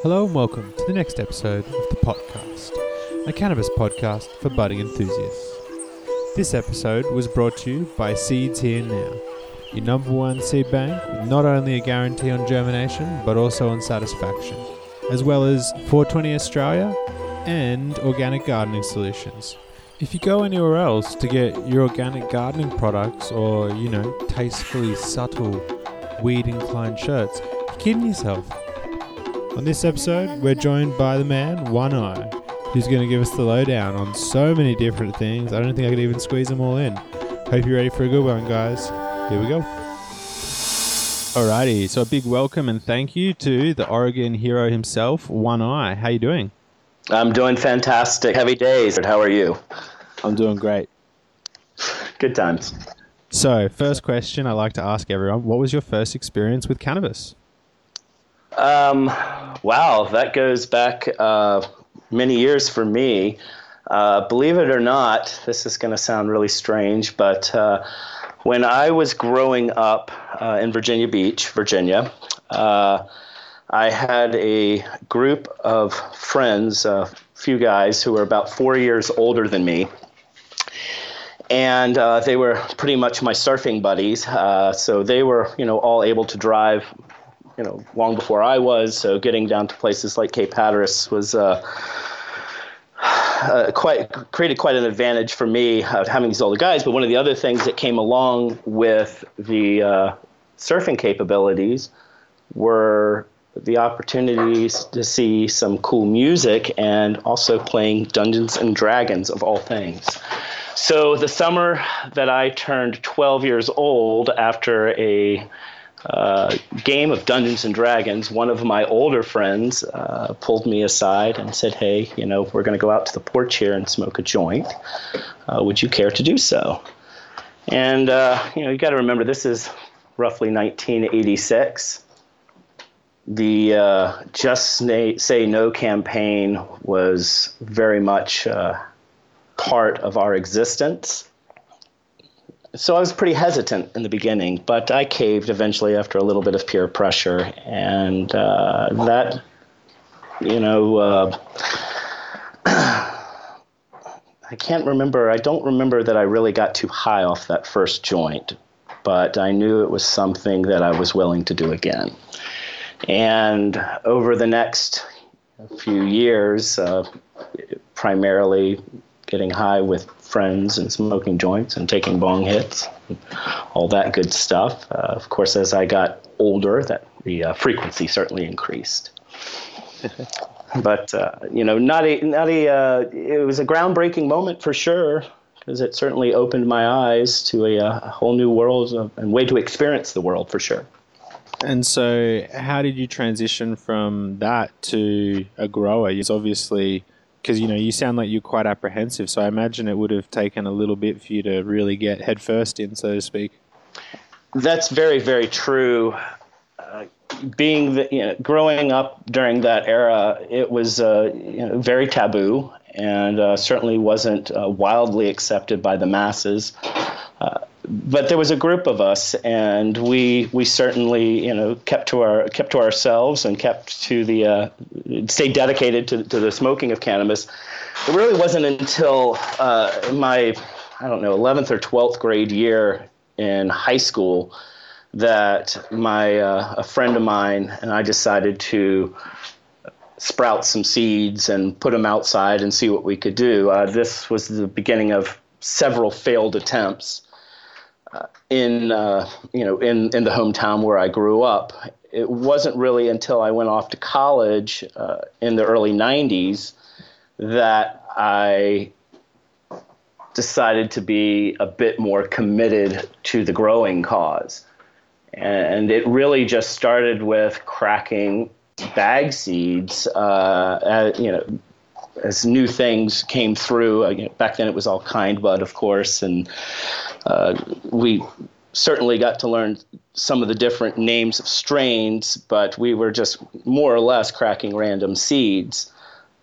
Hello and welcome to the next episode of The Potcast, a cannabis podcast for budding enthusiasts. This episode was brought to you by Seeds Here Now, your number one seed bank with not only a guarantee on germination but also on satisfaction, as well as 420 Australia and Organic Gardening Solutions. If you go anywhere else to get your organic gardening products or, you know, tastefully subtle weed inclined shirts, you're kidding yourself. On this episode, we're joined by the man One Eye, who's going to give us the lowdown on so many different things. I don't think I could even squeeze them all in. Hope you're ready for a good one, guys. Here we go. Alrighty, so a big welcome and thank you to the Oregon hero himself, One Eye. How you doing? I'm doing fantastic. Heavy days. How are you? I'm doing great. Good times. So, first question I like to ask everyone: What was your first experience with cannabis? Um, wow, that goes back uh, many years for me. Uh, believe it or not, this is going to sound really strange, but uh, when I was growing up uh, in Virginia Beach, Virginia, uh, I had a group of friends, a few guys who were about four years older than me. And uh, they were pretty much my surfing buddies. so they were, you know, all able to drive you know long before I was. So getting down to places like Cape Hatteras was uh, uh, quite created quite an advantage for me uh, having these older guys. But one of the other things that came along with the uh, surfing capabilities were the opportunities to see some cool music and also playing Dungeons and Dragons of all things. So the summer that I turned 12 years old after a uh, game of Dungeons and Dragons, one of my older friends uh, pulled me aside and said, "Hey, you know, we're going to go out to the porch here and smoke a joint. Uh, would you care to do so?" And uh, you know, you got to remember this is roughly 1986. The uh, Just Say No campaign was very much part of our existence so I was pretty hesitant in the beginning, but I caved eventually after a little bit of peer pressure, and uh, that, you know, uh, I can't remember. I don't remember that I really got too high off that first joint, but I knew it was something that I was willing to do again. And over the next few years, uh, primarily getting high with friends and smoking joints and taking bong hits, all that good stuff. Uh, of course, as I got older, that the uh, frequency certainly increased. but uh, you know, not a not a. Uh, it was a groundbreaking moment for sure because it certainly opened my eyes to a, uh, a whole new world of, and way to experience the world for sure. And so, how did you transition from that to a grower? It's obviously because you know you sound like you're quite apprehensive. So I imagine it would have taken a little bit for you to really get headfirst in, so to speak. That's very very true. Uh, being the, you know, growing up during that era, it was uh, you know, very taboo and uh, certainly wasn't uh, wildly accepted by the masses. But there was a group of us, and we we certainly you know kept to our kept to ourselves and kept to the uh, stayed dedicated to to the smoking of cannabis. It really wasn't until uh, my I don't know 11th or 12th grade year in high school that my uh, a friend of mine and I decided to sprout some seeds and put them outside and see what we could do. Uh, this was the beginning of several failed attempts in uh, you know in in the hometown where I grew up. It wasn't really until I went off to college uh, in the early '90s that I decided to be a bit more committed to the growing cause. And it really just started with cracking bag seeds, uh, you know, as new things came through. Uh, you know, back then it was all kind bud, of course, and we certainly got to learn some of the different names of strains, but we were just more or less cracking random seeds.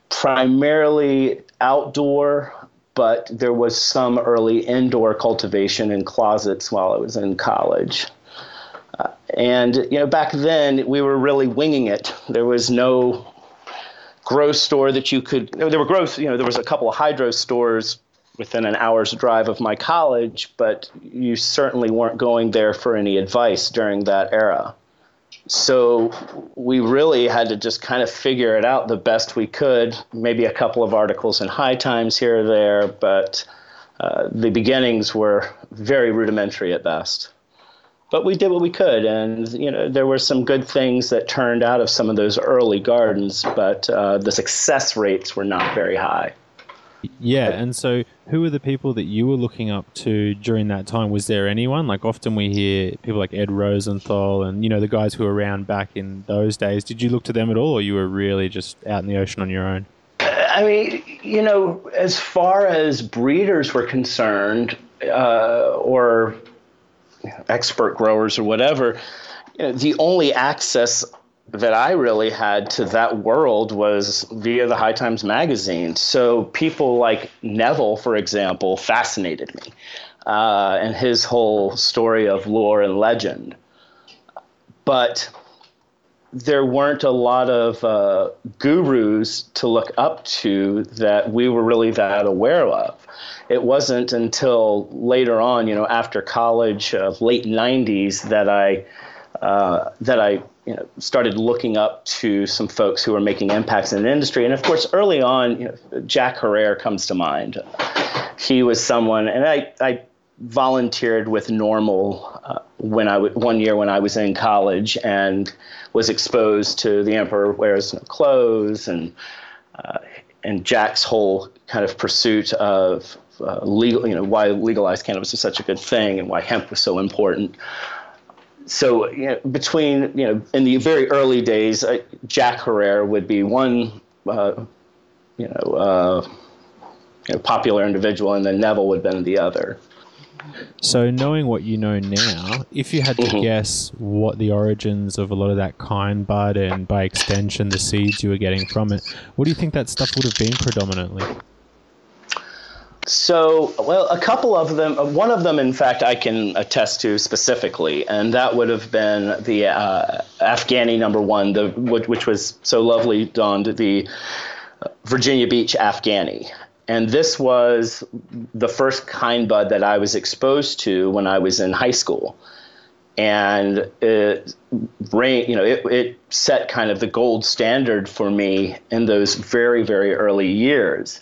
Primarily outdoor, but there was some early indoor cultivation in closets while I was in college. Uh, and you know, back then we were really winging it. There was no grow store that you could. There were growth. You know, there was a couple of hydro stores within an hour's drive of my college, but you certainly weren't going there for any advice during that era. So we really had to just kind of figure it out the best we could. Maybe a couple of articles in High Times here or there, but uh, the beginnings were very rudimentary at best but we did what we could, and you know there were some good things that turned out of some of those early gardens, but uh, the success rates were not very high. Yeah, and so who were the people that you were looking up to during that time? Was there anyone? Like often we hear people like Ed Rosenthal and you know the guys who were around back in those days. Did you look to them at all, or you were really just out in the ocean on your own? I mean, you know, as far as breeders were concerned, uh, or expert growers or whatever, you know, the only access that I really had to that world was via the High Times magazine. So people like Neville, for example, fascinated me, uh, and his whole story of lore and legend. But there weren't a lot of uh, gurus to look up to that we were really that aware of it wasn't until later on, you know, after college, uh, late '90s, that I uh, that I you know, started looking up to some folks who were making impacts in the industry. And of course, early on, you know, Jack Herer comes to mind. He was someone, and I, I volunteered with NORML uh, when I w- one year when I was in college and was exposed to the Emperor Wears No Clothes and uh, and Jack's whole kind of pursuit of uh, legal, you know, why legalized cannabis is such a good thing and why hemp was so important. So, you know, between, you know, in the very early days, uh, Jack Herer would be one, uh, you know, uh, you know, popular individual, and then Neville would have been the other. So, knowing what you know now, if you had to mm-hmm. guess what the origins of a lot of that kind bud and by extension the seeds you were getting from it, what do you think that stuff would have been predominantly? So, well, a couple of them, uh, one of them, in fact, I can attest to specifically, and that would have been the uh, Afghani number one, the which, was so lovely dawned, the Virginia Beach Afghani. And this was the first kind bud that I was exposed to when I was in high school. And it, you know, it, it set kind of the gold standard for me in those very, very early years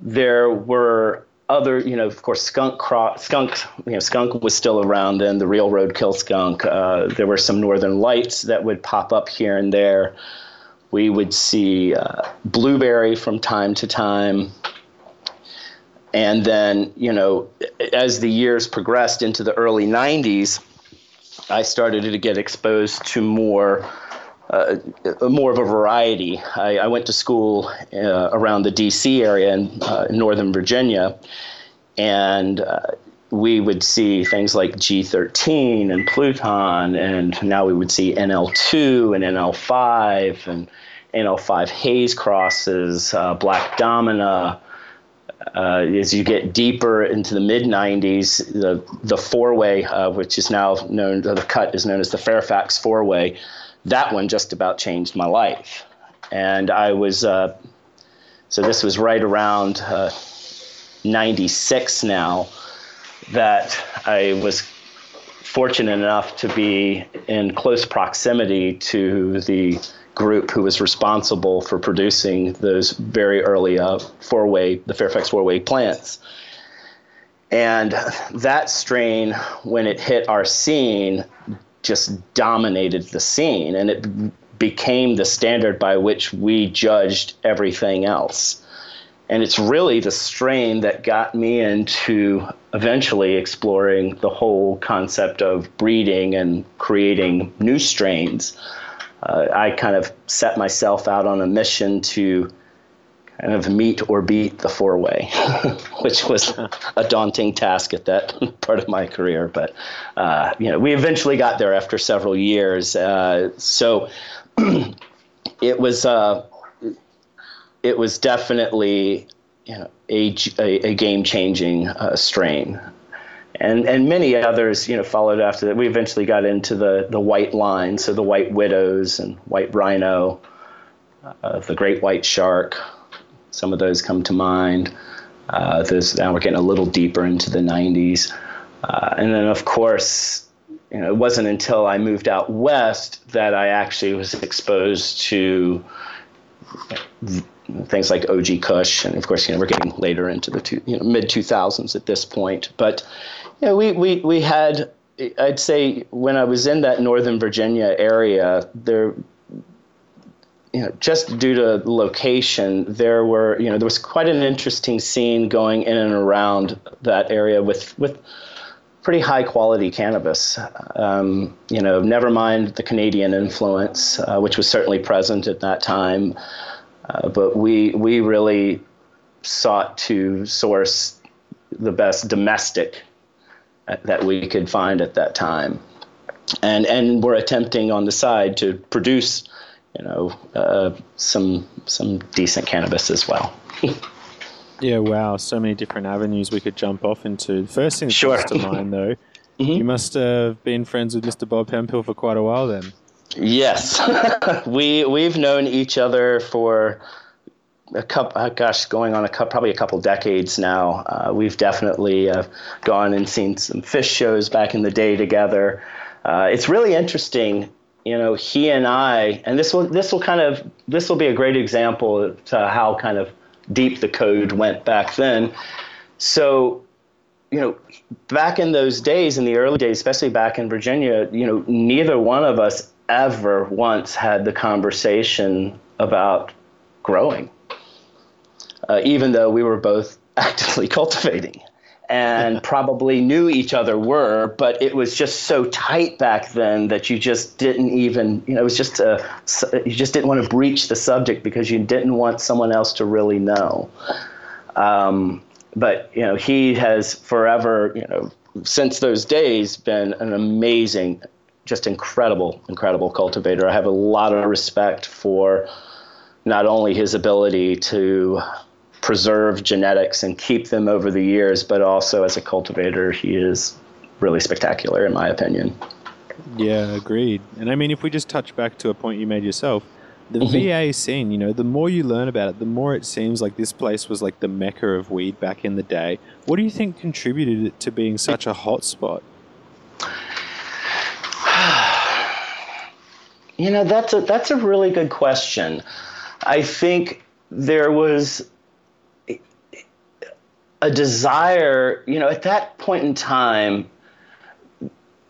there were other, you know, of course, skunk, cro- skunk, you know, skunk was still around then, the real roadkill skunk. Uh, there were some northern lights that would pop up here and there. We would see uh, blueberry from time to time. And then, you know, as the years progressed into the early 90s, I started to get exposed to more uh, more of a variety. I, I went to school uh, around the D.C. area in, uh, Northern Virginia, and uh, we would see things like G13 and Pluton, and now we would see NL2 and NL5 and NL5 haze crosses, uh, Black Domina. Uh, as you get deeper into the mid 90s, the the four way, which is now known, the cut is known as the Fairfax four way, that one just about changed my life. And I was, uh, so this was right around uh, 96 now that I was fortunate enough to be in close proximity to the group who was responsible for producing those very early uh, four way, the Fairfax four way plants. And that strain, when it hit our scene, just dominated the scene and it became the standard by which we judged everything else. And it's really the strain that got me into eventually exploring the whole concept of breeding and creating new strains. Uh, I kind of set myself out on a mission to kind of meet or beat the four way, which was a daunting task at that part of my career. But uh, you know, we eventually got there after several years. Uh, so it was uh, it was definitely you know a, a, a game changing uh, strain. And, and many others, you know, followed after that. We eventually got into the, the white line, so the white widows and white rhino, uh, the great white shark. Some of those come to mind. Uh, now we're getting a little deeper into the 90s. Uh, and then, of course, you know, it wasn't until I moved out west that I actually was exposed to things like OG Kush, and of course, you know, we're getting later into the two, you know, mid 2000s at this point. But you know, we we we had, I'd say, when I was in that Northern Virginia area, there. You know, just due to location, there were you know there was quite an interesting scene going in and around that area with with pretty high quality cannabis. Um, you know, never mind the Canadian influence, uh, which was certainly present at that time. Uh, but we we really sought to source the best domestic uh, that we could find at that time, and and we're attempting on the side to produce, you know, uh, some some decent cannabis as well. yeah, wow! So many different avenues we could jump off into. The first thing that sure. comes to mind, though, mm-hmm. you must have been friends with Mr. Bob Hemphill for quite a while then. Yes, we we've known each other for a couple, uh, gosh, going on a couple, probably a couple decades now. Uh, we've definitely uh, gone and seen some Phish shows back in the day together. Uh, it's really interesting, you know. He and I, and this will this will kind of this will be a great example to how kind of deep the code went back then. So you know, back in those days, in the early days, especially back in Virginia, you know, neither one of us ever once had the conversation about growing, uh, even though we were both actively cultivating and probably knew each other were, but it was just so tight back then that you just didn't even, you know, it was just a, you just didn't want to breach the subject because you didn't want someone else to really know. Um, but you know, he has forever, you know, since those days, been an amazing just incredible, incredible cultivator. I have a lot of respect for not only his ability to preserve genetics and keep them over the years, but also as a cultivator, he is really spectacular, in my opinion. Yeah, agreed. And I mean, if we just touch back to a point you made yourself, the mm-hmm. VA scene, you know, the more you learn about it, the more it seems like this place was like the mecca of weed back in the day. What do you think contributed to being such a hot spot? You know, that's a that's a really good question. I think there was a desire, you know, at that point in time,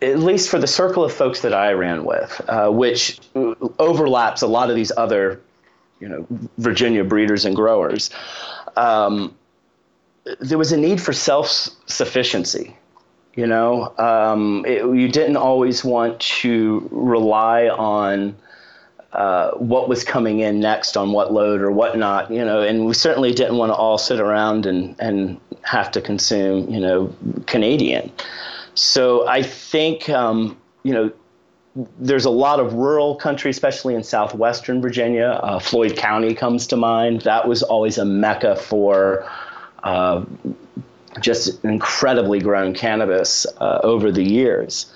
at least for the circle of folks that I ran with, uh, which overlaps a lot of these other, you know, Virginia breeders and growers, um, there was a need for self sufficiency. You know, um, it, you didn't always want to rely on uh, what was coming in next on what load or whatnot. You know, and we certainly didn't want to all sit around and and have to consume, you know, Canadian. So I think, um, you know, there's a lot of rural country, especially in southwestern Virginia. Uh, Floyd County comes to mind. That was always a mecca for uh, just incredibly grown cannabis uh, over the years.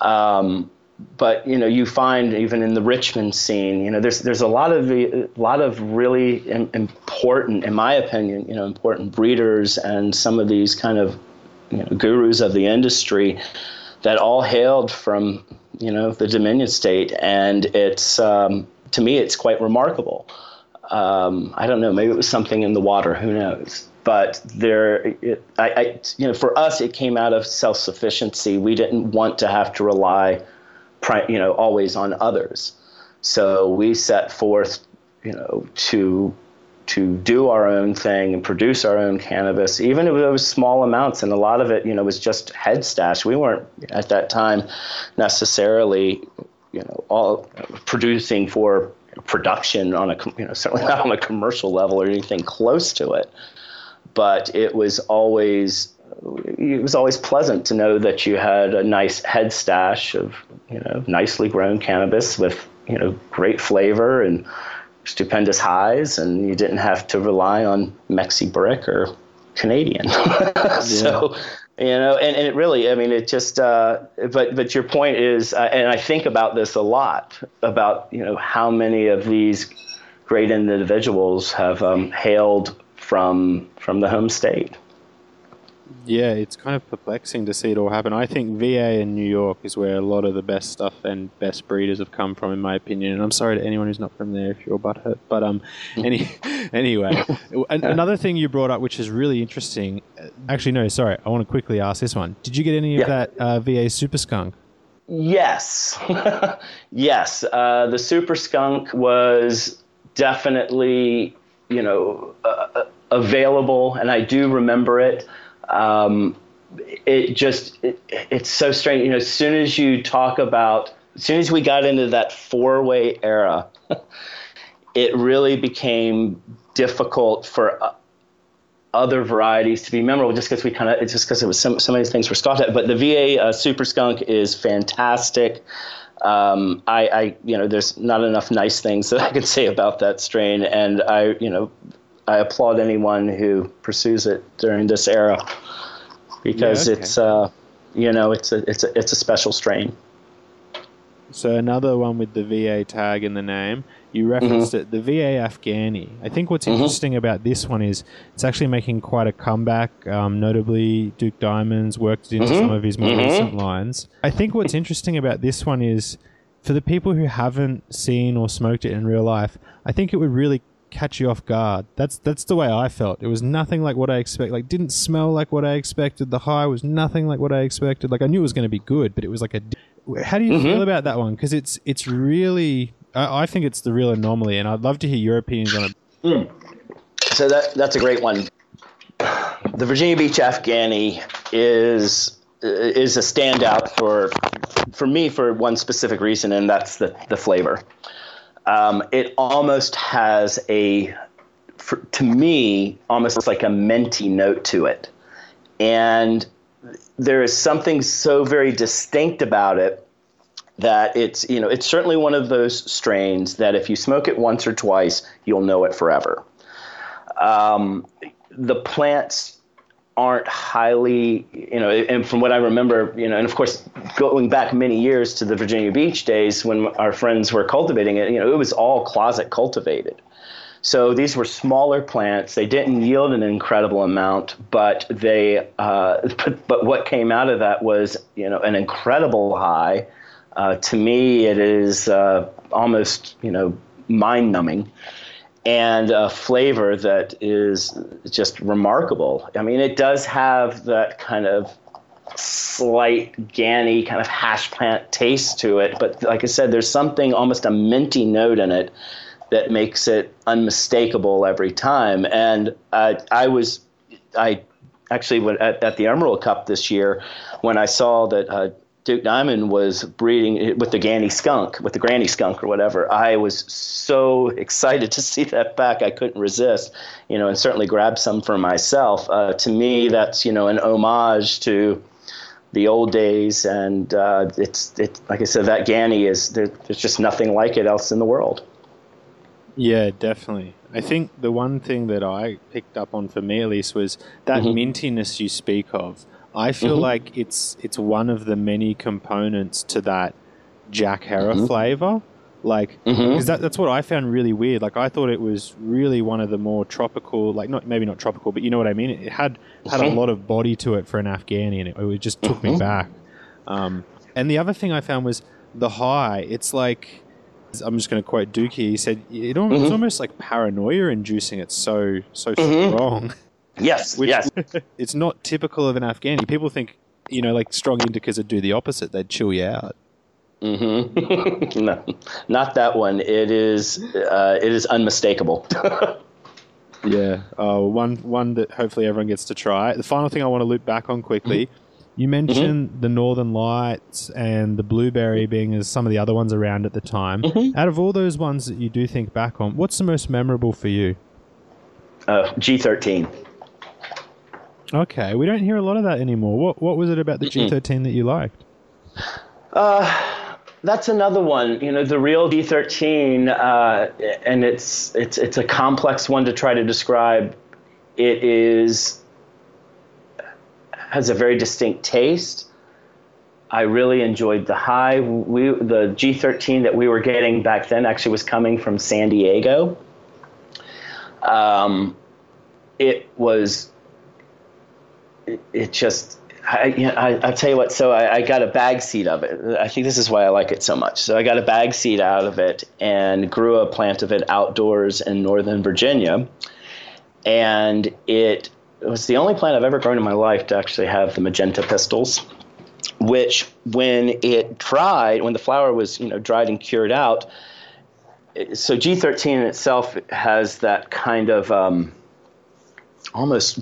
Um, but you know, you find even in the Richmond scene, you know, there's there's a lot of a lot of really important, in my opinion, you know, important breeders and some of these kind of you know, gurus of the industry that all hailed from you know the Dominion state, and it's um, to me it's quite remarkable. Um, I don't know, maybe it was something in the water, who knows? but there, it, I, I, you know, for us, it came out of self-sufficiency. We didn't want to have to rely, you know, always on others. So we set forth, you know, to to do our own thing and produce our own cannabis, even if it was small amounts, and a lot of it, you know, was just head stash. We weren't at that time necessarily, you know, all producing for production on a, you know, certainly not on a commercial level or anything close to it but it was always it was always pleasant to know that you had a nice head stash of you know nicely grown cannabis with you know great flavor and stupendous highs, and you didn't have to rely on Mexi brick or Canadian. so you know, and, and it really, I mean, it just, uh, but but your point is, uh, and I think about this a lot about you know how many of these great individuals have um, hailed from from the home state. Yeah, it's kind of perplexing to see it all happen. I think VA in New York is where a lot of the best stuff and best breeders have come from, in my opinion. And I'm sorry to anyone who's not from there if you're butthurt. But um, any anyway, another thing you brought up, which is really interesting. Actually, no, sorry, I want to quickly ask this one. Did you get any yeah. of that uh, VA Super Skunk? Yes, yes. Uh, the Super Skunk was definitely, you know, uh, uh available, and I do remember it um, it just it, it's so strange. You know, as soon as you talk about, as soon as we got into that four way era, it really became difficult for uh, other varieties to be memorable just because we kind of it's just because it was so, many things were stopped at. But the VA uh, Super Skunk is fantastic. Um, I, I, you know, there's not enough nice things that I can say about that strain, and I, you know, I applaud anyone who pursues it during this era because yeah, okay. it's uh, you know it's a it's a it's a special strain. So another one with the VA tag in the name. You referenced mm-hmm. it, the VA Afghani. I think what's mm-hmm. interesting about this one is it's actually making quite a comeback. Um, notably, Duke Diamonds worked into mm-hmm. some of his more mm-hmm. recent lines. I think what's interesting about this one is for the people who haven't seen or smoked it in real life, I think it would really catch you off guard. That's that's the way I felt. It was nothing like what I expected. Like didn't smell like what I expected. The high was nothing like what I expected. Like I knew it was going to be good, but it was like a. How do you mm-hmm. feel about that one? Because it's it's really. I, I, think it's the real anomaly, and I'd love to hear your opinions on it. Mm. So that that's a great one. The Virginia Beach Afghani is is a standout for for me for one specific reason, and that's the the flavor um, it almost has a, for, to me, almost like a minty note to it. And there is something so very distinct about it that it's, you know, it's certainly one of those strains that if you smoke it once or twice, you'll know it forever. Um, the plants aren't highly, you know, and from what I remember, you know, and of course, going back many years to the Virginia Beach days when our friends were cultivating it, you know, it was all closet cultivated. So these were smaller plants. They didn't yield an incredible amount, but they, uh, but, but what came out of that was, you know, an incredible high. Uh, to me, it is uh, almost, you know, mind numbing and a flavor that is just remarkable. I mean, it does have that kind of slight ganny kind of hash plant taste to it, but like I said, there's something almost a minty note in it that makes it unmistakable every time. And I was, I actually at, at, the Emerald Cup this year when I saw that uh, Duke Diamond was breeding with the Ganny skunk, with the Granny skunk or whatever. I was so excited to see that back. I couldn't resist, you know, and certainly grab some for myself. Uh, to me, that's you know an homage to the old days, and uh, it's it like I said, that Ganny is there, there's just nothing like it else in the world. Yeah, definitely. I think the one thing that I picked up on for me at least was that mm-hmm. mintiness you speak of I feel mm-hmm. like it's it's one of the many components to that Jack Herer mm-hmm. flavor. Like, mm-hmm. that, that's what I found really weird. Like, I thought it was really one of the more tropical, like not maybe not tropical, but you know what I mean. It had had a mm-hmm. lot of body to it for an Afghani, and it, it just took me mm-hmm. back. Um, and the other thing I found was the high. It's like I'm just going to quote Dookie. He said it, almost, it's almost like paranoia inducing. It's so so strong. Yes, Which, yes. It's not typical of an Afghani. People think, you know, like strong indicas would do the opposite. They'd chill you out. Mm-hmm. no, not that one. It is, uh, it is unmistakable. yeah. Uh, one, one that hopefully everyone gets to try. The final thing I want to loop back on quickly. Mm-hmm. You mentioned mm-hmm. the Northern Lights and the Blueberry being as some of the other ones around at the time. Mm-hmm. Out of all those ones that you do think back on, what's the most memorable for you? Uh, G13. Okay, we don't hear a lot of that anymore. What what was it about the G13 that you liked? Uh, that's another one. You know, the real G13, uh, and it's it's it's a complex one to try to describe. It is has a very distinct taste. I really enjoyed the high. We the G13 that we were getting back then actually was coming from San Diego. um, it was, it, it just, I, you know, I, will tell you what. So I, I, got a bag seed of it. I think this is why I like it so much. So I got a bag seed out of it and grew a plant of it outdoors in Northern Virginia, and it was the only plant I've ever grown in my life to actually have the magenta pistils. Which, when it dried, when the flower was you know dried and cured out, so G13 in itself has that kind of um, almost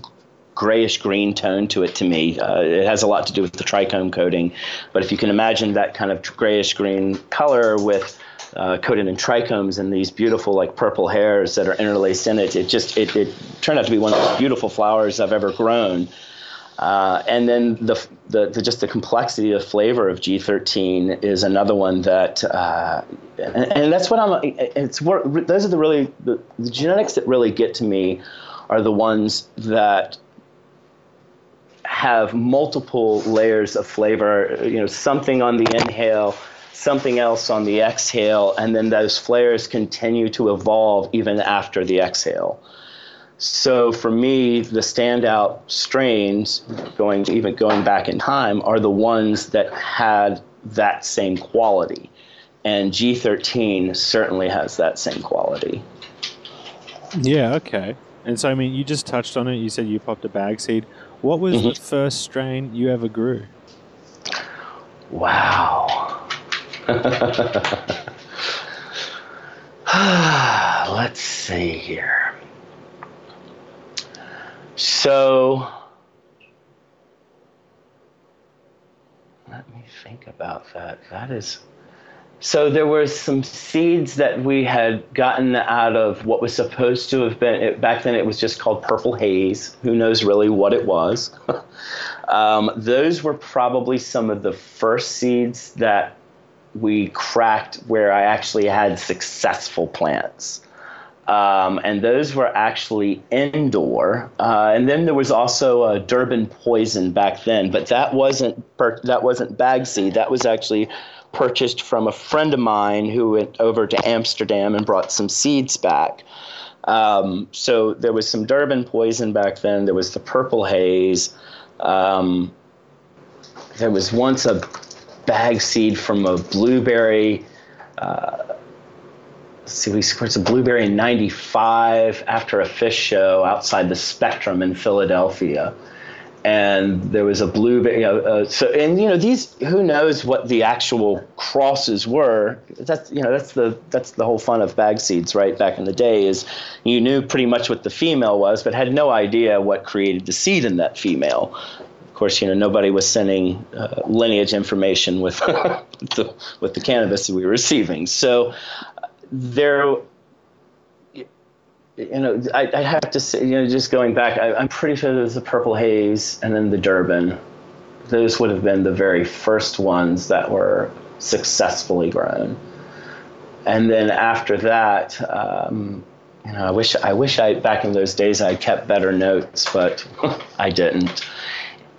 grayish green tone to it to me. Uh, it has a lot to do with the trichome coating, but if you can imagine that kind of grayish green color with uh, coated in trichomes and these beautiful like purple hairs that are interlaced in it, it just it, it turned out to be one of the most beautiful flowers I've ever grown. Uh, and then the, the, the, just the complexity of flavor of G13 is another one that, uh, and, and, that's what I'm. It's those are the really the, the genetics that really get to me are the ones that have multiple layers of flavor. You know, something on the inhale, something else on the exhale, and then those flavors continue to evolve even after the exhale. So for me, the standout strains, going even going back in time, are the ones that had that same quality, and G13 certainly has that same quality. Yeah. Okay. And so, I mean, you just touched on it. You said you popped a bag seed. What was mm-hmm. the first strain you ever grew? Wow. Let's see here. So, let me think about that. That is so there were some seeds that we had gotten out of what was supposed to have been it, back then. It was just called purple haze. Who knows really what it was? um, those were probably some of the first seeds that we cracked where I actually had successful plants. Um, and those were actually indoor. Uh, and then there was also a Durban poison back then, but that wasn't per- that wasn't bag seed. That was actually purchased from a friend of mine who went over to Amsterdam and brought some seeds back. Um, so there was some Durban poison back then. There was the purple haze. Um, there was once a bag seed from a blueberry. Uh, see, we scored some blueberry in '95 after a Phish show outside the Spectrum in Philadelphia and there was a blue you know uh, so and you know these who knows what the actual crosses were. That's you know that's the that's the whole fun of bag seeds right? Back in the day is you knew pretty much what the female was but had no idea what created the seed in that female. Of course you know nobody was sending uh, lineage information with the with the cannabis that we were receiving. So there you know, I, I have to say, you know, just going back, I, am pretty sure there was the Purple Haze and then the Durban. Those would have been the very first ones that were successfully grown. And then after that, um, you know, I wish I wish I back in those days I kept better notes, but I didn't.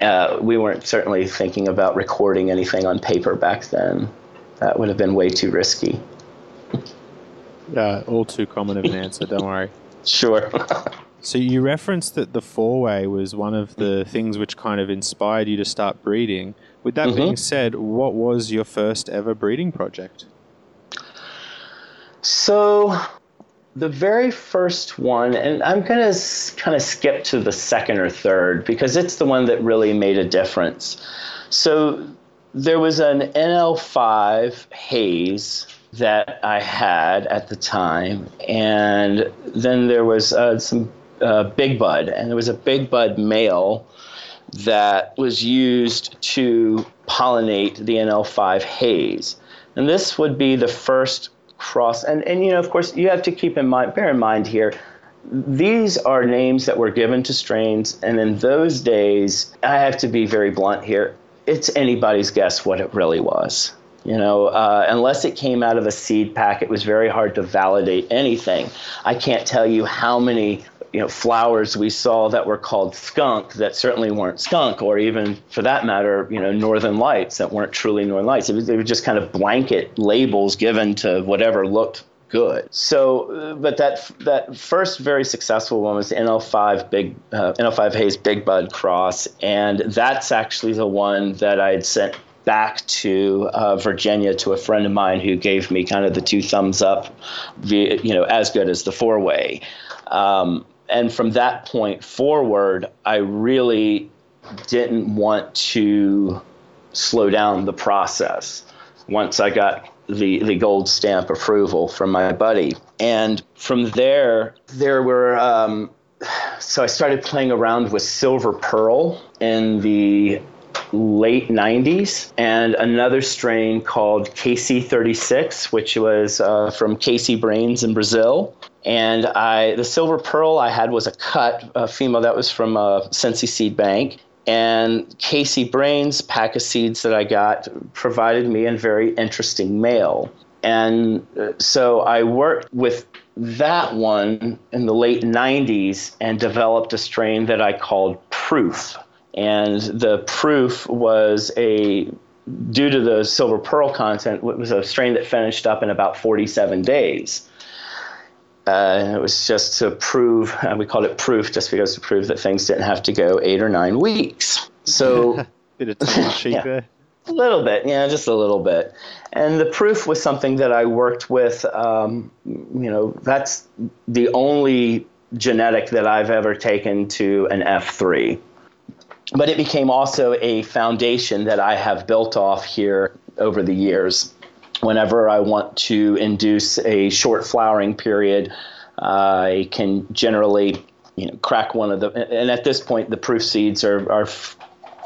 Uh, we weren't certainly thinking about recording anything on paper back then. That would have been way too risky. Uh, all too common of an answer. Don't worry. Sure. so you referenced that the four way was one of the things which kind of inspired you to start breeding. With that mm-hmm. being said, what was your first ever breeding project? So the very first one, and I'm going to kind of skip to the second or third because it's the one that really made a difference. So there was an NL5 haze that I had at the time, and then there was uh, some uh, Big Bud, and there was a Big Bud male that was used to pollinate the NL5 haze, and this would be the first cross. And and you know, of course, you have to keep in mind, bear in mind here. These are names that were given to strains, and in those days, I have to be very blunt here. It's anybody's guess what it really was. You know, uh, unless it came out of a seed pack, it was very hard to validate anything. I can't tell you how many you know flowers we saw that were called skunk that certainly weren't skunk, or even for that matter, you know, northern lights that weren't truly northern lights. It was, they were just kind of blanket labels given to whatever looked good. So, uh, but that that first very successful one was the NL5 Big uh, NL5 Haze Big Bud Cross, and that's actually the one that I had sent back to uh, Virginia to a friend of mine who gave me kind of the two thumbs up, you know, as good as the four way. Um, and from that point forward, I really didn't want to slow down the process once I got the, the gold stamp approval from my buddy. And from there, there were, um, so I started playing around with Silver Pearl in the late 90s and another strain called KC36 which was uh, from KC Brains in Brazil. And I the silver pearl I had was a cut a female that was from a Sensi Seed Bank. And KC Brains pack of seeds that I got provided me a very interesting male and uh, so I worked with that one in the late 90s and developed a strain that I called Proof and the proof was a due to the silver pearl content it was a strain that finished up in about 47 days uh, it was just to prove uh, we called it proof just because to prove that things didn't have to go eight or nine weeks so bit of tongue cheek there. a little bit, yeah, just a little bit. And the proof was something that I worked with. Um, you know, that's the only genetic that I've ever taken to an F3. But it became also a foundation that I have built off here over the years. Whenever I want to induce a short flowering period, I can generally, you know, crack one of the. And at this point, the proof seeds are are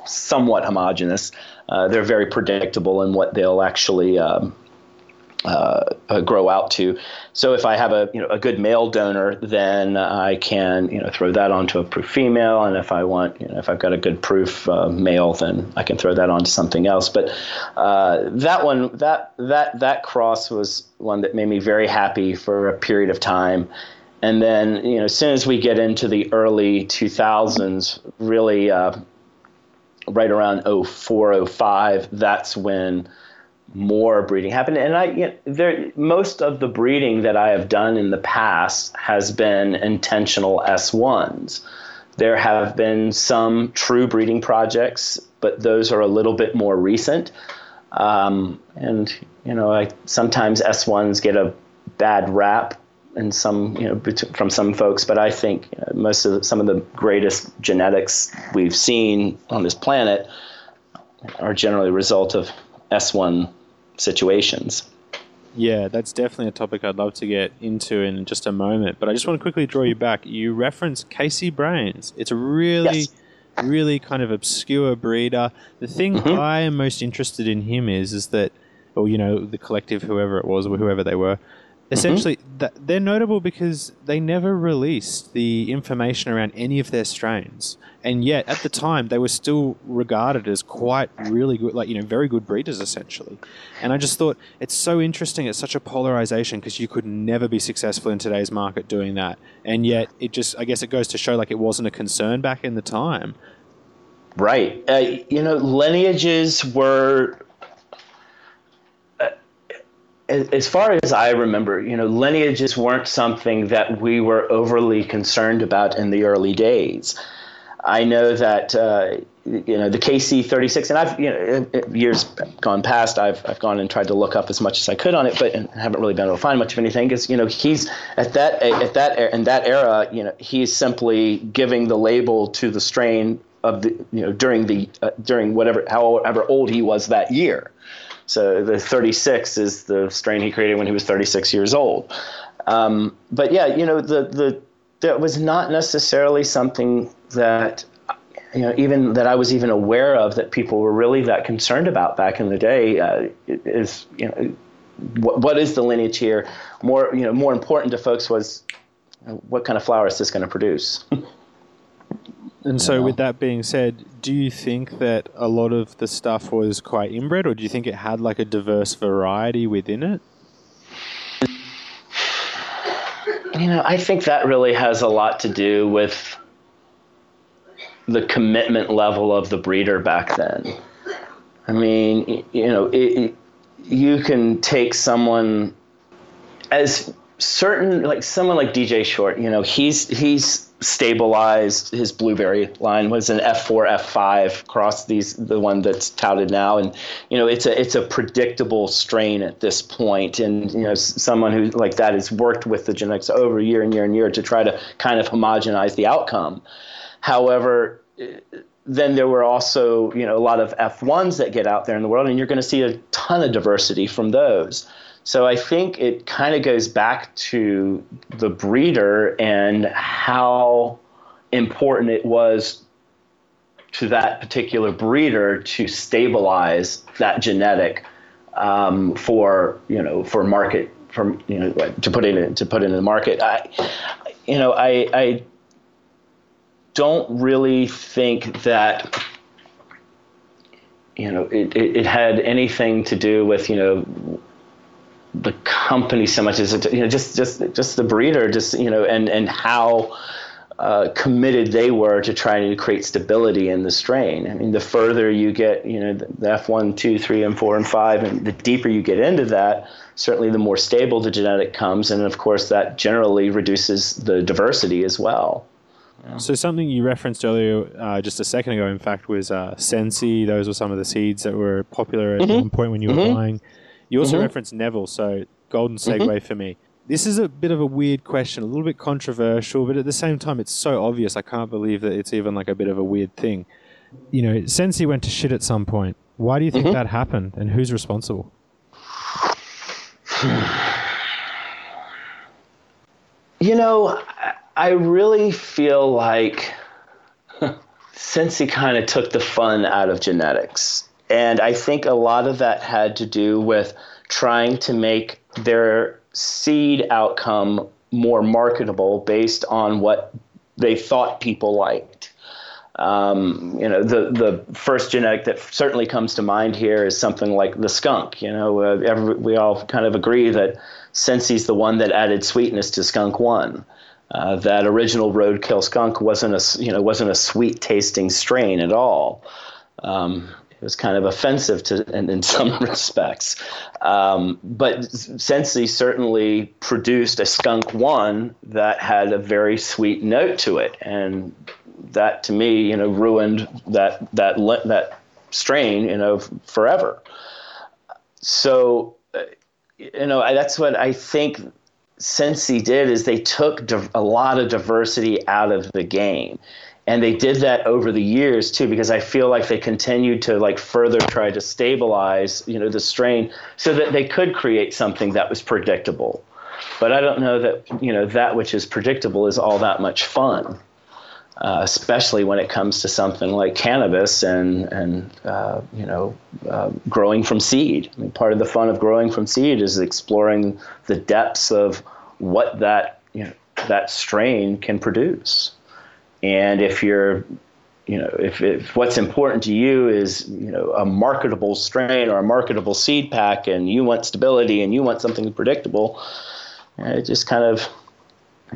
somewhat homogeneous. Uh, they're very predictable in what they'll actually um, uh, uh, grow out to. So if I have a you know a good male donor, then I can you know throw that onto a proof female, and if I want you know if I've got a good proof uh, male, then I can throw that onto something else. But uh, that one that that that cross was one that made me very happy for a period of time. And then, you know, as soon as we get into the early 2000s, really uh, right around 04, 05, that's when more breeding happened. And I, you know, there, most of the breeding that I have done in the past has been intentional S1s. There have been some true breeding projects, but those are a little bit more recent. Um, and you know, I sometimes S1s get a bad rap and some you know from some folks, but I think you know, most of the, some of the greatest genetics we've seen on this planet are generally a result of S1 situations. Yeah, that's definitely a topic I'd love to get into in just a moment. But I just want to quickly draw you back. You reference KC Brains. It's a really, Yes. really kind of obscure breeder. The thing Mhm. I am most interested in him is, is that, or you know, the collective, whoever it was, or whoever they were, essentially, that they're notable because they never released the information around any of their strains, and yet at the time they were still regarded as quite really good, like you know, very good breeders essentially. And I just thought it's so interesting. It's such a polarization because you could never be successful in today's market doing that, and yet it just, I guess, it goes to show like it wasn't a concern back in the time. Right. Uh, you know, lineages were, as far as I remember, you know, lineages weren't something that we were overly concerned about in the early days. I know that uh, you know the KC36, and I've you know years gone past, I've I've gone and tried to look up as much as I could on it, but haven't really been able to find much of anything. Because you know he's at that at that in that era, you know he's simply giving the label to the strain of the you know during the uh, during whatever however old he was that year. So the 36 is the strain he created when he was 36 years old. Um, but yeah, you know the the that was not necessarily something that you know even that I was even aware of that people were really that concerned about back in the day. Uh, is you know what, what is the lineage here? More you know more important to folks was what kind of flower is this going to produce? And so, Yeah. with that being said, do you think that a lot of the stuff was quite inbred, or do you think it had like a diverse variety within it? You know, I think that really has a lot to do with the commitment level of the breeder back then. I mean, you know, it, it, you can take someone as certain like someone like DJ Short, you know, he's he's stabilized his blueberry line was an F4 F5 across these the one that's touted now. And you know it's a it's a predictable strain at this point. And you know someone who like that has worked with the genetics over year and year and year to try to kind of homogenize the outcome. However eh, then there were also you know a lot of F1s that get out there in the world and you're going to see a ton of diversity from those so I think it kind of goes back to the breeder and how important it was to that particular breeder to stabilize that genetic um, for you know for market for you know to put it in, to put it in the market. I you know I I don't really think that you know it, it, it had anything to do with you know the company so much as you know just just just the breeder just you know and and how uh, committed they were to trying to create stability in the strain. I mean, the further you get, you know, the F1, 2, 3, and 4, and 5, and the deeper you get into that, certainly the more stable the genetic comes. And of course, that generally reduces the diversity as well. Yeah. So, something you referenced earlier, uh, just a second ago, in fact, was uh, Sensi. Those were some of the seeds that were popular at mm-hmm. one point when you were mm-hmm. buying. You also mm-hmm. referenced Neville, so golden segue mm-hmm. for me. This is a bit of a weird question, a little bit controversial, but at the same time, it's so obvious. I can't believe that it's even like a bit of a weird thing. You know, Sensi went to shit at some point. Why do you think mm-hmm. that happened, and who's responsible? You know, I really feel like Sensi kind of took the fun out of genetics. And I think a lot of that had to do with trying to make their seed outcome more marketable based on what they thought people liked. Um, you know, the the first genetic that certainly comes to mind here is something like the skunk. You know, uh, every, we all kind of agree that Sensi's the one that added sweetness to Skunk One. Uh, that original roadkill skunk wasn't a you know wasn't a sweet tasting strain at all. Um, was kind of offensive to in, in some respects. Um, but Sensi certainly produced a skunk one that had a very sweet note to it, and that to me, you know, ruined that that that strain, you know, forever. So, uh, you know, that's what I think Sensi did is they took a lot of diversity out of the game and they did that over the years too because i feel like they continued to like further try to stabilize you know the strain so that they could create something that was predictable but i don't know that you know that which is predictable is all that much fun uh, especially when it comes to something like cannabis and and uh, you know uh, growing from seed. I mean, part of the fun of growing from seed is exploring the depths of what that you know that strain can produce. And if you're, you know, if, if what's important to you is, you know, a marketable strain or a marketable seed pack and you want stability and you want something predictable, it just kind of,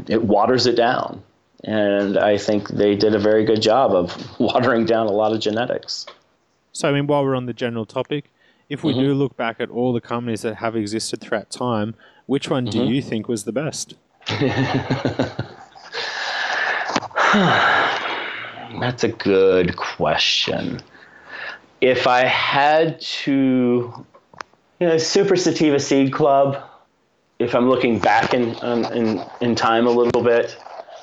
it waters it down. And I think they did a very good job of watering down a lot of genetics. So, I mean, while we're on the general topic, if we mm-hmm. do look back at all the companies that have existed throughout time, which one mm-hmm. do you think was the best? That's a good question. If I had to, you know, Super Sativa Seed Club, if I'm looking back in, um, in, in time a little bit,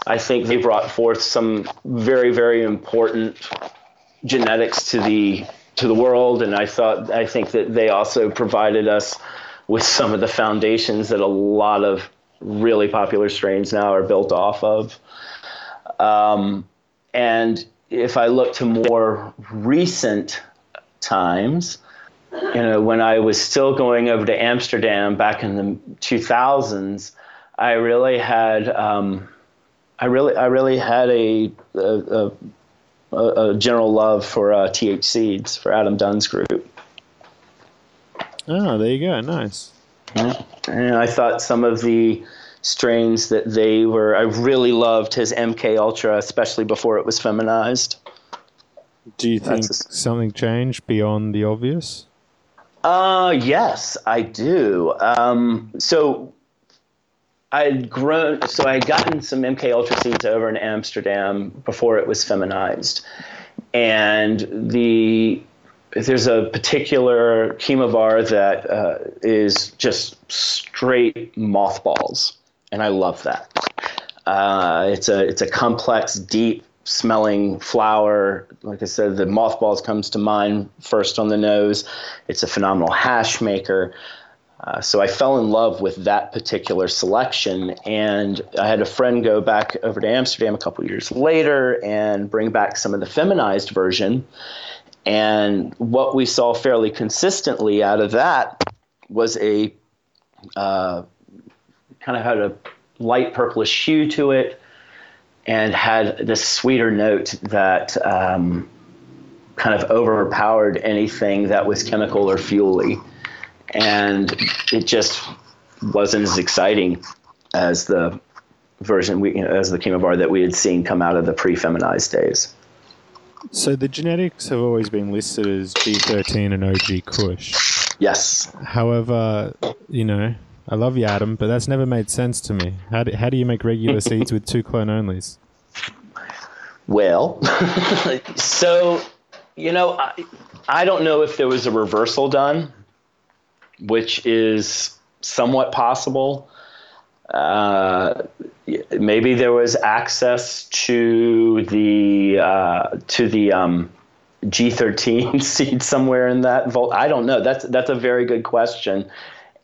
I think they brought forth some very, very important genetics to the to the world, and I thought I think that they also provided us with some of the foundations that a lot of really popular strains now are built off of. Um, and if I look to more recent times, you know, when I was still going over to Amsterdam back in the 2000s, I really had, um, I really, I really had a, a, a, a general love for uh, TH Seeds for Adam Dunn's group. Oh, there you go. Nice. Yeah. And I thought some of the strains that they were. I really loved his MK Ultra, especially before it was feminized. Do you think a, something changed beyond the obvious? Uh, yes, I do. Um, so I had grown, so I had gotten some MK Ultra seeds over in Amsterdam before it was feminized, and the there's a particular chemovar that uh, is just straight mothballs, and I love that. Uh, it's a it's a complex, deep smelling flower. Like I said, the mothballs comes to mind first on the nose. It's a phenomenal hash maker. Uh, so I fell in love with that particular selection, and I had a friend go back over to Amsterdam a couple years later and bring back some of the feminized version. And what we saw fairly consistently out of that was a uh, kind of had a light purplish hue to it and had this sweeter note that um, kind of overpowered anything that was chemical or fuely. And it just wasn't as exciting as the version we, you know, as the chemovar that we had seen come out of the pre-feminized days. So the genetics have always been listed as G13 and OG Kush. Yes. However, you know, I love you, Adam, but that's never made sense to me. How do, how do you make regular seeds with two clone onlys? Well, so, you know, I, I don't know if there was a reversal done, which is somewhat possible. Uh, maybe there was access to the uh, to the um, G13 seed somewhere in that vault. I don't know. That's that's a very good question.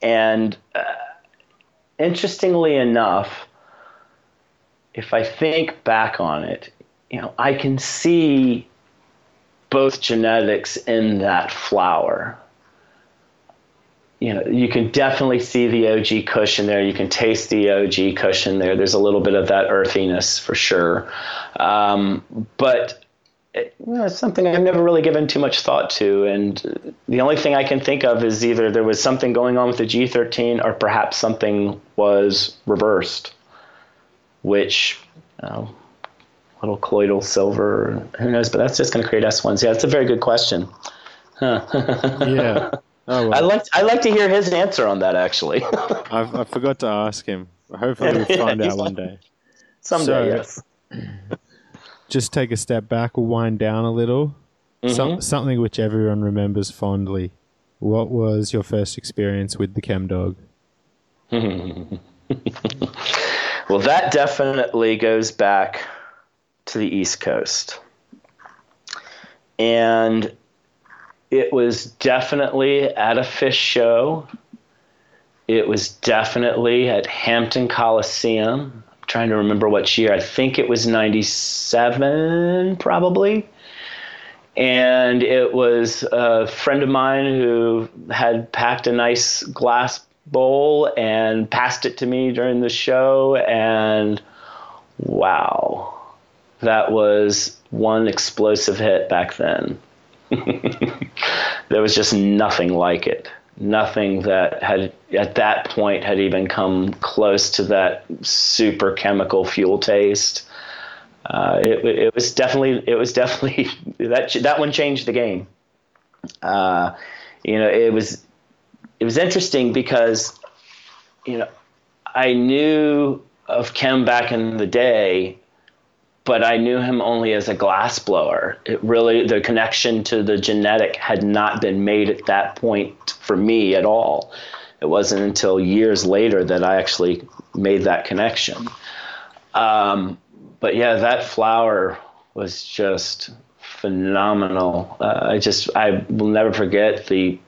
And uh, interestingly enough, if I think back on it, you know, I can see both genetics in that flower. You know, you can definitely see the OG cushion there. You can taste the OG cushion there. There's a little bit of that earthiness for sure. Um, but it, you know, it's something I've never really given too much thought to. And the only thing I can think of is either there was something going on with the G13 or perhaps something was reversed, which, know, little colloidal silver, who knows, but that's just going to create S1s. Yeah, that's a very good question. Huh. yeah. Oh, well. I like I like to hear his answer on that. Actually, I've, I forgot to ask him. Hopefully, we'll find out one day. Someday, so, yes just take a step back or wind down a little. Mm-hmm. So, something which everyone remembers fondly. What was your first experience with the chem dog? well, that definitely goes back to the East Coast. And it was definitely at a Phish show. It was definitely at Hampton Coliseum trying to remember what year. I think it was 97, probably. And it was a friend of mine who had packed a nice glass bowl and passed it to me during the show. And wow, that was one explosive hit back then. there was just nothing like it nothing that had at that point had even come close to that super chemical fuel taste. Uh, it, it, was definitely it was definitely that that one changed the game. Uh, you know, it was it was interesting because you know I knew of chem back in the day, but I knew him only as a glass blower. It really the connection to the genetic had not been made at that point for me at all. It wasn't until years later that I actually made that connection. Um, but yeah, that flower was just phenomenal. Uh, I just I will never forget the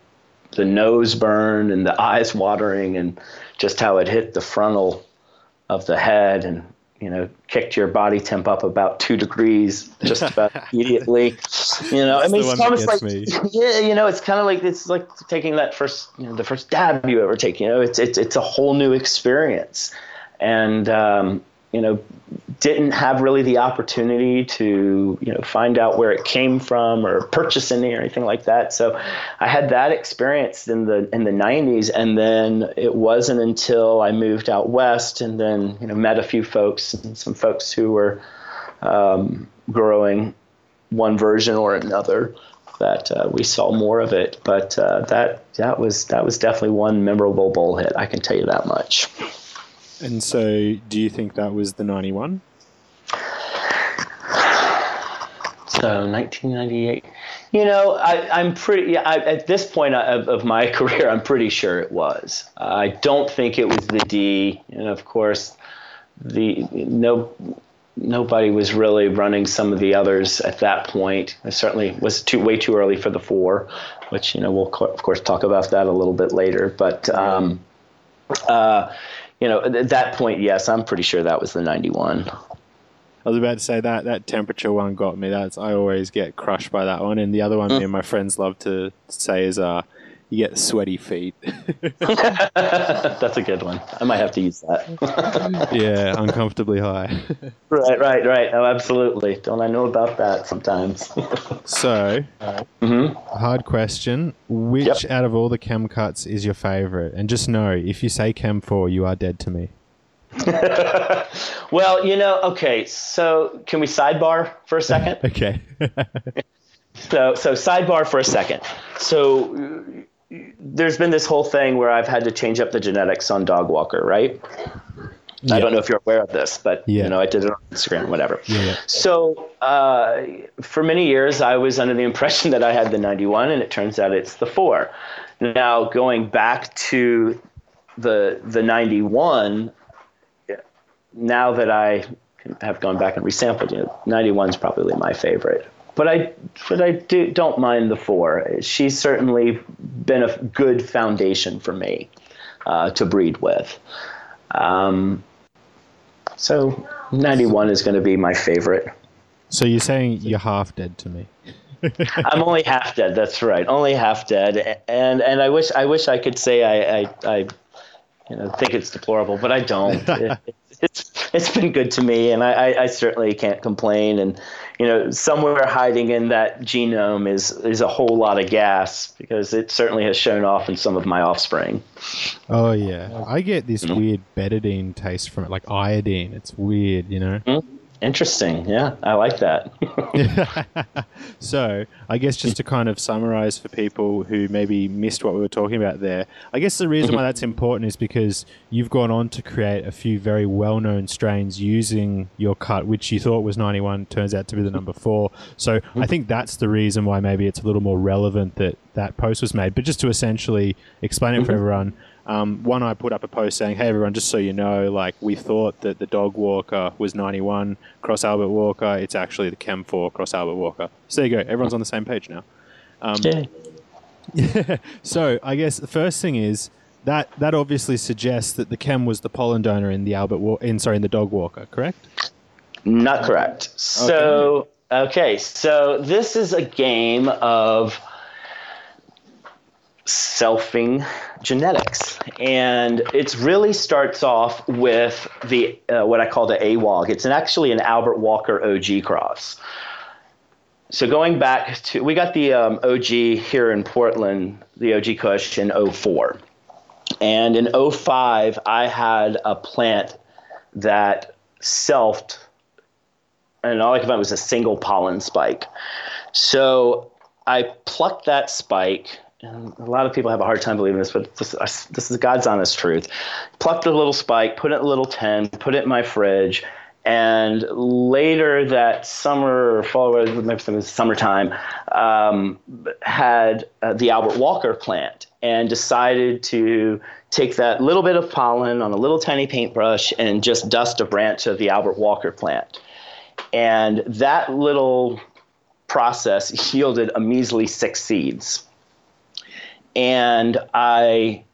the nose burn and the eyes watering and just how it hit the frontal of the head and you know, kicked your body temp up about two degrees just about immediately. You know, That's I mean, it's almost like, me. yeah, you know, it's kind of like it's like taking that first, you know, the first dab you ever take. You know, it's it's it's a whole new experience, and um, you know, didn't have really the opportunity to, you know, find out where it came from or purchase any or anything like that. So I had that experience in the in the 90s and then it wasn't until I moved out west and then, you know, met a few folks and some folks who were um, growing one version or another that uh, we saw more of it. But uh, that that was that was definitely one memorable bowl hit. I can tell you that much. And so, do you think that was the 91? So 1998. You know, I, am pretty. I, at this point of, of, my career, I'm pretty sure it was. I don't think it was the D, and of course, the no nobody was really running some of the others at that point. It certainly was too way too early for the four, which you know we'll of course talk about that a little bit later. But um, uh, you know, at that point, yes, I'm pretty sure that was the 91. I was about to say that that temperature one got me. That's I always get crushed by that one, and the other one mm. me and my friends love to say is uh, you get sweaty feet. That's a good one. I might have to use that. yeah, uncomfortably high. right, right, right. Oh, absolutely. Don't I know about that sometimes? so, mm-hmm. hard question. Which yep. out of all the chem cuts is your favorite? And just know, if you say chem four, you are dead to me. well, you know, okay. So, can we sidebar for a second? okay. so, so sidebar for a second. So, there's been this whole thing where I've had to change up the genetics on Dog Walker, right? Yeah. I don't know if you're aware of this, but yeah. you know, I did it on Instagram, whatever. Yeah, so uh, for many years, I was under the impression that I had the 91, and it turns out it's the four. Now, going back to the the 91, now that I have gone back and resampled, you know, 91 is probably my favorite but I but I do don't mind the four. She's certainly been a good foundation for me uh, to breed with. Um, so ninety one is going to be my favorite. So you're saying you're half dead to me. I'm only half dead. That's right, only half dead. And and I wish I wish I could say I I, I you know think it's deplorable, but I don't. it, it's it's been good to me, and I, I, certainly can't complain. And you know, somewhere hiding in that genome is is a whole lot of gas because it certainly has shown off in some of my offspring. Oh yeah, I get this mm-hmm. weird betadine taste from it, like iodine. It's weird, you know. Mm-hmm. Interesting. Yeah, I like that. so, I guess just to kind of summarize for people who maybe missed what we were talking about there, I guess the reason why that's important is because you've gone on to create a few very well known strains using your cut, which you thought was 91, turns out to be the number four. So, I think that's the reason why maybe it's a little more relevant that that post was made. But just to essentially explain it for mm-hmm. everyone, um, one, I put up a post saying, "Hey everyone, just so you know, like we thought that the dog walker was 91 cross Albert Walker. It's actually the Chem 4 cross Albert Walker." So there you go. Everyone's on the same page now. Um, yeah. so I guess the first thing is that that obviously suggests that the Chem was the pollen donor in the Albert in sorry in the dog walker, correct? Not correct. So okay, okay so this is a game of selfing genetics. And it really starts off with the uh, what I call the AWOG. It's an, actually an Albert Walker OG cross. So going back to, we got the um, OG here in Portland, the OG Kush in 04. And in 05, I had a plant that selfed, and all I could find was a single pollen spike. So I plucked that spike and a lot of people have a hard time believing this, but this, this is God's honest truth. Plucked a little spike, put it in a little tin, put it in my fridge, and later that summer or fall, maybe it was summertime, um, had uh, the Albert Walker plant and decided to take that little bit of pollen on a little tiny paintbrush and just dust a branch of the Albert Walker plant. And that little process yielded a measly six seeds and I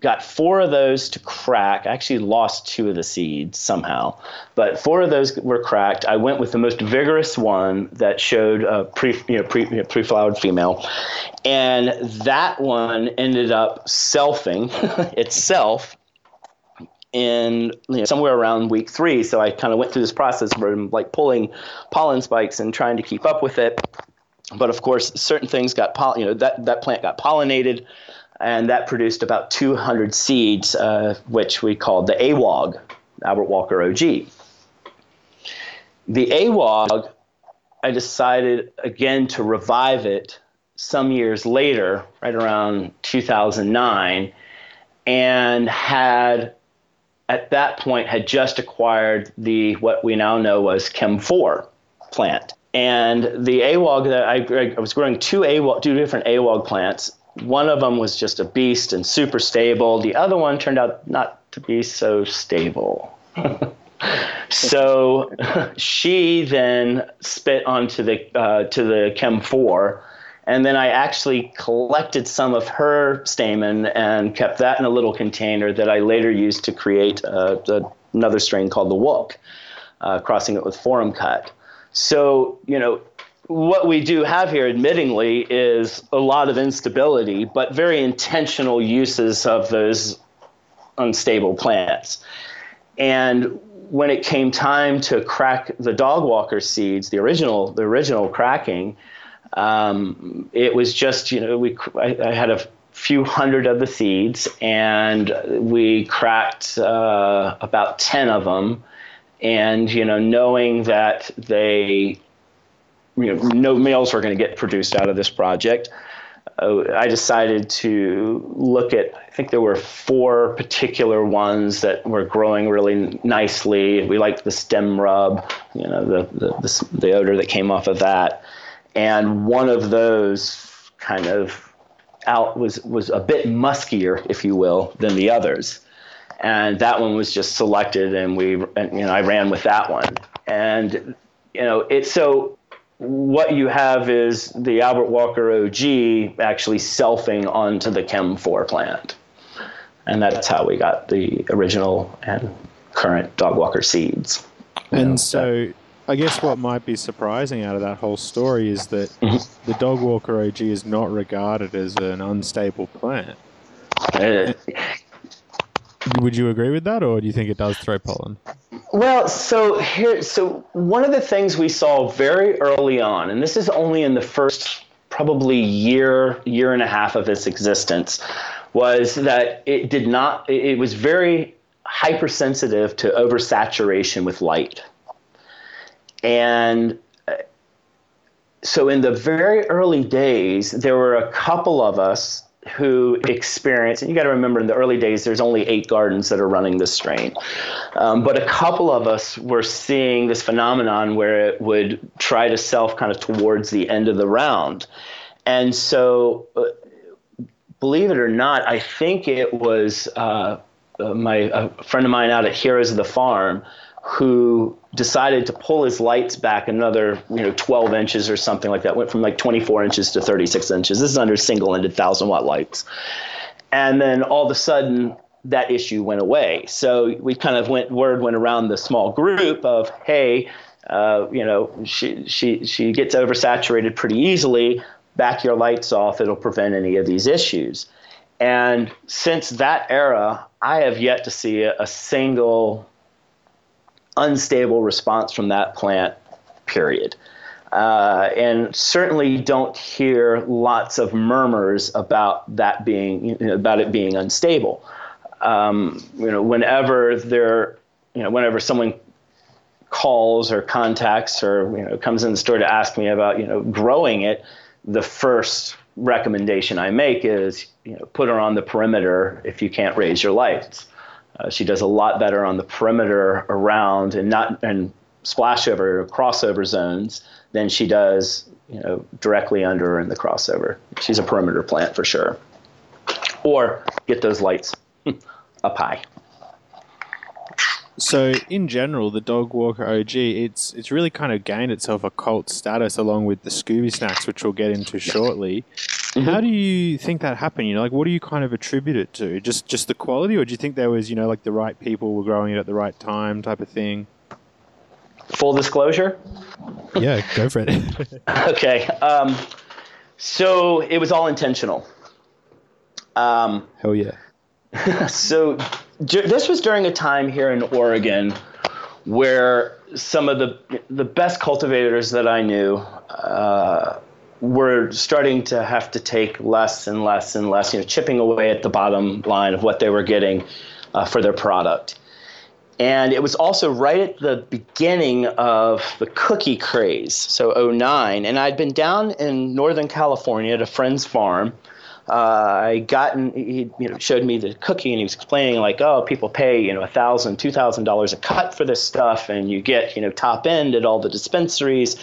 got four of those to crack. I actually lost two of the seeds somehow, but four of those were cracked. I went with the most vigorous one that showed a pre, you know, pre, you know, pre-flowered female, and that one ended up selfing itself in you know, somewhere around week three. So I kind of went through this process where I'm like pulling pollen spikes and trying to keep up with it but of course, certain things got poll- you know that that plant got pollinated, and that produced about 200 seeds, uh, which we called the AWOG, Albert Walker OG. The AWOG, I decided again to revive it some years later, right around 2009, and had at that point had just acquired the what we now know was Chem 4 plant. And the AWOG that I, I was growing two AWOG, two different AWOG plants. One of them was just a beast and super stable. The other one turned out not to be so stable. so she then spit onto the uh, to the Chem 4 and then I actually collected some of her stamen and kept that in a little container that I later used to create uh, another strain called the Wook, uh, crossing it with Forum cut. So, you know, what we do have here, admittingly, is a lot of instability, but very intentional uses of those unstable plants. And when it came time to crack the dog walker seeds, the original, the original cracking, um, it was just, you know, we I, I, had a few hundred of the seeds, and we cracked uh, about ten of them. And you know, knowing that they, you know, no males were going to get produced out of this project, uh, I decided to look at. I think there were four particular ones that were growing really nicely. We liked the stem rub, you know, the the, the, the odor that came off of that and one of those kind of out was was a bit muskier, if you will, than the others. And that one was just selected, and we, and, you know, I ran with that one. And you know, it's so what you have is the Albert Walker OG actually selfing onto the Chem 4 plant. And that's how we got the original and current Dog Walker seeds. And know, so I guess what might be surprising out of that whole story is that mm-hmm. the dog walker OG is not regarded as an unstable plant. Uh, Would you agree with that, or do you think it does throw pollen? Well, so here, so one of the things we saw very early on, and this is only in the first probably year, year and a half of its existence, was that it did not. It was very hypersensitive to oversaturation with light. And uh, so in the very early days, there were a couple of us who experienced, and you got to remember in the early days, there's only eight gardens that are running this strain. Um, but a couple of us were seeing this phenomenon where it would try to self kind of towards the end of the round. And so, uh, believe it or not, I think it was uh, uh my a friend of mine out at Heroes of the Farm who decided to pull his lights back another, you know, 12 inches or something like that. Went from like 24 inches to 36 inches. This is under single-ended thousand watt lights, and then all of a sudden that issue went away. So we kind of went word went around the small group of, hey, uh, you know, she she she gets oversaturated pretty easily. Back your lights off. It'll prevent any of these issues. And since that era, I have yet to see a, a single unstable response from that plant, period. Uh, and certainly don't hear lots of murmurs about that being you know, about it being unstable. Um, you know, whenever there, you know, whenever someone calls or contacts or you know comes in the store to ask me about you know growing it, the first recommendation I make is you know put her on the perimeter if you can't raise your lights. Uh, she does a lot better on the perimeter around and not and splashover crossover zones than she does, you know, directly under in the crossover. She's a perimeter plant for sure. Or get those lights up high. So in general, the Dog Walker OG, it's it's really kind of gained itself a cult status along with the Scooby Snacks, which we'll get into shortly. Mm-hmm. How do you think that happened? You know, like what do you kind of attribute it to? Just just the quality, or do you think there was you know like the right people were growing it at the right time, type of thing? Full disclosure. yeah, go for it. okay, um, so it was all intentional. Um, Hell yeah. so this was during a time here in Oregon where some of the the best cultivators that I knew uh, were starting to have to take less and less and less, you know, chipping away at the bottom line of what they were getting uh, for their product. And it was also right at the beginning of the cookie craze, so 09. And I'd been down in Northern California at a friend's farm uh, I gotten he you know showed me the cookie and he was explaining like oh people pay you know a thousand two thousand dollars a cut for this stuff and you get you know top end at all the dispensaries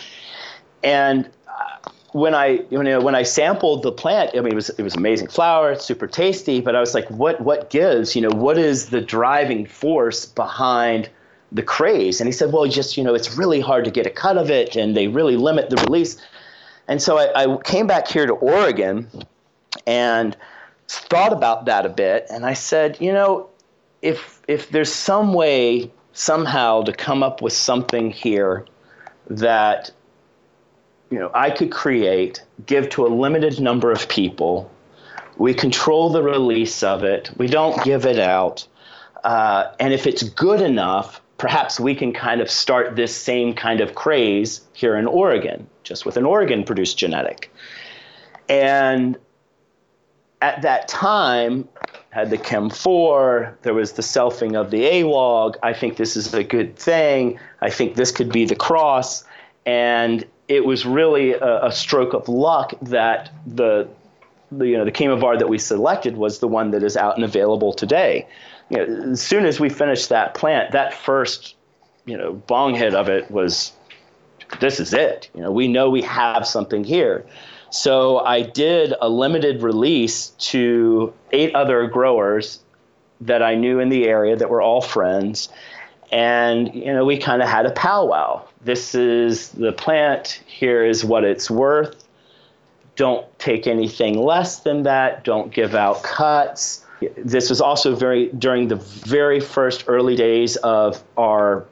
and uh, when I you know when I sampled the plant, I mean it was it was amazing flower, super tasty, but I was like, what what gives? You know, what is the driving force behind the craze? And he said, well, just you know, it's really hard to get a cut of it, and they really limit the release. And so I, I came back here to Oregon, and thought about that a bit, and I said, you know, if if there's some way somehow to come up with something here that you know, I could create, give to a limited number of people. We control the release of it. We don't give it out. Uh, and if it's good enough, perhaps we can kind of start this same kind of craze here in Oregon, just with an Oregon produced genetic. And at that time, had the Chem 4, there was the selfing of the AWOG. I think this is a good thing. I think this could be the cross. And it was really a, a stroke of luck that the, the you know the chemovar that we selected was the one that is out and available today. You know, as soon as we finished that plant, that first you know bong hit of it was this is it. You know, we know we have something here. So I did a limited release to eight other growers that I knew in the area that were all friends, and you know we kind of had a powwow. This is the plant here is what it's worth. Don't take anything less than that. Don't give out cuts. This was also very during the very first early days of our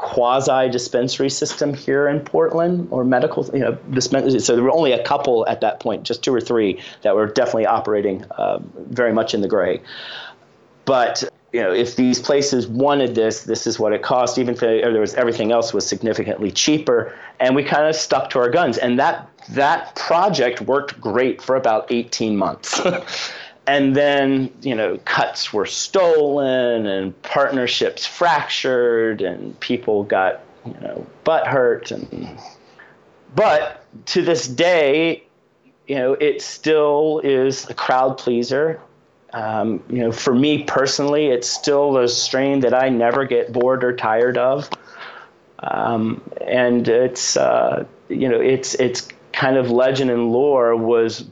quasi dispensary system here in Portland or medical you know dispensary so there were only a couple at that point just two or three that were definitely operating uh, very much in the gray but you know, if these places wanted this, this is what it cost. Even if there was everything else was significantly cheaper, and we kind of stuck to our guns. And that that project worked great for about 18 months. and then you know cuts were stolen and partnerships fractured and people got you know butt hurt and but to this day you know it still is a crowd pleaser um, you know, for me personally, it's still a strain that I never get bored or tired of. Um, and it's uh, you know it's it's kind of legend and lore was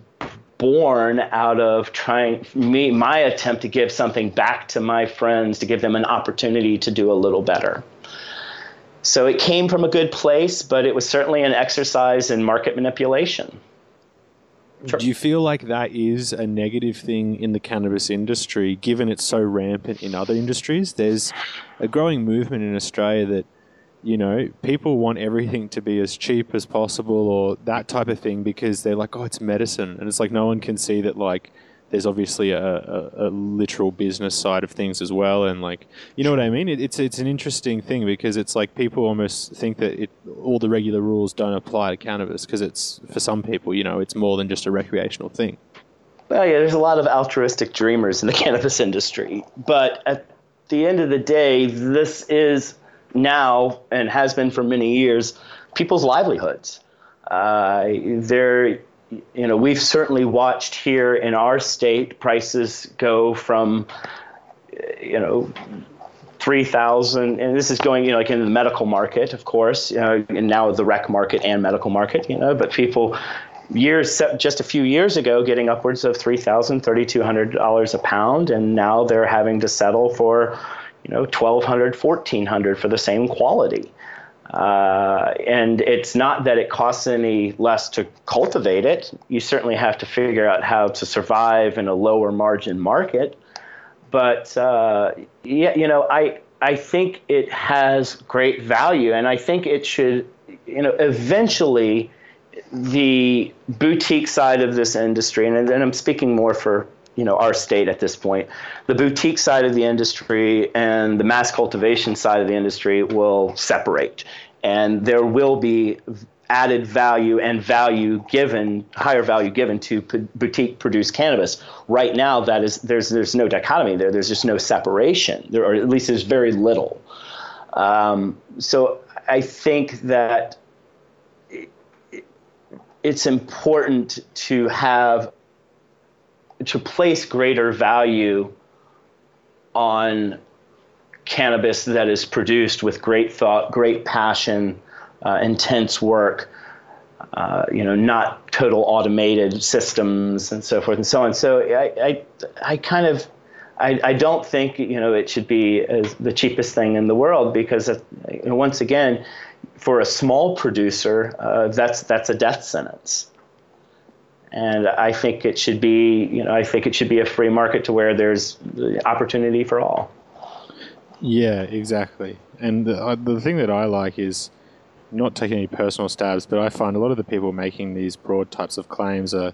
born out of trying me my attempt to give something back to my friends to give them an opportunity to do a little better. So it came from a good place, but it was certainly an exercise in market manipulation. Sure. Do you feel like that is a negative thing in the cannabis industry, given it's so rampant in other industries? There's a growing movement in Australia that, you know, people want everything to be as cheap as possible or that type of thing because they're like, oh, it's medicine. And it's like no one can see that, like, there's obviously a, a, a, literal business side of things as well, and like you know what I mean. It, it's it's an interesting thing because it's like people almost think that it, all the regular rules don't apply to cannabis because it's for some people, you know, it's more than just a recreational thing. Well, yeah, there's a lot of altruistic dreamers in the cannabis industry, but at the end of the day, this is now and has been for many years people's livelihoods. Uh, they're you know, we've certainly watched here in our state prices go from, you know, 3,000, and this is going, you know, like in the medical market, of course, you know, and now the rec market and medical market, you know, but people years, just a few years ago, getting upwards of $3,000, $3,200 a pound, and now they're having to settle for, you know, 1,200, 1,400 for the same quality. Uh, and it's not that it costs any less to cultivate it. You certainly have to figure out how to survive in a lower margin market. But uh, yeah, you know, I I think it has great value, and I think it should, you know, eventually the boutique side of this industry, and, and I'm speaking more for you know our state at this point. The boutique side of the industry and the mass cultivation side of the industry will separate. And there will be added value and value given higher value given to boutique produced cannabis. Right now that is there's there's no dichotomy there. There's just no separation. There or at least there's very little. Um, so i think that it's important to have to place greater value on cannabis that is produced with great thought, great passion, uh, intense work. Uh, you know, not total automated systems and so forth and so on. So I, I, I kind of, I, I don't think you know it should be the cheapest thing in the world because uh, you know, once again, for a small producer, uh, that's that's a death sentence. And I think it should be, you know, I think it should be a free market to where there's opportunity for all. Yeah, exactly. And the, uh, the thing that I like is not taking any personal stabs, but I find a lot of the people making these broad types of claims are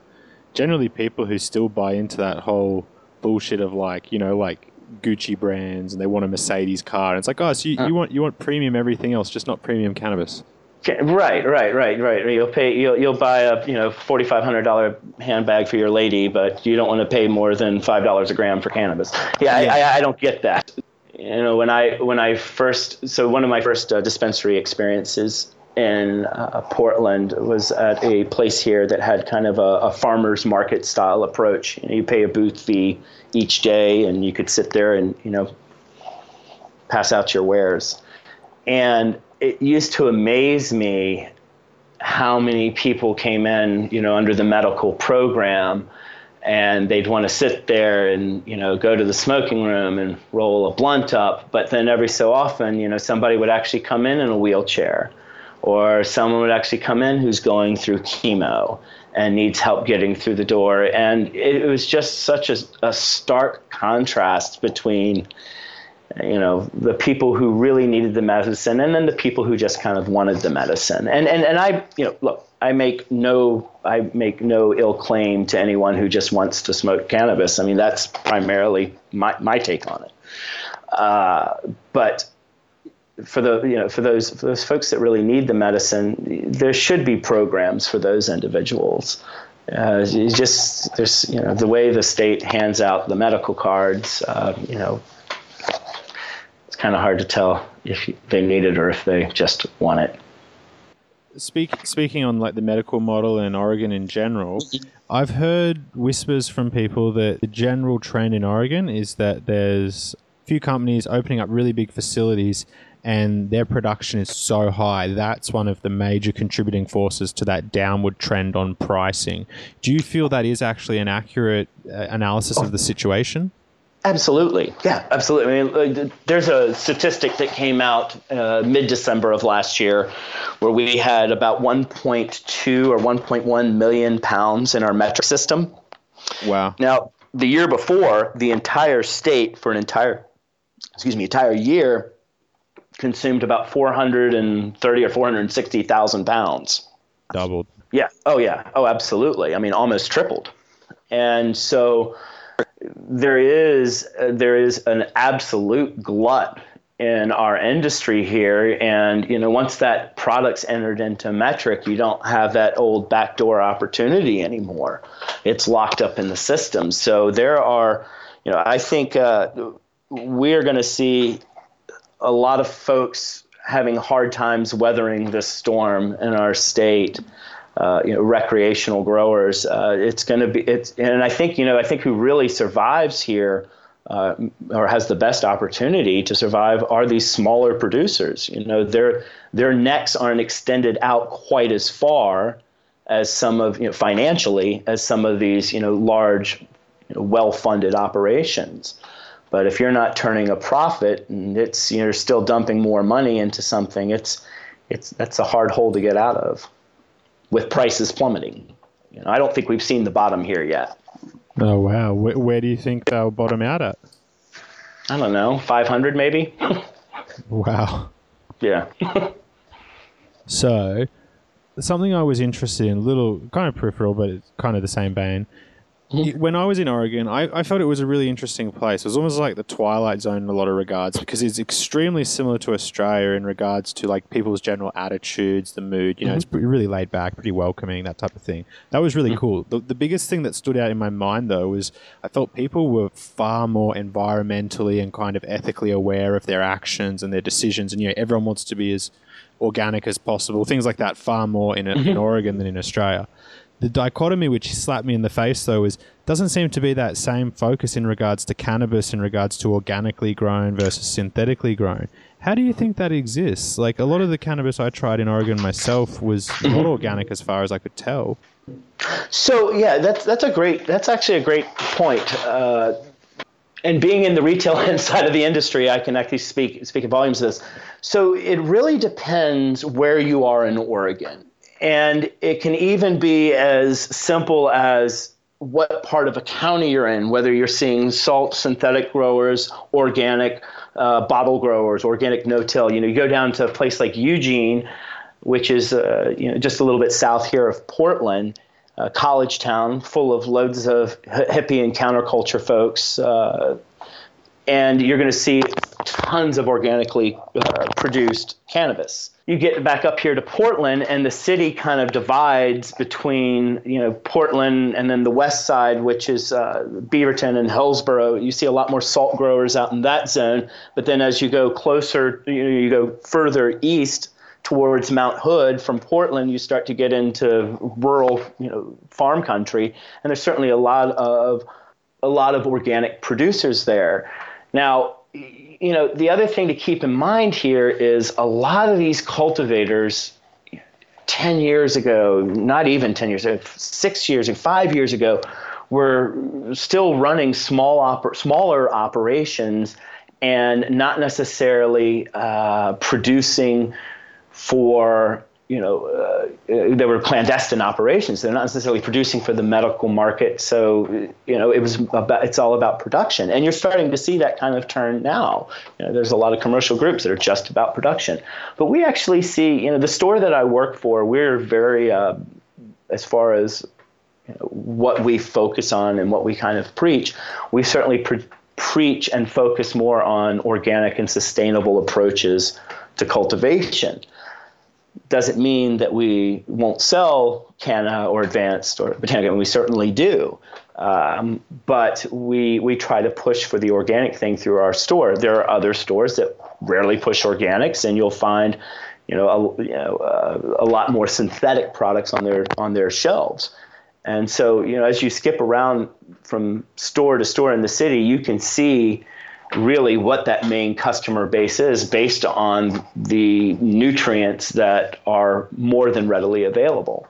generally people who still buy into that whole bullshit of like, you know, like Gucci brands and they want a Mercedes car. And it's like, oh, so you, you want you want premium everything else, just not premium cannabis. Right, right, right, right. You'll pay. You'll you'll buy a you know forty five hundred dollar handbag for your lady, but you don't want to pay more than five dollars a gram for cannabis. Yeah, yeah. I, I, I, don't get that. You know, when I when I first so one of my first uh, dispensary experiences in uh, Portland was at a place here that had kind of a, a farmers market style approach. You, know, you pay a booth fee each day, and you could sit there and you know pass out your wares. And it used to amaze me how many people came in, you know, under the medical program and they'd want to sit there and, you know, go to the smoking room and roll a blunt up. But then every so often, you know, somebody would actually come in in a wheelchair or someone would actually come in who's going through chemo and needs help getting through the door. And it was just such a, a stark contrast between, you know the people who really needed the medicine and then the people who just kind of wanted the medicine. And and and I you know look I make no I make no ill claim to anyone who just wants to smoke cannabis. I mean that's primarily my my take on it. Uh, but for the you know for those for those folks that really need the medicine there should be programs for those individuals. Uh, just there's you know the way the state hands out the medical cards uh, you know kind of hard to tell if they need it or if they just want it. Speak, speaking on like the medical model in Oregon in general, I've heard whispers from people that the general trend in Oregon is that there's a few companies opening up really big facilities and their production is so high. That's one of the major contributing forces to that downward trend on pricing. Do you feel that is actually an accurate uh, analysis of the situation? Absolutely. Yeah, absolutely. I mean, there's a statistic that came out uh, mid December of last year where we had about 1.2 or 1.1 million pounds in our Metrc system. Wow. Now, the year before, the entire state for an entire, excuse me, entire year consumed about 430 or 460,000 pounds. Doubled. Yeah. Oh, yeah. Oh, absolutely. I mean, almost tripled. And so, there is uh, there is an absolute glut in our industry here. And you know once that product's entered into Metrc you don't have that old backdoor opportunity anymore. It's locked up in the system. So there are you know i think uh, we're going to see a lot of folks having hard times weathering this storm in our state uh, you know, recreational growers. Uh, it's going to be it's, and I think you know, I think who really survives here. Uh, or has the best opportunity to survive are these smaller producers. You know, their their necks aren't extended out quite as far as some of you know financially as some of these you know large, you know, well-funded operations. But if you're not turning a profit and it's you're still dumping more money into something, it's it's that's a hard hole to get out of with prices plummeting. You know, I don't think we've seen the bottom here yet. Oh wow! Where, where do you think they'll bottom out at? I don't know, five hundred maybe. wow. Yeah. so, something I was interested in, little kind of peripheral, but it's kind of the same vein, when I was in Oregon, I, I felt it was a really interesting place. It was almost like the Twilight Zone in a lot of regards because it's extremely similar to Australia in regards to like people's general attitudes, the mood. You know, mm-hmm. it's pretty, really laid back, pretty welcoming, that type of thing. That was really mm-hmm. cool. The, the biggest thing that stood out in my mind though was I felt people were far more environmentally and kind of ethically aware of their actions and their decisions. And you know, everyone wants to be as organic as possible. Things like that far more in, mm-hmm. in Oregon than in Australia. The dichotomy which slapped me in the face though is doesn't seem to be that same focus in regards to cannabis in regards to organically grown versus synthetically grown. How do you think that exists? Like a lot of the cannabis I tried in Oregon myself was not organic as far as I could tell. So yeah, that's that's a great that's actually a great point. Uh, and being in the retail inside of the industry, I can actually speak speak in volumes of this. So it really depends where you are in Oregon, and it can even be as simple as what part of a county you're in, whether you're seeing salt synthetic growers, organic uh, bottle growers, organic no-till. You know, you go down to a place like Eugene, which is uh, you know just a little bit south here of Portland, a college town full of loads of hippie and counterculture folks. Uh, and you're going to see tons of organically uh, produced cannabis. You get back up here to Portland, and the city kind of divides between you know Portland and then the west side, which is uh, Beaverton and Hillsboro. You see a lot more salt growers out in that zone. But then as you go closer, you know, you go further east towards Mount Hood from Portland, you start to get into rural, you know, farm country, and there's certainly a lot of a lot of organic producers there. Now, you know, the other thing to keep in mind here is a lot of these cultivators 10 years ago, not even 10 years ago, six years or five years ago, were still running small oper- smaller operations and not necessarily uh, producing for you know uh, they were clandestine operations. They're not necessarily producing for the medical market. So you know it was about it's all about production, and you're starting to see that kind of turn now. You know, there's a lot of commercial groups that are just about production, but we actually see you know the store that I work for. We're very uh, as far as you know, what we focus on and what we kind of preach. We certainly pre- preach and focus more on organic and sustainable approaches to cultivation doesn't mean that we won't sell Canna or Advanced or Botanicare, and we certainly do. Um, but we we try to push for the organic thing through our store. There are other stores that rarely push organics, and you'll find, you know, a, you know, uh, a lot more synthetic products on their on their shelves. And so, you know, as you skip around from store to store in the city, you can see really what that main customer base is based on the nutrients that are more than readily available.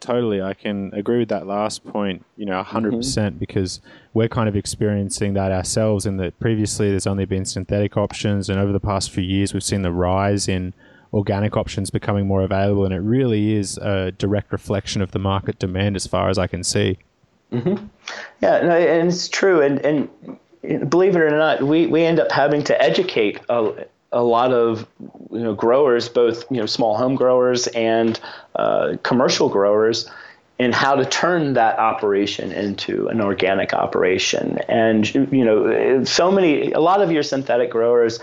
Totally, I can agree with that last point, you know, 100 mm-hmm. percent mm hmm because we're kind of experiencing that ourselves in that previously there's only been synthetic options and over the past few years we've seen the rise in organic options becoming more available and it really is a direct reflection of the market demand as far as I can see. Mm-hmm. Yeah, and it's true and and believe it or not, we, we end up having to educate a, a lot of you know growers, both you know small home growers and uh, commercial growers, in how to turn that operation into an organic operation. And you know, so many, a lot of your synthetic growers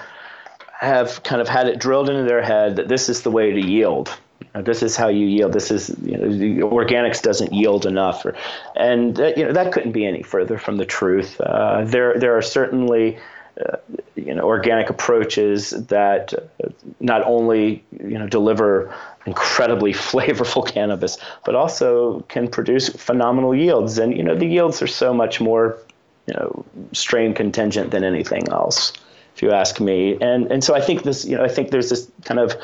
have kind of had it drilled into their head that this is the way to yield this is how you yield. This is you know the organics doesn't yield enough, or, and uh, you know that couldn't be any further from the truth. Uh, there there are certainly uh, you know organic approaches that uh, not only you know deliver incredibly flavorful cannabis, but also can produce phenomenal yields. And you know the yields are so much more you know strain contingent than anything else if you ask me. And and so I think this, you know, I think there's this kind of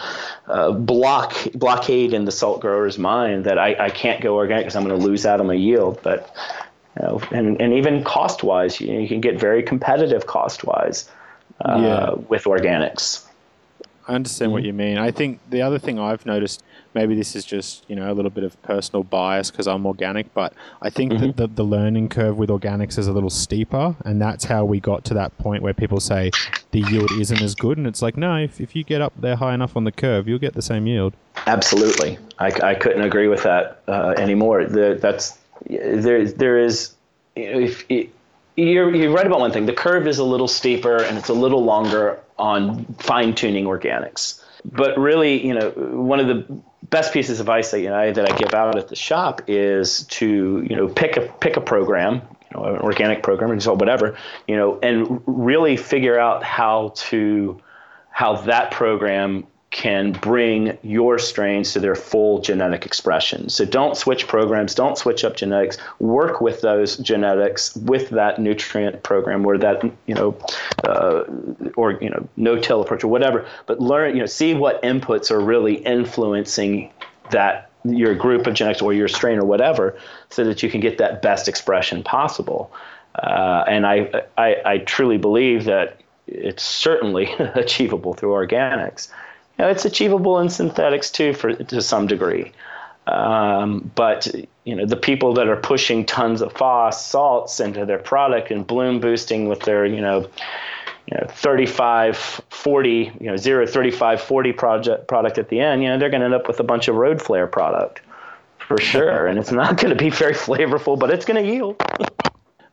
uh, block blockade in the salt grower's mind that I, I can't go organic because I'm going to lose out on my yield. But you know, and and even cost wise, you, know, you can get very competitive cost wise uh, yeah. with organics. I understand mm-hmm. what you mean. I think the other thing I've noticed maybe this is just you know a little bit of personal bias because I'm organic, but I think mm-hmm. that the, the learning curve with organics is a little steeper, and that's how we got to that point where people say the yield isn't as good, and it's like no, if, if you get up there high enough on the curve, you'll get the same yield. Absolutely, I, I couldn't agree with that uh, anymore. The, that's there there is if it, you're, you're right about one thing. The curve is a little steeper and it's a little longer on fine tuning organics. But really, you know, one of the best pieces of advice that you know that I give out at the shop is to you know pick a pick a program, you know, an organic program or whatever, you know, and really figure out how to how that program can bring your strains to their full genetic expression. So don't switch programs, don't switch up genetics. Work with those genetics with that nutrient program or that you know, uh, or you know, no-till approach or whatever. But learn, you know, see what inputs are really influencing that your group of genetics or your strain or whatever, so that you can get that best expression possible. Uh, and I, I, I truly believe that it's certainly achievable through organics know, it's achievable in synthetics too, for to some degree. Um, but you know, the people that are pushing tons of phos salts into their product and bloom boosting with their you know, you know 35 40 you know 0 35 40 project product at the end you know they're going to end up with a bunch of road flare product for sure and it's not going to be very flavorful but it's going to yield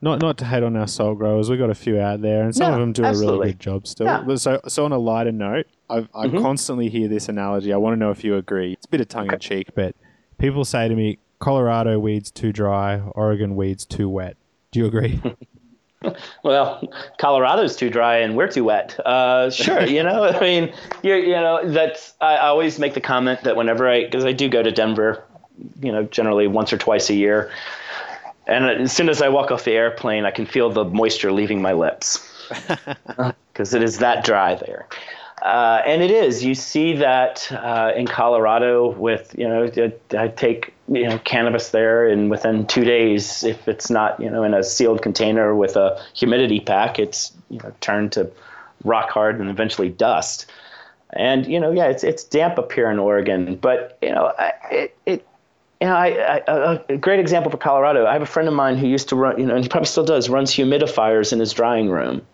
not not to hate on our soul growers, we've got a few out there, and some no, of them do absolutely. a really good job still. Yeah. So, so on a lighter note, I've, I Mhm. constantly hear this analogy. I want to know if you agree. It's a bit of tongue in cheek, but people say to me, "Colorado weeds too dry, Oregon weeds too wet." Do you agree? Well, Colorado's too dry and we're too wet. Uh, sure, you know, I mean, you you know, that's I always make the comment that whenever I because I do go to Denver, you know, generally once or twice a year, and as soon as I walk off the airplane, I can feel the moisture leaving my lips because it is that dry there. Uh, and it is. You see that uh, in Colorado with, you know, I take, you know, cannabis there, and within two days, if it's not, you know, in a sealed container with a humidity pack, it's, you know, turned to rock hard and eventually dust. And, you know, yeah, it's, it's damp up here in Oregon, but, you know, I- it, it, you know, I, I, a a great example for Colorado. I have a friend of mine who used to run, you know, and he probably still does, runs humidifiers in his drying room.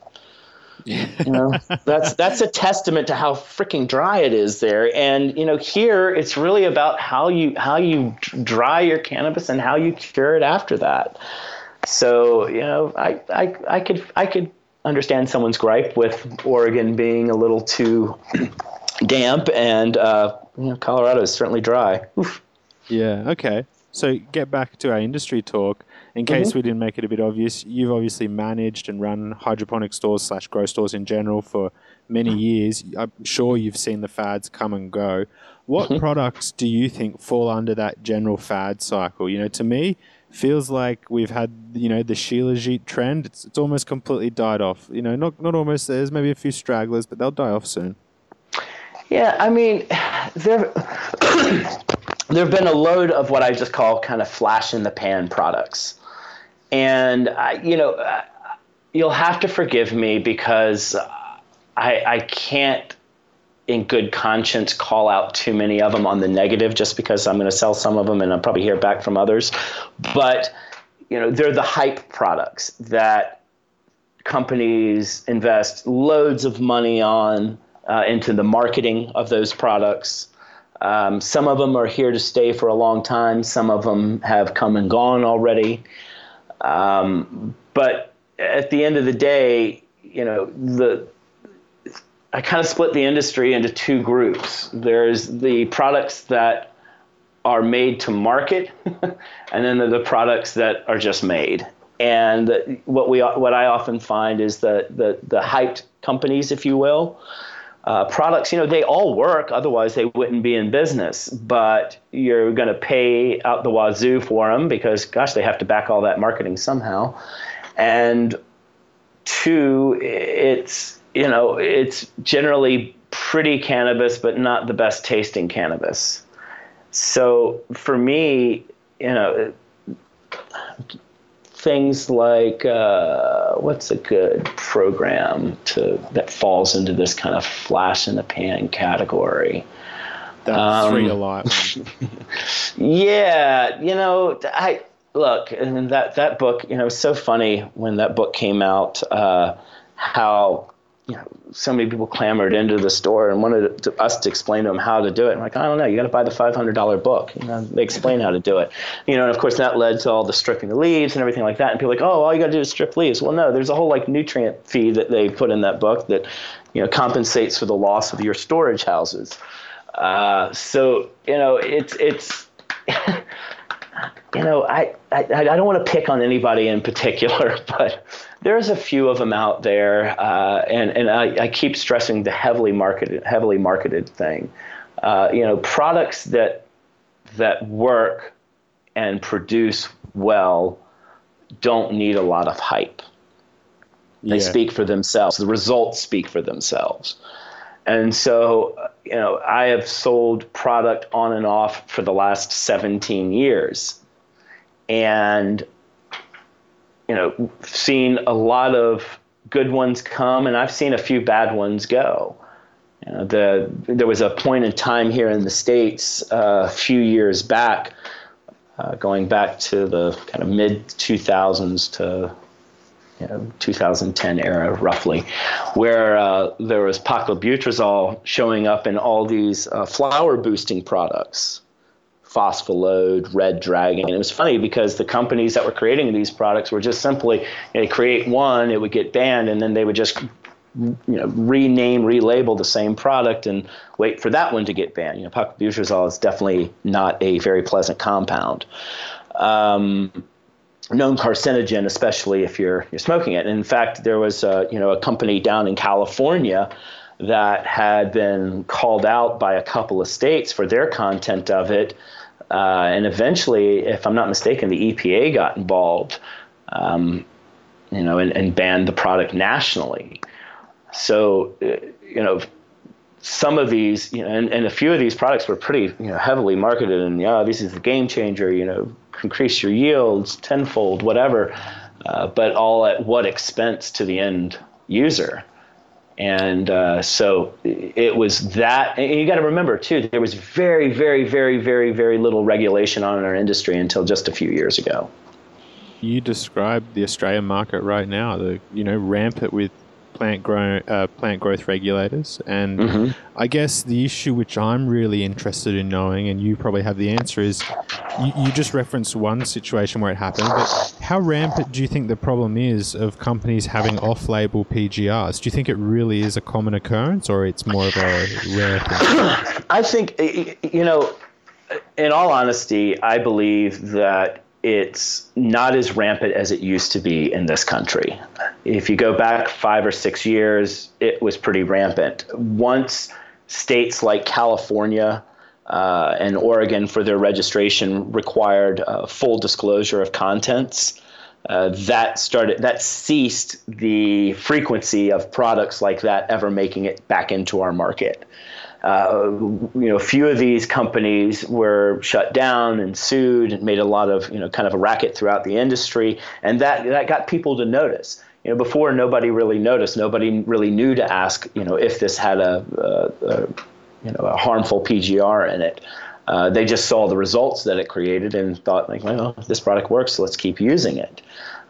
You know, that's that's a testament to how freaking dry it is there. And you know, here it's really about how you how you dry your cannabis and how you cure it after that. So you know, I I, I could I could understand someone's gripe with Oregon being a little too damp, and uh, you know, Colorado is certainly dry. Oof. Yeah. Okay. So get back to our industry talk. In case mm-hmm. we didn't make it a bit obvious, you've obviously managed and run hydroponic stores slash grow stores in general for many years. I'm sure you've seen the fads come and go. What products do you think fall under that general fad cycle? You know, to me, feels like we've had you know the Shilajit trend. It's it's almost completely died off. You know, not not almost. There's maybe a few stragglers, but they'll die off soon. Yeah, I mean, there there have been a load of what I just call kind of flash in the pan products, and I, you know, uh, you'll have to forgive me because I I can't in good conscience call out too many of them on the negative just because I'm going to sell some of them and I'll probably hear back from others, but you know, they're the hype products that companies invest loads of money on uh, into the marketing of those products. Um, some of them are here to stay for a long time. Some of them have come and gone already. Um, but at the end of the day, you know, the I kind of split the industry into two groups. There's the products that are made to market, and then the products that are just made. And what we what I often find is that the the hyped companies, if you will, uh, products, you know, they all work. Otherwise, they wouldn't be in business. But you're going to pay out the wazoo for them because, gosh, they have to back all that marketing somehow. And two, it's you know, it's generally pretty cannabis, but not the best tasting cannabis. So for me, you know, things like uh, what's a good program to that falls into this kind of flash in the pan category. That's Um, three light one. Yeah, you know, I look, and that that book, you know, it's so funny when that book came out, uh, how you know so many people clamored into the store and wanted to, us to explain to them how to do it. I'm like, I don't know, you got to buy the $500 book. You know, they explain how to do it. You know, and of course that led to all the stripping the leaves and everything like that. And people like, oh, all you got to do is strip leaves. Well, no, there's a whole like nutrient fee that they put in that book that you know compensates for the loss of your storage houses. Uh, so you know, it's it's you know, I, I, I don't want to pick on anybody in particular, but there's a few of them out there, uh, and and I, I, keep stressing the heavily marketed heavily marketed thing. Uh, you know, products that that work and produce well don't need a lot of hype. They yeah. speak for themselves. The results speak for themselves. And so, you know, I have sold product on and off for the last 17 years. And, you know, seen a lot of good ones come, and I've seen a few bad ones go. You know, the, there was a point in time here in the States uh, a few years back, uh, going back to the kind of mid 2000s to you know, 2010 era, roughly, where uh, there was paclobutrazol showing up in all these uh, flower boosting products, Phosphoload, Red Dragon. And it was funny because the companies that were creating these products were just simply they create one, it would get banned, and then they would just you know rename, relabel the same product and wait for that one to get banned. You know, paclobutrazol is definitely not a very pleasant compound. Um, known carcinogen, especially if you're you're smoking it. And in fact, there was a, you know a company down in California that had been called out by a couple of states for their content of it, uh, and eventually, if I'm not mistaken, the EPA got involved, um, you know, and, and banned the product nationally. So, uh, you know, some of these, you know, and, and a few of these products were pretty, you know, heavily marketed, and yeah, this is the game changer, you know, increase your yields tenfold, whatever, uh, but all at what expense to the end user? And uh, so it was that. And you got to remember, too, there was very, very, very, very, very little regulation on our industry until just a few years ago. You describe the Australian market right now, the you know rampant with plant grow uh, plant growth regulators, and mm-hmm. I guess the issue which I'm really interested in knowing, and you probably have the answer, is you, you just referenced one situation where it happened, but how rampant do you think the problem is of companies having off-label PGRs? Do you think it really is a common occurrence, or it's more of a rare thing? I think you know, in all honesty, I believe that it's not as rampant as it used to be in this country. If you go back five or six years, it was pretty rampant. Once states like California uh, and Oregon, for their registration, required uh, full disclosure of contents. Uh, that started that ceased the frequency of products like that ever making it back into our market. Uh, you know, a few of these companies were shut down and sued and made a lot of, you know, kind of a racket throughout the industry. And that, that got people to notice. You know, before nobody really noticed, nobody really knew to ask, you know, if this had a, a, a you know, a harmful PGR in it. Uh, they just saw the results that it created and thought, like, well, this product works, let's keep using it.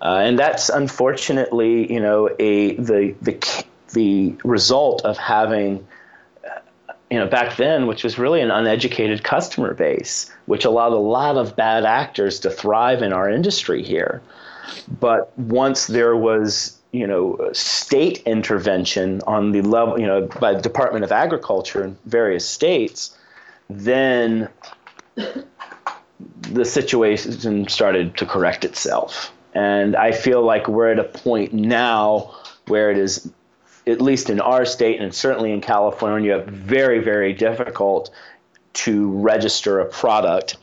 Uh, and that's unfortunately, you know, a the the the result of having you know, back then, which was really an uneducated customer base, which allowed a lot of bad actors to thrive in our industry here. But once there was, you know, state intervention on the level, you know, by the Department of Agriculture in various states, then the situation started to correct itself. And I feel like we're at a point now where it is at least in our state and certainly in California, very, very difficult to register a product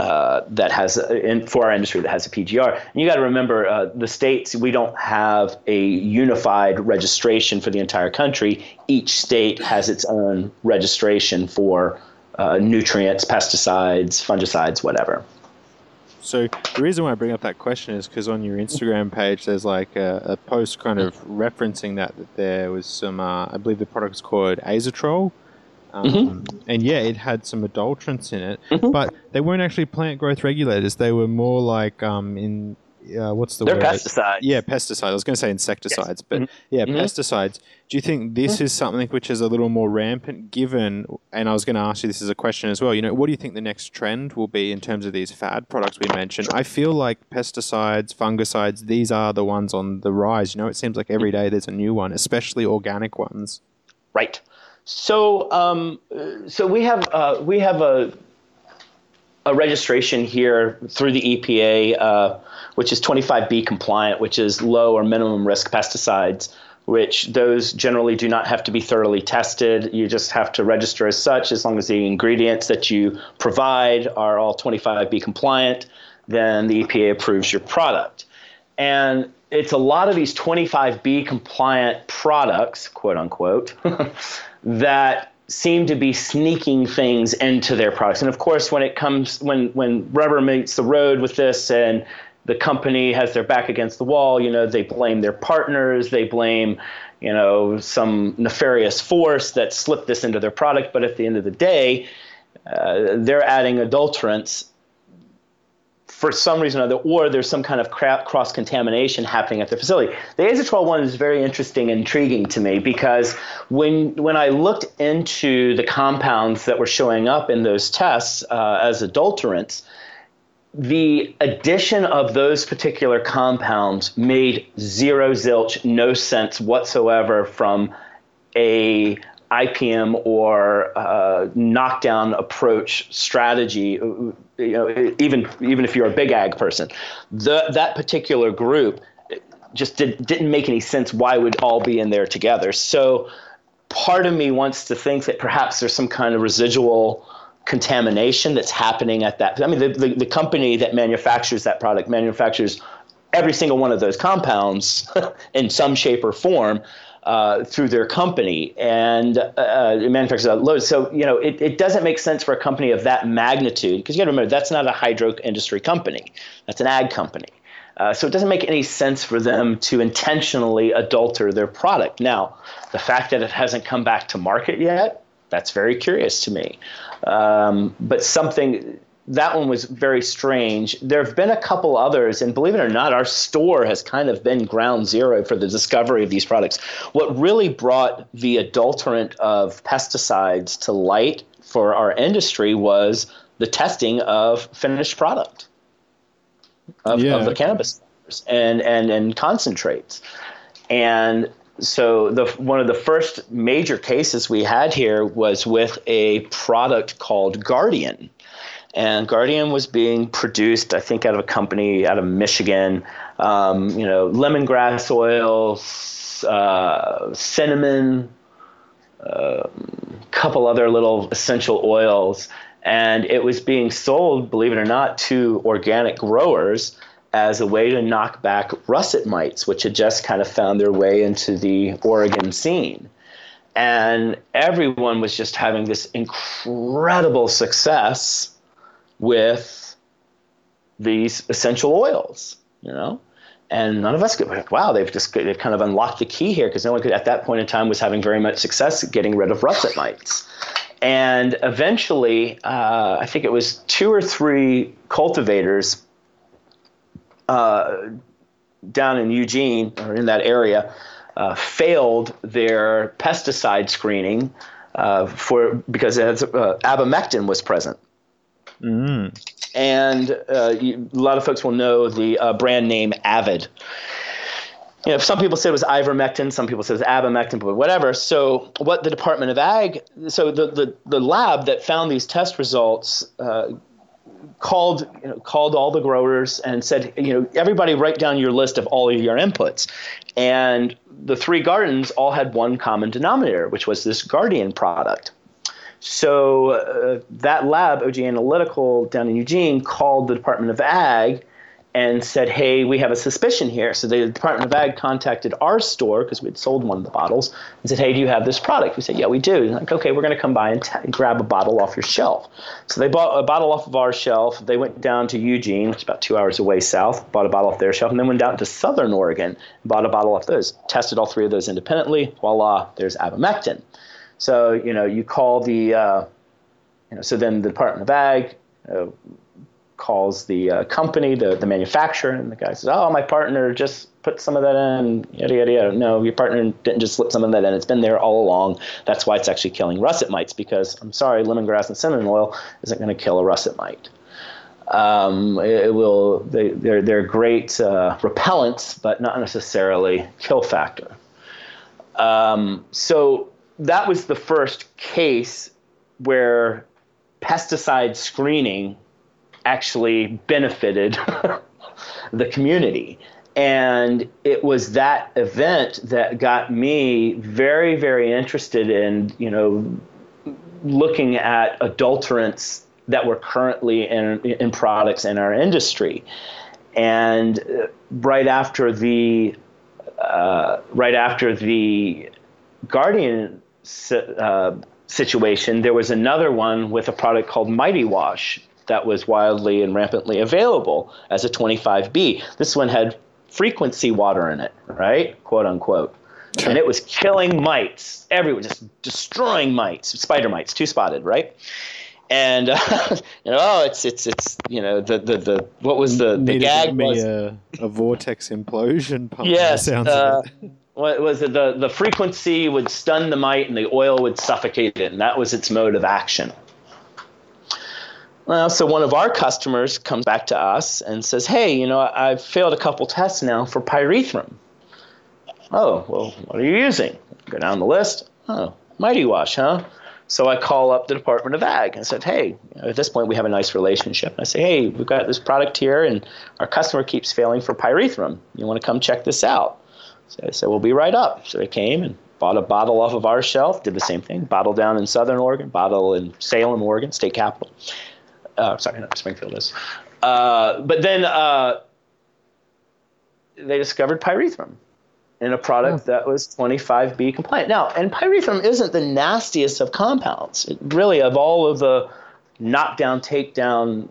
uh, that has in, for our industry that has a PGR. And you got to remember, uh, the states we don't have a unified registration for the entire country. Each state has its own registration for uh, nutrients, pesticides, fungicides, whatever. So the reason why I bring up that question is because on your Instagram page, there's like a, a post kind of referencing that, that there was some, uh, I believe the product was called Azatrol. Um, mm-hmm. And yeah, it had some adulterants in it, mm-hmm. but they weren't actually plant growth regulators. They were more like um, in uh, what's the They're word? pesticides. Yeah, pesticides. I was going to say insecticides, yes. but mm-hmm. yeah, mm-hmm. pesticides. Do you think this mm-hmm. is something which is a little more rampant given, and I was going to ask you this as a question as well, you know, what do you think the next trend will be in terms of these fad products we mentioned? I feel like pesticides, fungicides, these are the ones on the rise. You know, it seems like every day there's a new one, especially organic ones. Right. So, um, so we have uh, we have a a registration here through the EPA, uh, which is 25B compliant, which is low or minimum risk pesticides, which those generally do not have to be thoroughly tested. You just have to register as such as long as the ingredients that you provide are all 25B compliant, then the EPA approves your product. And it's a lot of these 25B compliant products, quote unquote, that seem to be sneaking things into their products. And of course, when it comes when when rubber meets the road with this and the company has their back against the wall, you know, they blame their partners, they blame, you know, some nefarious force that slipped this into their product, but at the end of the day, uh, they're adding adulterants for some reason or other, or there's some kind of cross contamination happening at the facility. The azatrol one is very interesting and intriguing to me because when when I looked into the compounds that were showing up in those tests uh, as adulterants, the addition of those particular compounds made zero zilch, no sense whatsoever from a IPM or uh, knockdown approach strategy, you know, even even if you're a big ag person, the, that particular group just did, didn't make any sense. Why would all be in there together? So part of me wants to think that perhaps there's some kind of residual contamination that's happening at that. I mean, the, the, the company that manufactures that product manufactures every single one of those compounds in some shape or form uh, through their company and uh, manufactures that load. So, you know, it, it doesn't make sense for a company of that magnitude because you got to remember that's not a hydro industry company, that's an ag company. Uh, so it doesn't make any sense for them to intentionally adulter their product. Now, the fact that it hasn't come back to market yet, that's very curious to me. Um, but something that one was very strange. There have been a couple others, and believe it or not, our store has kind of been ground zero for the discovery of these products. What really brought the adulterant of pesticides to light for our industry was the testing of finished product of, yeah. of the cannabis and, and, and concentrates. And so the one of the first major cases we had here was with a product called Guardian and Guardian was being produced, I think, out of a company out of Michigan. Um, you know, lemongrass oil, uh, cinnamon, a uh, couple other little essential oils, and it was being sold, believe it or not, to organic growers as a way to knock back russet mites, which had just kind of found their way into the Oregon scene. And everyone was just having this incredible success with these essential oils, you know? And none of us could, wow, they've just they've kind of unlocked the key here because no one could, at that point in time was having very much success getting rid of russet mites. And eventually, uh, I think it was two or three cultivators uh, down in Eugene or in that area uh, failed their pesticide screening uh, for because uh, abamectin was present. Mm. And uh, you, a lot of folks will know the uh, brand name Avid. You know, some people say it was ivermectin, some people say it was abamectin, but whatever. So, what the Department of Ag, so the, the, the lab that found these test results uh, called you know, called all the growers and said, you know, everybody write down your list of all of your inputs. And the three gardens all had one common denominator, which was this Guardian product. So uh, that lab, OG Analytical down in Eugene, called the Department of Ag and said, "Hey, we have a suspicion here." So the Department of Ag contacted our store because we had sold one of the bottles and said, "Hey, do you have this product?" We said, "Yeah, we do." like, "Okay, we're going to come by and t- grab a bottle off your shelf." So they bought a bottle off of our shelf. They went down to Eugene, which is about two hours away south, bought a bottle off their shelf, and then went down to Southern Oregon and bought a bottle off those. Tested all three of those independently. Voila, there's abamectin. So you know, you call the, uh, you know, so then the Department of Ag uh, calls the uh, company, the the manufacturer, and the guy says, "Oh, my partner just put some of that in." Yada yada yada. No, your partner didn't just slip some of that in. It's been there all along. That's why it's actually killing russet mites. Because I'm sorry, lemongrass and cinnamon oil isn't going to kill a russet mite. Um, it, will. They, they're they're great uh, repellents, but not necessarily kill factor. Um, so that was the first case where pesticide screening actually benefited the community. And it was that event that got me very, very interested in, you know, looking at adulterants that were currently in, in products in our industry. And uh, right after the uh, right after the Guardian uh, situation, there was another one with a product called Mighty Wash that was wildly and rampantly available as a 25B. This one had frequency water in it, right? Quote unquote. And it was killing mites everywhere, just destroying mites, spider mites, two spotted, right? And uh, you know, oh, it's it's it's you know the the, the what was the the gag was a, a vortex implosion pump. yes, sounds uh. What was it? The the frequency would stun the mite, and the oil would suffocate it, and that was its mode of action. Well, so one of our customers comes back to us and says, "Hey, you know, I've failed a couple tests now for pyrethrum." Oh, well, what are you using? Go down the list. Oh, Mighty Wash, huh? So I call up the Department of Ag and said, "Hey, you know, at this point we have a nice relationship." I say, "Hey, we've got this product here, and our customer keeps failing for pyrethrum. You want to come check this out?" So I said, "We'll be right up." So they came and bought a bottle off of our shelf. Did the same thing. Bottle down in Southern Oregon, bottle in Salem, Oregon, state capital. Uh, sorry, not Springfield is. Uh, but then uh, they discovered pyrethrum in a product that was 25B compliant. Now, and pyrethrum isn't the nastiest of compounds. It really, of all of the knockdown, takedown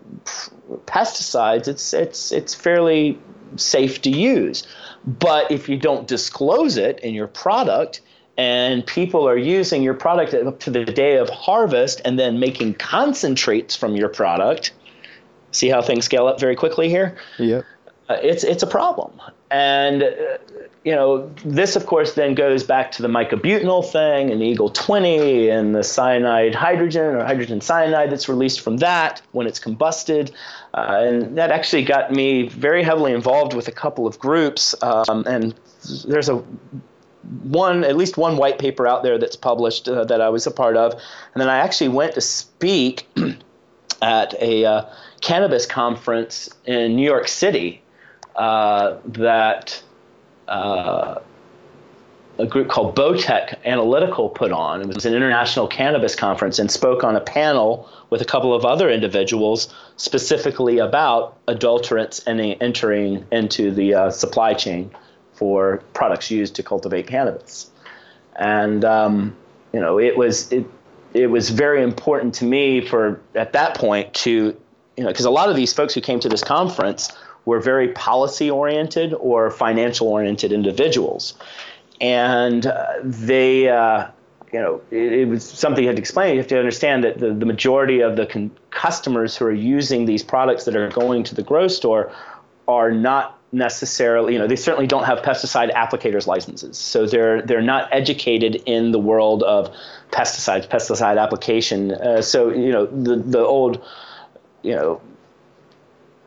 pesticides, it's it's it's fairly safe to use. But if you don't disclose it in your product, and people are using your product up to the day of harvest and then making concentrates from your product, see how things scale up very quickly here? Yep. Uh, it's it's a problem. And uh, you know, this of course then goes back to the myclobutanil thing and the Eagle 20 and the cyanide hydrogen or hydrogen cyanide that's released from that when it's combusted. Uh, and that actually got me very heavily involved with a couple of groups. Um, and there's a one at least one white paper out there that's published uh, that I was a part of, and then I actually went to speak at a uh, cannabis conference in New York City uh, that uh, a group called Botech Analytical put on. It was an international cannabis conference and spoke on a panel with a couple of other individuals specifically about adulterants and entering into the uh, supply chain for products used to cultivate cannabis. And um, you know, it was it it was very important to me for at that point to you know because a lot of these folks who came to this conference were very policy oriented or financial oriented individuals, and uh, they. Uh, you know, it, it, was something you had to explain. You have to understand that the, the majority of the con- customers who are using these products that are going to the grow store are not necessarily, you know, they certainly don't have pesticide applicators licenses. So they're they're not educated in the world of pesticides, pesticide application. Uh, so you know, the the old, you know,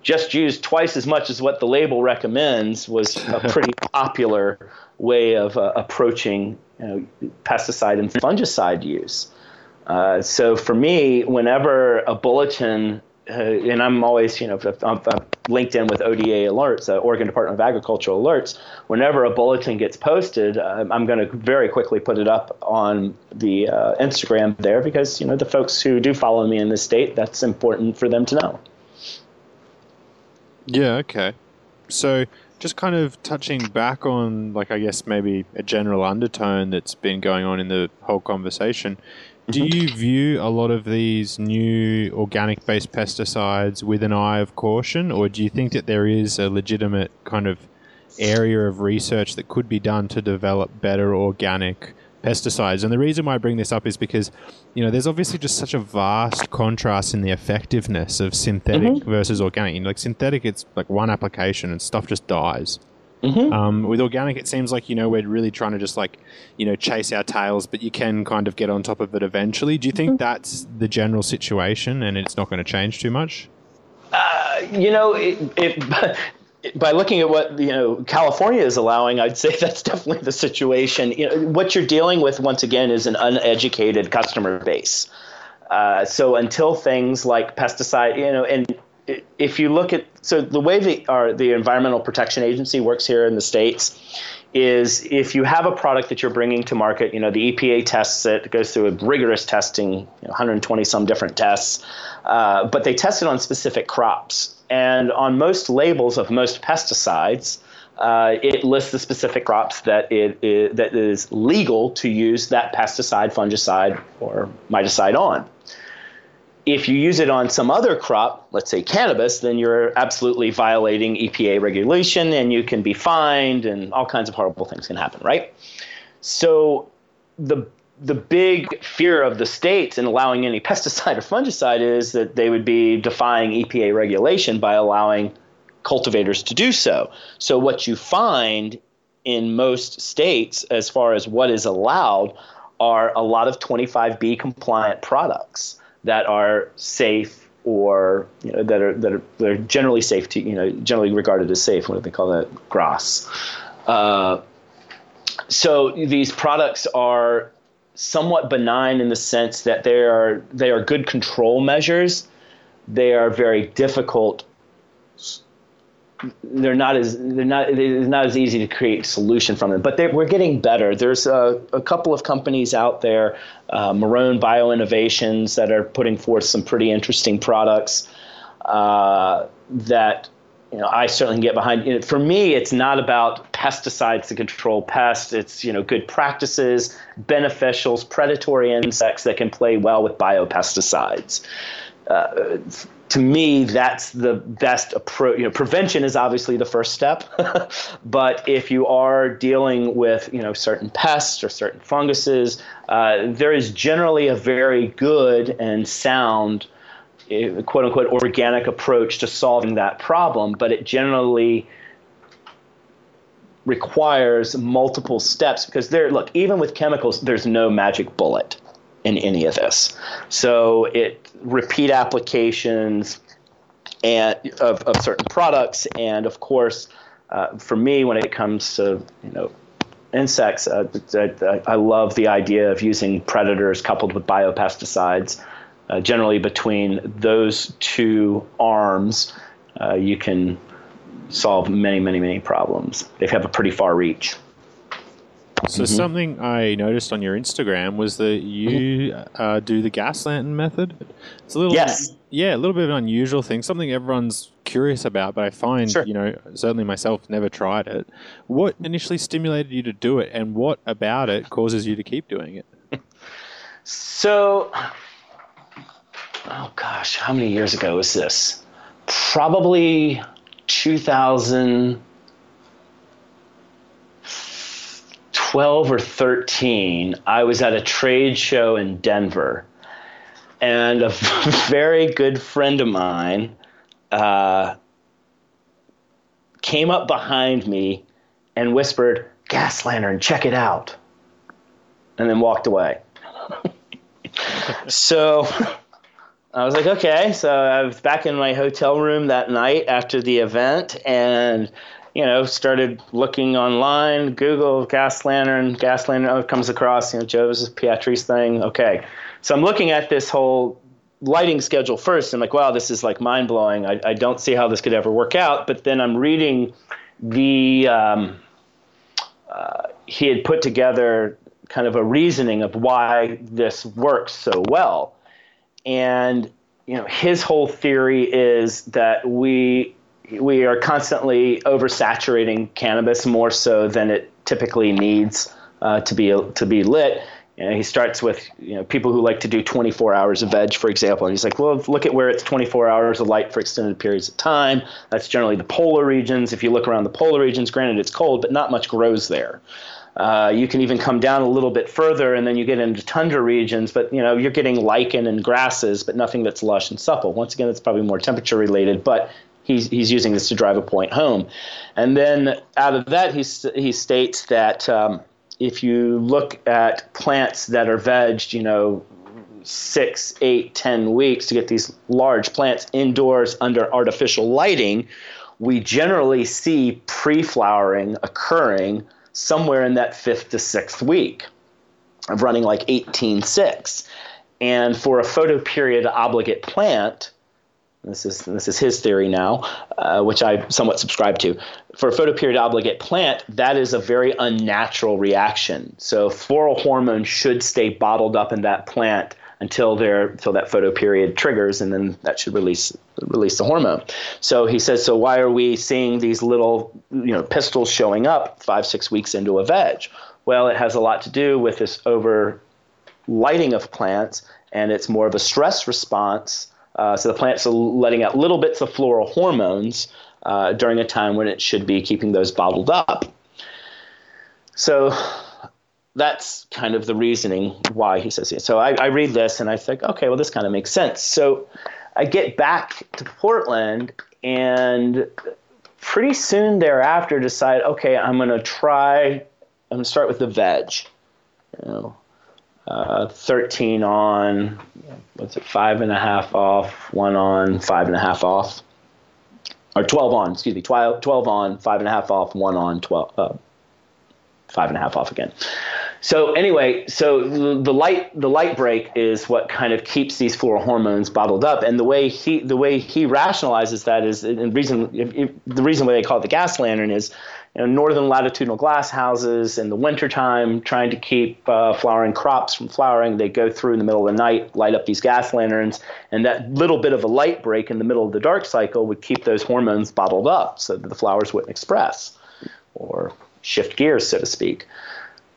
just use twice as much as what the label recommends was a pretty popular way of uh, approaching you know, pesticide and fungicide use. Uh, so for me, whenever a bulletin uh, and I'm always, you know, I'm, I'm, linked in with ODA alerts, uh, Oregon Department of Agricultural alerts. Whenever a bulletin gets posted, uh, I'm going to very quickly put it up on the uh, Instagram there because, you know, the folks who do follow me in this state, that's important for them to know. Yeah, okay. So just kind of touching back on, like, I guess maybe a general undertone that's been going on in the whole conversation do mm-hmm. you view a lot of these new organic based pesticides with an eye of caution, or do you think that there is a legitimate kind of area of research that could be done to develop better organic pesticides? And the reason why I bring this up is because, you know, there's obviously just such a vast contrast in the effectiveness of synthetic mm-hmm. versus organic. You know, like synthetic, it's like one application and stuff just dies. Mm-hmm. Um, with organic, it seems like you know we're really trying to just like you know chase our tails, but you can kind of get on top of it eventually. Do you think mm-hmm. that's the general situation, and it's not going to change too much? Uh, you know, it, it, by looking at what you know California is allowing, I'd say that's definitely the situation. You know, what you're dealing with once again is an uneducated customer base. Uh, so until things like pesticide, you know, and if you look at so the way the our, the Environmental Protection Agency works here in the states is if you have a product that you're bringing to market, you know the EPA tests it, goes through a rigorous testing, you know, 120 some different tests, uh, but they test it on specific crops. And on most labels of most pesticides, uh, it lists the specific crops that it is, that is legal to use that pesticide, fungicide, or miticide on. If you use it on some other crop, let's say cannabis, then you're absolutely violating EPA regulation and you can be fined and all kinds of horrible things can happen, right? So the the big fear of the states in allowing any pesticide or fungicide is that they would be defying EPA regulation by allowing cultivators to do so. So, what you find in most states, as far as what is allowed, are a lot of 25B compliant products that are safe or you know, that are that are that are generally safe to you know generally regarded as safe. What do they call that? GRAS. Uh, so these products are somewhat benign in the sense that they are they are good control measures. They are very difficult they're not as they're not it's not as easy to create solution from them. But we're getting better. There's a, a, couple of companies out there, uh, Marrone Bio Innovations, that are putting forth some pretty interesting products uh, that you know I certainly can get behind. You know, for me, it's not about pesticides to control pests. It's you know good practices, beneficials, predatory insects that can play well with biopesticides. Uh, to me, that's the best approach. You know, prevention is obviously the first step, but if you are dealing with you know certain pests or certain funguses, uh, there is generally a very good and sound, quote unquote, organic approach to solving that problem. But it generally requires multiple steps because there. Look, even with chemicals, there's no magic bullet in any of this. So it repeat applications and of, of certain products, and of course, uh, for me, when it comes to you know insects, uh, I, I, love the idea of using predators coupled with biopesticides. Uh, generally, between those two arms, uh, you can solve many, many, many problems. They have a pretty far reach. So mm-hmm. something I noticed on your Instagram was that you mm-hmm. uh, do the gas lantern method. It's a little, yes, yeah, a little bit of an unusual thing. Something everyone's curious about, but I find, sure. you know, certainly myself never tried it. What initially stimulated you to do it, and what about it causes you to keep doing it? So, oh gosh, how many years ago was this? Probably 2012 or 13, I was at a trade show in Denver, and a very good friend of mine uh, came up behind me and whispered, Gas lantern, check it out, and then walked away. so I was like, okay. So I was back in my hotel room that night after the event, and you know, started looking online, Google gas lantern, gas lantern oh, comes across, you know, Joseph Pietri's thing. Okay. So I'm looking at this whole lighting schedule first. I'm like, wow, this is like mind blowing. I, I don't see how this could ever work out. But then I'm reading the, um, uh, he had put together kind of a reasoning of why this works so well. And, you know, his whole theory is that we we are constantly oversaturating cannabis more so than it typically needs uh, to be to be lit. Know, he starts with you know people who like to do 24 hours of veg, for example, and he's like, well, look at where it's 24 hours of light for extended periods of time. That's generally the polar regions. If you look around the polar regions, granted it's cold, but not much grows there. Uh, you can even come down a little bit further, and then you get into tundra regions. But you know you're getting lichen and grasses, but nothing that's lush and supple. Once again, it's probably more temperature related, but he's, he's using this to drive a point home. And then out of that, he, he states that um, if you look at plants that are vegged, you know, six, eight, ten weeks to get these large plants indoors under artificial lighting, we generally see pre flowering occurring somewhere in that fifth to sixth week of running like 18.6. And for a photoperiod obligate plant, this is this is his theory now, uh, which I somewhat subscribe to. For a photoperiod obligate plant, that is a very unnatural reaction. So floral hormone should stay bottled up in that plant until there until that photoperiod triggers, and then that should release release the hormone. So he says, so why are we seeing these little you know pistils showing up five six weeks into a veg? Well, it has a lot to do with this over lighting of plants, and it's more of a stress response. Uh, so the plants are letting out little bits of floral hormones uh, during a time when it should be keeping those bottled up. So that's kind of the reasoning why he says it. So I, I read this and I think, okay, well, this kind of makes sense. So I get back to Portland and pretty soon thereafter decide, okay, I'm going to try, I'm going to start with the veg. You know, uh, 13 on, what's it, five and a half off, one on, five and a half off. Or 12 on, excuse me, 12, 12 on, five and a half off, one on, 12, uh, five and a half off again. So anyway, so the light the light break is what kind of keeps these floral hormones bottled up, and the way he the way he rationalizes that is and reason the reason why they call it the gas lantern is you know, northern latitudinal glass houses in the wintertime trying to keep uh, flowering crops from flowering they go through in the middle of the night light up these gas lanterns. And that little bit of a light break in the middle of the dark cycle would keep those hormones bottled up so that the flowers wouldn't express or shift gears so to speak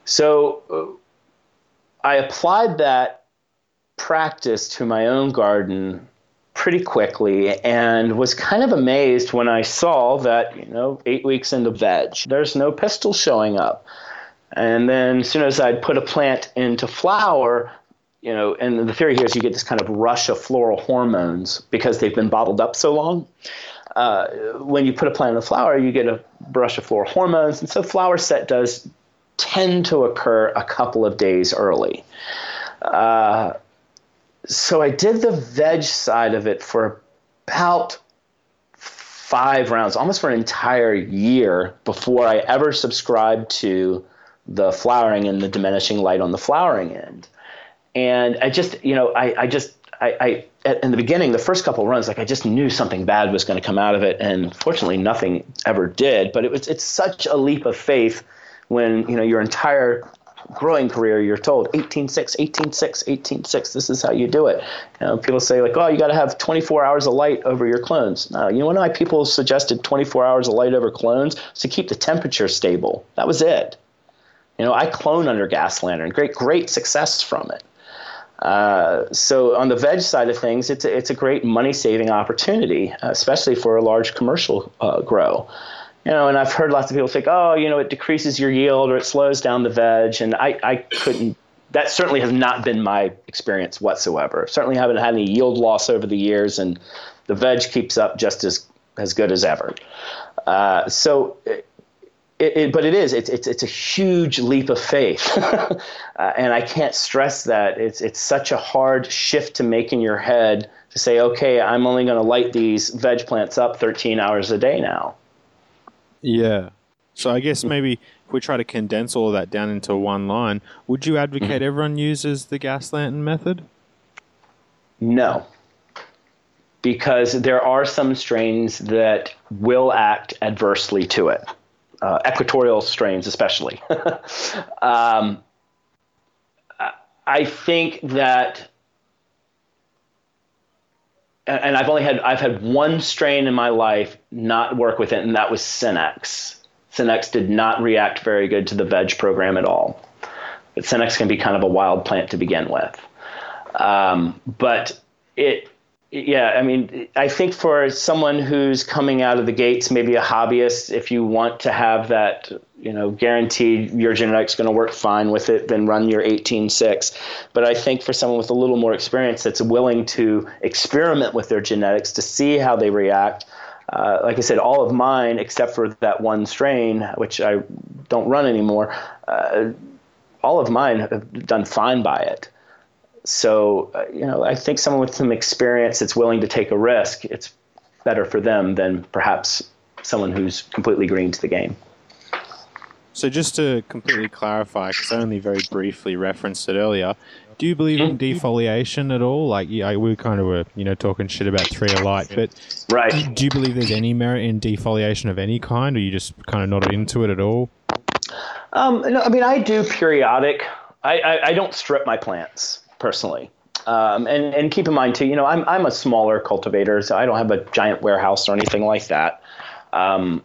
so uh, I applied that practice to my own garden pretty quickly and was kind of amazed when I saw that, you know, eight weeks into veg, there's no pistil showing up. And then as soon as I'd put a plant into flower, you know, and the theory here is you get this kind of rush of floral hormones because they've been bottled up so long. Uh, when you put a plant in the flower, you get a brush of floral hormones, and so flower set does tend to occur a couple of days early. Uh, so I did the veg side of it for about five rounds, almost for an entire year before I ever subscribed to the flowering and the diminishing light on the flowering end. And I just, you know, I, I just, I, I at, in the beginning, the first couple runs, like I just knew something bad was going to come out of it, and fortunately, nothing ever did. But it was, it's such a leap of faith when you know your entire growing career you're told 18.6 18.6 18.6 this is how you do it. You know people say like oh you got to have 24 hours of light over your clones. No you know why people suggested 24 hours of light over clones? To keep the temperature stable. That was it. You know i clone under gas lantern. Great great success from it. Uh, so on the veg side of things, it's a, it's a great money saving opportunity, especially for a large commercial uh, grow you know, and I've heard lots of people think, oh, you know, it decreases your yield or it slows down the veg, and I, I couldn't. That certainly has not been my experience whatsoever. Certainly haven't had any yield loss over the years, and the veg keeps up just as as good as ever. Uh, so. It, it, but it is it's, it's it's a huge leap of faith, uh, and I can't stress that it's it's such a hard shift to make in your head to say, okay, I'm only going to light these veg plants up 13 hours a day now. Yeah. So I guess maybe if we try to condense all of that down into one line, would you advocate mm-hmm. everyone uses the gas lantern method? No. Because there are some strains that will act adversely to it, uh, equatorial strains especially. um, I think that and I've only had I've had one strain in my life not work with it, and that was Cinex. Cinex did not react very good to the veg program at all. But Cinex can be kind of a wild plant to begin with. Um, but it yeah, I mean, I think for someone who's coming out of the gates, maybe a hobbyist, if you want to have that, you know, guaranteed your genetics going to work fine with it, then run your 18.6. But I think for someone with a little more experience that's willing to experiment with their genetics to see how they react, uh, like I said, all of mine, except for that one strain, which I don't run anymore, uh, all of mine have done fine by it. So, uh, you know, I think someone with some experience that's willing to take a risk, it's better for them than perhaps someone who's completely green to the game. So just to completely clarify, because I only very briefly referenced it earlier, do you believe in Mm-hmm. defoliation at all? Like, yeah, we kind of were, you know, talking shit about Three A Light, but Right. do you believe there's any merit in defoliation of any kind, or you just kind of not into it at all? Um, no, I mean, I do periodic. I, I, I don't strip my plants personally. Um, and, and keep in mind too, you know, I'm, I'm a smaller cultivator, so I don't have a giant warehouse or anything like that. Um,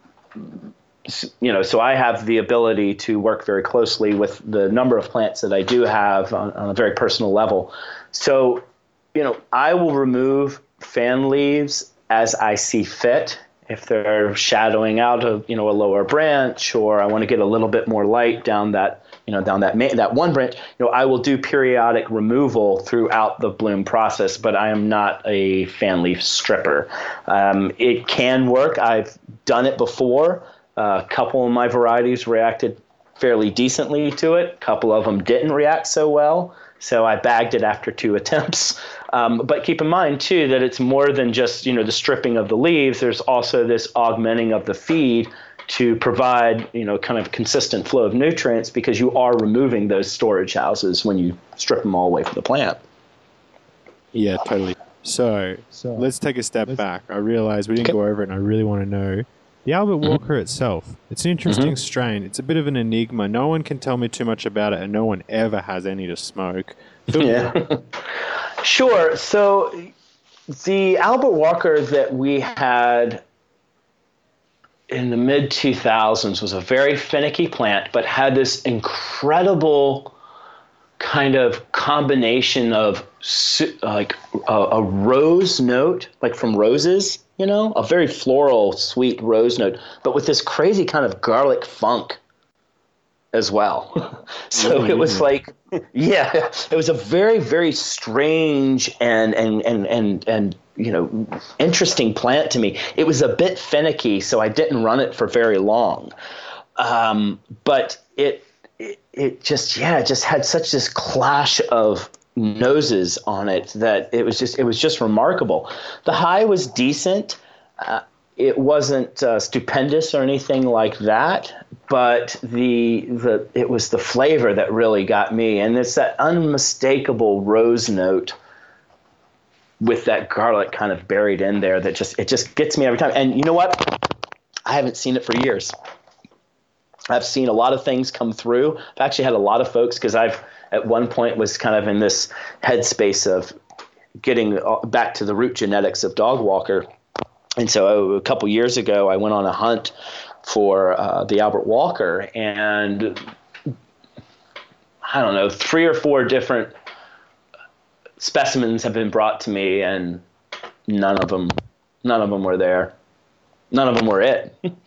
you know, so I have the ability to work very closely with the number of plants that I do have on, on a very personal level. So, you know, I will remove fan leaves as I see fit. If they're shadowing out of, you know, a lower branch, or I want to get a little bit more light down that, you know, down that main, that one branch, you know, I will do periodic removal throughout the bloom process. But I am not a fan leaf stripper. Um, it can work. I've done it before. A couple of my varieties reacted fairly decently to it. A couple of them didn't react so well. So I bagged it after two attempts. Um, but keep in mind too that it's more than just you know the stripping of the leaves. There's also this augmenting of the feed to provide you know kind of consistent flow of nutrients because you are removing those storage houses when you strip them all away from the plant. Yeah, totally. So, let's take a step back. I realize we didn't Okay. go over it, and I really want to know the Albert mm-hmm. Walker itself. It's an mm-hmm. interesting strain. It's a bit of an enigma. No one can tell me too much about it, and no one ever has any to smoke. Yeah. sure. So the Albert Walker that we had in the mid 2000s was a very finicky plant, but had this incredible kind of combination of su- like a, a rose note, like from roses, you know, a very floral, sweet rose note, but with this crazy kind of garlic funk as well. so Really, it was like, yeah, it was a very, very strange and and and and and you know interesting plant to me. It was a bit finicky, so I didn't run it for very long. Um, but it, it it just yeah, it just had such this clash of noses on it that it was just it was just remarkable. The high was decent. Uh, it wasn't uh, stupendous or anything like that, but the the it was the flavor that really got me, and it's that unmistakable rose note with that garlic kind of buried in there that just it just gets me every time. And you know what? I haven't seen it for years. I've seen a lot of things come through. I've actually had a lot of folks because I've at one point was kind of in this headspace of getting back to the root genetics of dog walker. And so a couple years ago, I went on a hunt for uh, the Albert Walker, and I don't know, three or four different specimens have been brought to me, and none of them, none of them were there. None of them were it.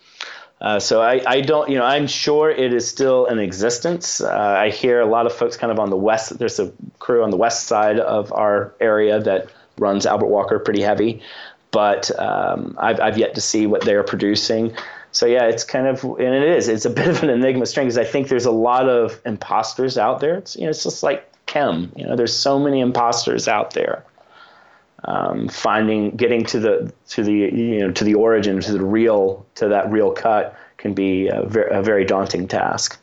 Uh, so I, I don't, you know, I'm sure it is still in existence. Uh, I hear a lot of folks kind of on the west. There's a crew on the west side of our area that runs Albert Walker pretty heavy, but um, I've, I've yet to see what they're producing. So yeah, it's kind of, and it is, it's a bit of an enigma string because I think there's a lot of imposters out there. It's, you know, it's just like chem. You know, there's so many imposters out there. Um, finding, getting to the to the you know to the origin, to the real, to that real cut can be a, ver- a very daunting task.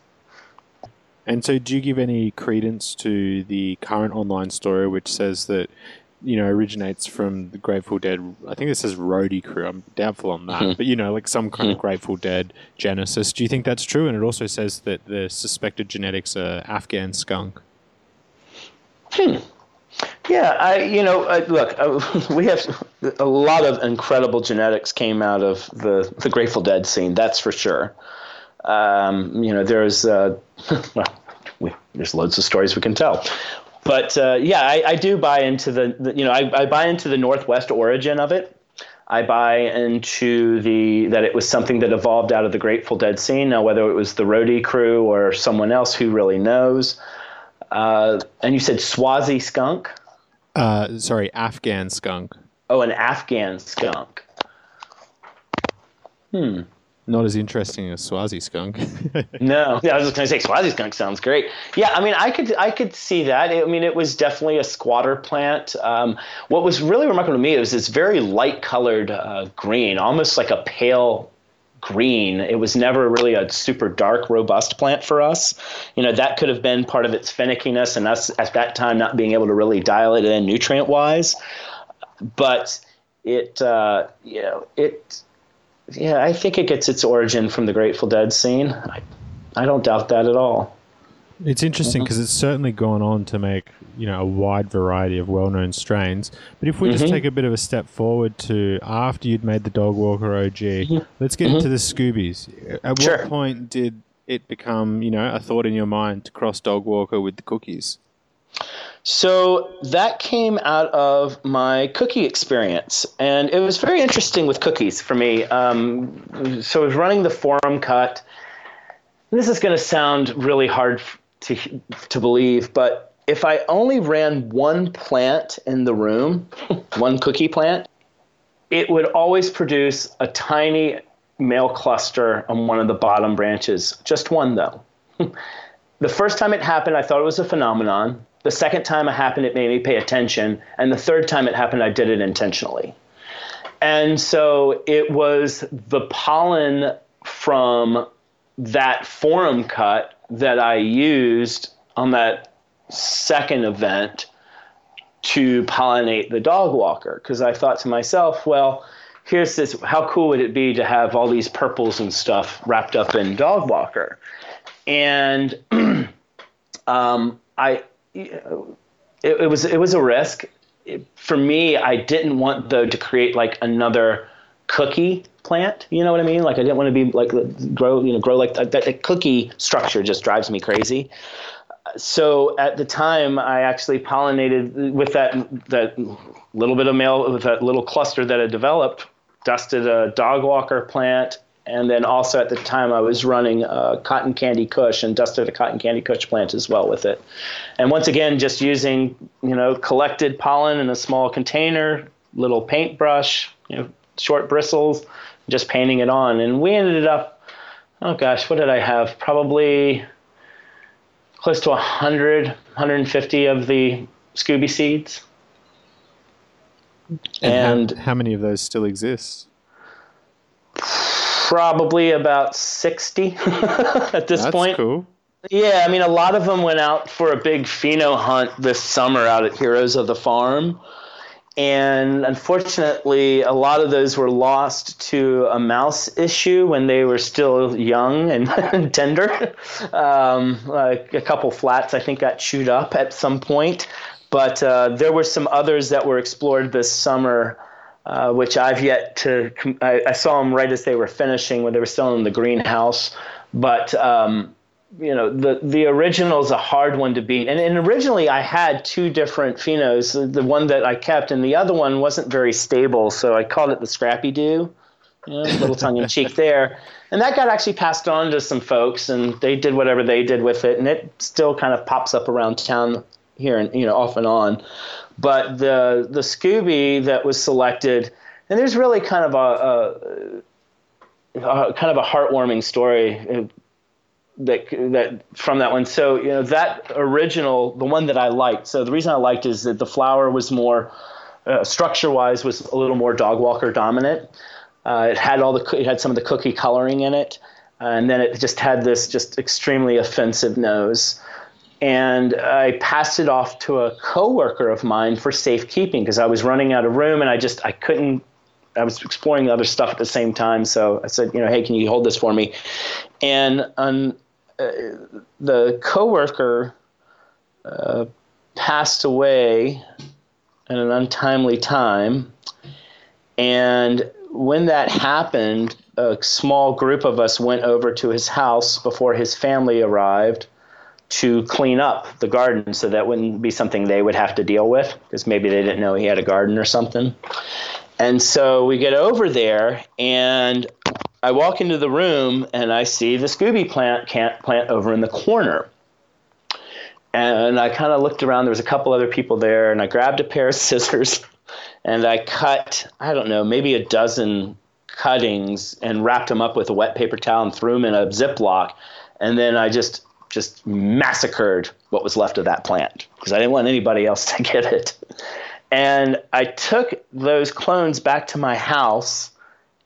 And so, do you give any credence to the current online story, which says that you know originates from the Grateful Dead? I think it says Roadie Crew. I'm doubtful on that, hmm. but you know, like some kind of hmm. Grateful Dead genesis. Do you think that's true? And it also says that the suspected genetics are Afghan skunk. Hmm. Yeah, I you know uh, look, uh, we have a lot of incredible genetics came out of the the Grateful Dead scene. That's for sure. Um, you know, there's uh, we, there's loads of stories we can tell. But uh, yeah, I, I do buy into the, the you know I, I buy into the Northwest origin of it. I buy into the that it was something that evolved out of the Grateful Dead scene. Now, whether it was the Roadie crew or someone else who really knows. Uh, and you said Swazi skunk. Uh, sorry, Afghan skunk. Oh, an Afghan skunk. Hmm. Not as interesting as Swazi skunk. No, yeah, I was just gonna say Swazi skunk sounds great. Yeah, I mean, I could I could see that. I mean, it was definitely a squatter plant. Um, what was really remarkable to me was this very light colored uh, green, almost like a pale green. It was never really a super dark, robust plant for us. You know, that could have been part of its finickiness and us at that time not being able to really dial it in nutrient wise. But it, uh, you know, it, yeah, I think it gets its origin from the Grateful Dead scene. I, I don't doubt that at all. It's interesting because mm-hmm. it's certainly gone on to make you know a wide variety of well-known strains. But if we mm-hmm. just take a bit of a step forward to after you'd made the Dog Walker OG, mm-hmm. let's get into mm-hmm. the Scoobies. At sure. what point did it become you know a thought in your mind to cross Dog Walker with the cookies? So that came out of my cookie experience, and it was very interesting with cookies for me. Um, so I was running the forum cut. This is going to sound really hard to to believe, but if I only ran one plant in the room, one cookie plant, it would always produce a tiny male cluster on one of the bottom branches. Just one though. the first time it happened, I thought it was a phenomenon. The second time it happened, it made me pay attention. And the third time it happened, I did it intentionally. And so it was the pollen from that forum cut that I used on that second event to pollinate the dog walker because I thought to myself, well, here's this how cool would it be to have all these purples and stuff wrapped up in dog walker? And um, I it, it, was it was a risk. It, for me, I didn't want though to create like another cookie plant. You know what I mean? Like I didn't want to be like grow, you know, grow like that. that cookie structure just drives me crazy. So at the time, I actually pollinated with that that little bit of male with that little cluster that I developed. Dusted a dog walker plant, and then also at the time I was running a cotton candy kush and dusted a cotton candy kush plant as well with it. And once again, just using you know collected pollen in a small container, little paintbrush, you know, short bristles, just painting it on. And we ended up, oh gosh, what did I have? Probably close to 100, 150 of the Scooby seeds. And, and how, how, many of those still exist? Probably about 60 at this That's point. cool. Yeah, I mean, a lot of them went out for a big pheno hunt this summer out at Heroes of the Farm. And unfortunately, a lot of those were lost to a mouse issue when they were still young and tender. Um, like a couple flats, I think, got chewed up at some point. But uh, there were some others that were explored this summer, uh, which I've yet to. I, I, saw them right as they were finishing when they were still in the greenhouse. But um, you know the the original is a hard one to beat. And, and originally i had two different phenos the one that i kept and the other one wasn't very stable so i called it the scrappy doo. You know, little tongue in cheek there. And that got actually passed on to some folks and they did whatever they did with it and it still kind of pops up around town here and you know off and on. But the the scooby that was selected and there's really kind of a, a, a kind of a heartwarming story that that from that one. So you know that original, the one that I liked. So the reason I liked is that the flower was more uh, structure wise was a little more dog walker dominant. Uh, it had all the it had some of the cookie coloring in it, and then it just had this just extremely offensive nose. And I passed it off to a coworker of mine for safekeeping because I was running out of room and I just I couldn't I was exploring other stuff at the same time. So I said, you know, hey, can you hold this for me? And the coworker uh, passed away at an untimely time, and when that happened, a small group of us went over to his house before his family arrived to clean up the garden so that wouldn't be something they would have to deal with because maybe they didn't know he had a garden or something. And so we get over there, and I walk into the room and I see the Scooby plant plant over in the corner. And I kind of looked around. There was a couple other people there, and I grabbed a pair of scissors and I cut, I don't know, maybe a dozen cuttings and wrapped them up with a wet paper towel and threw them in a Ziploc. And then I just just massacred what was left of that plant because I didn't want anybody else to get it. And I took those clones back to my house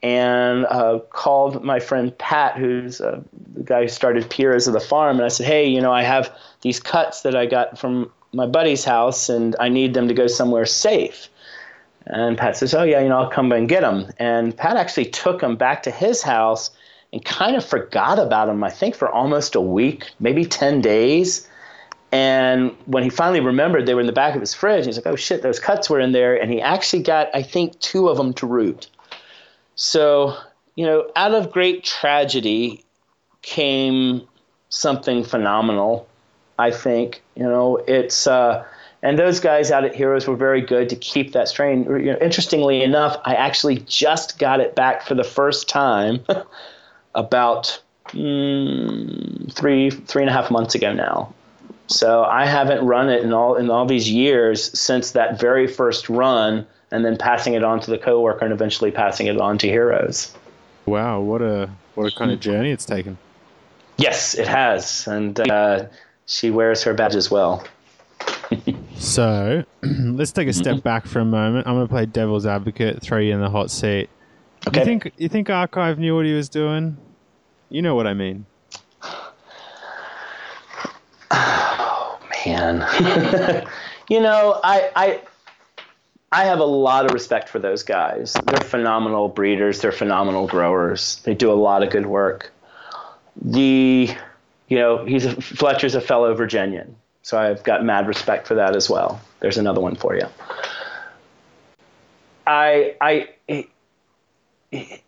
and uh, called my friend Pat, who's uh, the guy who started Heroes of the Farm, and I said, "Hey, you know, I have these cuts that I got from my buddy's house, and I need them to go somewhere safe." And Pat says, "Oh yeah, you know, I'll come and get them." And Pat actually took them back to his house and kind of forgot about them. I think for almost a week, maybe ten days. And when he finally remembered, they were in the back of his fridge. He's like, "Oh shit, those cuts were in there." And he actually got, I think, two of them to root. So, you know, out of great tragedy came something phenomenal, I think. You know, it's, uh, and those guys out at Heroes were very good to keep that strain. You know, interestingly enough, I actually just got it back for the first time about mm, three, three and a half months ago now. So I haven't run it in all in all these years since that very first run and then passing it on to the coworker and eventually passing it on to heroes. Wow, what a what a kind of journey it's taken. Yes, it has, and uh, she wears her badge as well. so, let's take a step mm-hmm. back for a moment. I'm going to play devil's advocate, throw you in the hot seat. Okay. You think you think Archive knew what he was doing? You know what I mean. Oh man. you know, I I I have a lot of respect for those guys. They're phenomenal breeders. They're phenomenal growers. They do a lot of good work. The, you know, he's a, Fletcher's a fellow Virginian, so I've got mad respect for that as well. There's another one for you. I, I, it, it,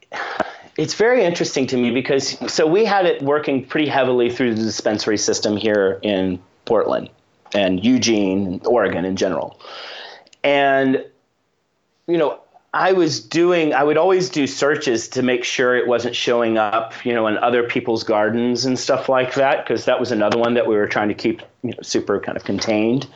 it's very interesting to me because so we had it working pretty heavily through the dispensary system here in Portland and Eugene, Oregon in general. And you know, I was doing, I would always do searches to make sure it wasn't showing up, you know, in other people's gardens and stuff like that, because that was another one that we were trying to keep you know, super kind of contained.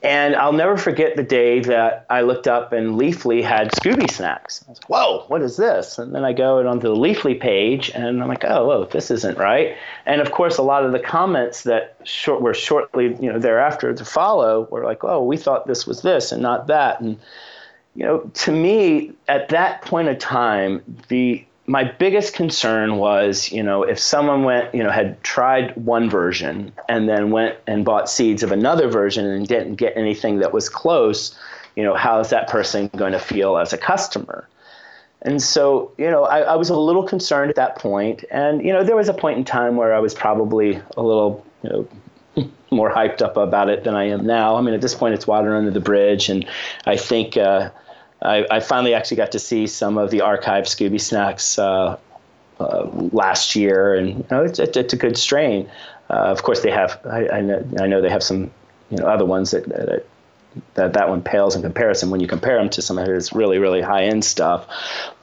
And I'll never forget the day that I looked up and Leafly had Scooby snacks. I was like, whoa, what is this? And then I go onto the Leafly page and I'm like, oh, whoa, this isn't right. And of course, a lot of the comments that short, were shortly, you know, thereafter to follow were like, oh, we thought this was this and not that. And you know, to me, at that point of time, the my biggest concern was, you know, if someone went, you know, had tried one version and then went and bought seeds of another version and didn't get anything that was close, you know, how is that person going to feel as a customer? And so, you know, I, I was a little concerned at that point. And, you know, there was a point in time where I was probably a little, you know, more hyped up about it than I am now. I mean, at this point, it's water under the bridge. And I think, uh, I, I, finally actually got to see some of the archive Scooby Snacks uh, uh, last year, and you know, it's, it's, a good strain. Uh, of course, they have. I, I, know, I know they have some, you know, other ones that, that that that one pales in comparison when you compare them to some of his really really high end stuff.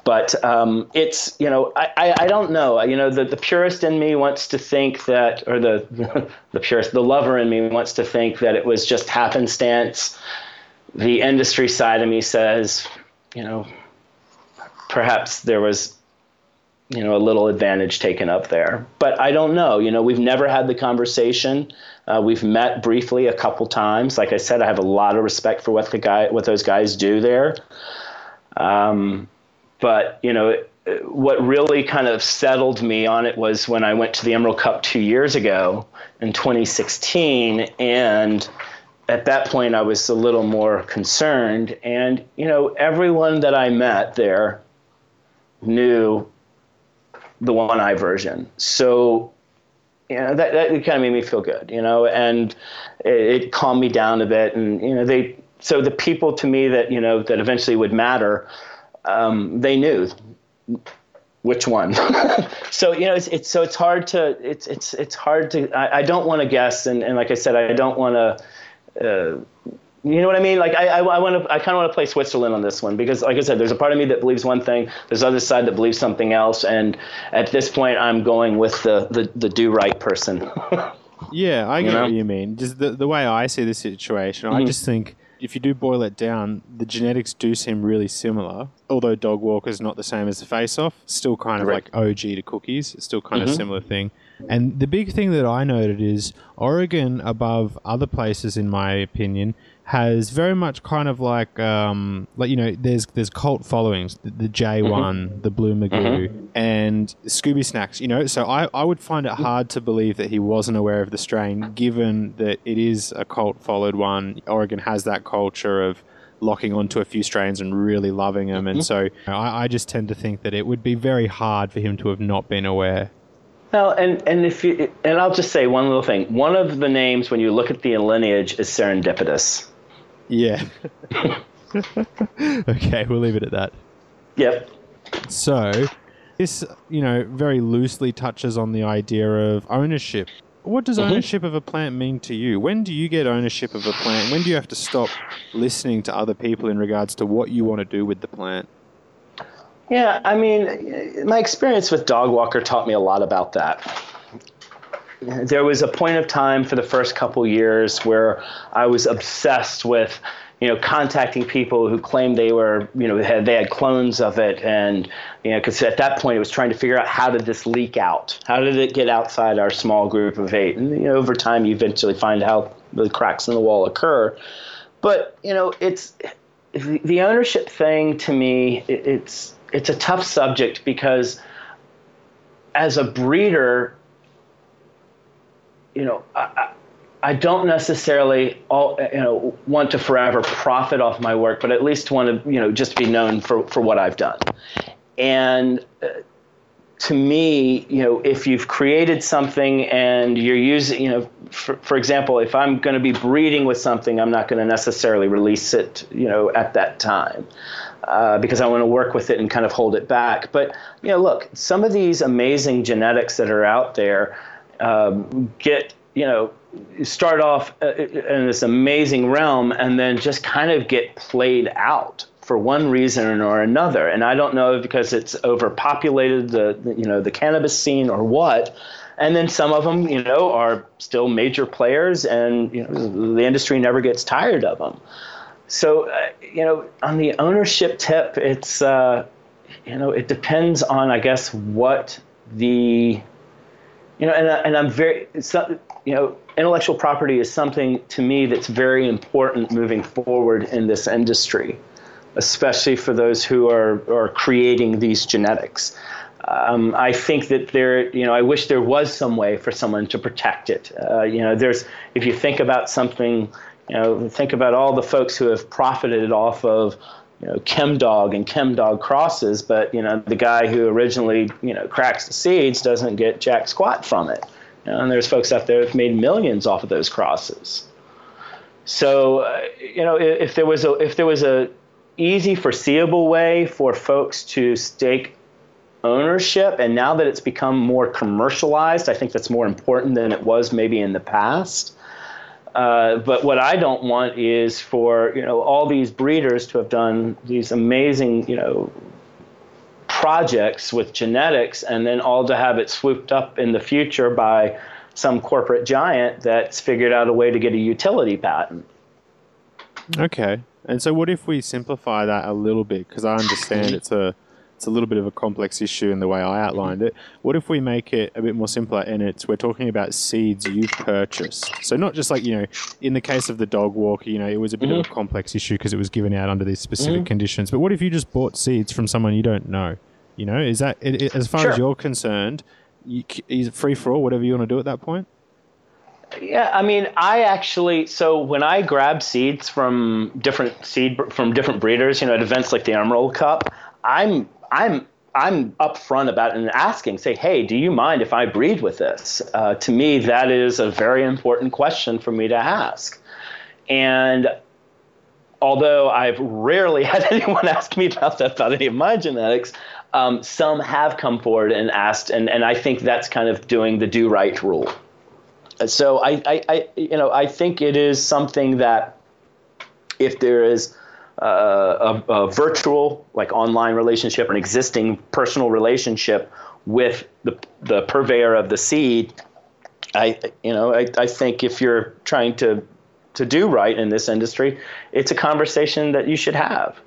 But um, it's you know I, I, I, don't know you know the, the purist in me wants to think that or the the purist the lover in me wants to think that it was just happenstance the industry side of me says, you know, perhaps there was, you know, a little advantage taken up there. But I don't know. You know, we've never had the conversation. Uh, we've met briefly a couple times. Like I said, I have a lot of respect for what the guy, what those guys do there. Um, but you know, what really kind of settled me on it was when I went to the Emerald Cup two years ago in 2016, and at that point, I was a little more concerned. And, you know, everyone that I met there knew the one eye version. So, you know, that, that kind of made me feel good, you know, and it, it calmed me down a bit. And, you know, they, so the people to me that, you know, that eventually would matter, um, they knew which one. so you know, it's, it's so it's hard to it's it's it's hard to I, I don't want to guess, and, and like I said, I don't want to uh, you know what I mean? Like I, I, want to, I kind of want to play Switzerland on this one because, like I said, there's a part of me that believes one thing, there's other side that believes something else, and at this point, I'm going with the the, the do right person. yeah, I get you know? what you mean. Just the the way I see the situation, mm-hmm. I just think if you do boil it down, the genetics do seem really similar. Although Dog Walker is not the same as the Face Off, still kind of right. like OG to cookies. It's still kind mm-hmm. of similar thing. And the big thing that I noted is Oregon, above other places, in my opinion, has very much kind of like um, like you know there's there's cult followings the, the J one mm-hmm. the Blue Magoo mm-hmm. and Scooby Snacks you know so I, I would find it hard to believe that he wasn't aware of the strain given that it is a cult followed one Oregon has that culture of locking onto a few strains and really loving them and mm-hmm. so I, I just tend to think that it would be very hard for him to have not been aware well, and and if you and I'll just say one little thing. One of the names when you look at the lineage is serendipitous. Yeah. okay, we'll leave it at that. Yep. So, this, you know, very loosely touches on the idea of ownership. What does mm-hmm. ownership of a plant mean to you? When do you get ownership of a plant? When do you have to stop listening to other people in regards to what you want to do with the plant? Yeah, I mean, my experience with Dog Walker taught me a lot about that there was a point of time for the first couple years where I was obsessed with you know, contacting people who claimed they were, you know, had, they had clones of it, and you know, because at that point it was trying to figure out how did this leak out? How did it get outside our small group of eight? And you know, over time you eventually find how the cracks in the wall occur. But you know, it's the, ownership thing to me. It, it's it's a tough subject because as a breeder, you know, I, I don't necessarily all, you know want to forever profit off my work, but at least want to you know just be known for for what I've done. And uh, to me, you know, if you've created something and you're using, you know, for, for example, if I'm going to be breeding with something, I'm not going to necessarily release it, you know, at that time. Uh, because I want to work with it and kind of hold it back. But you know, look, some of these amazing genetics that are out there, um, get you know start off uh, in this amazing realm and then just kind of get played out for one reason or another. And i don't know because it's overpopulated the you know the cannabis scene or what. And then some of them you know are still major players and you know the industry never gets tired of them so uh, you know on the ownership tip it's uh, you know it depends on i guess what the you know, and, and I'm very, you know, intellectual property is something to me that's very important moving forward in this industry, especially for those who are, are creating these genetics. Um, I think that there, you know, I wish there was some way for someone to protect it. Uh, you know, there's, if you think about something, you know, think about all the folks who have profited off of you know, ChemDog and ChemDog crosses, but you know, the guy who originally you know cracks the seeds doesn't get jack squat from it. You know, and there's folks out there who've made millions off of those crosses. So, uh, you know, if, if there was a if there was a easy foreseeable way for folks to stake ownership, and now that it's become more commercialized, I think that's more important than it was maybe in the past. Uh, but what I don't want is for you know all these breeders to have done these amazing you know projects with genetics, and then all to have it swooped up in the future by some corporate giant that's figured out a way to get a utility patent. Okay, and so what if we simplify that a little bit? Because I understand it's a it's a little bit of a complex issue in the way I outlined it. What if we make it a bit more simpler and it's we're talking about seeds you've purchased? So not just like, you know, in the case of the dog walker, you know, it was a bit mm-hmm. of a mm-hmm. complex issue because it was given out under these specific mm-hmm. conditions. But what if you just bought seeds from someone you don't know? You know, is that it, it, as far sure. as you're concerned, you, is it free for all, whatever you want to do at that point? Yeah, I mean, I actually so when I grab seeds from different seed from different breeders, you know, at events like the Emerald Cup, I'm I'm I'm upfront about and asking, say, hey, do you mind if I breed with this? Uh, to me, that is a very important question for me to ask. And although I've rarely had anyone ask me about that about any of my genetics, um, some have come forward and asked, and, and I think that's kind of doing the do right rule. So I, I, I, you know, I think it is something that if there is a, a, virtual, like online relationship, an existing personal relationship with the, the purveyor of the seed, I, you know, I, I think if you're trying to, to do right in this industry, it's a conversation that you should have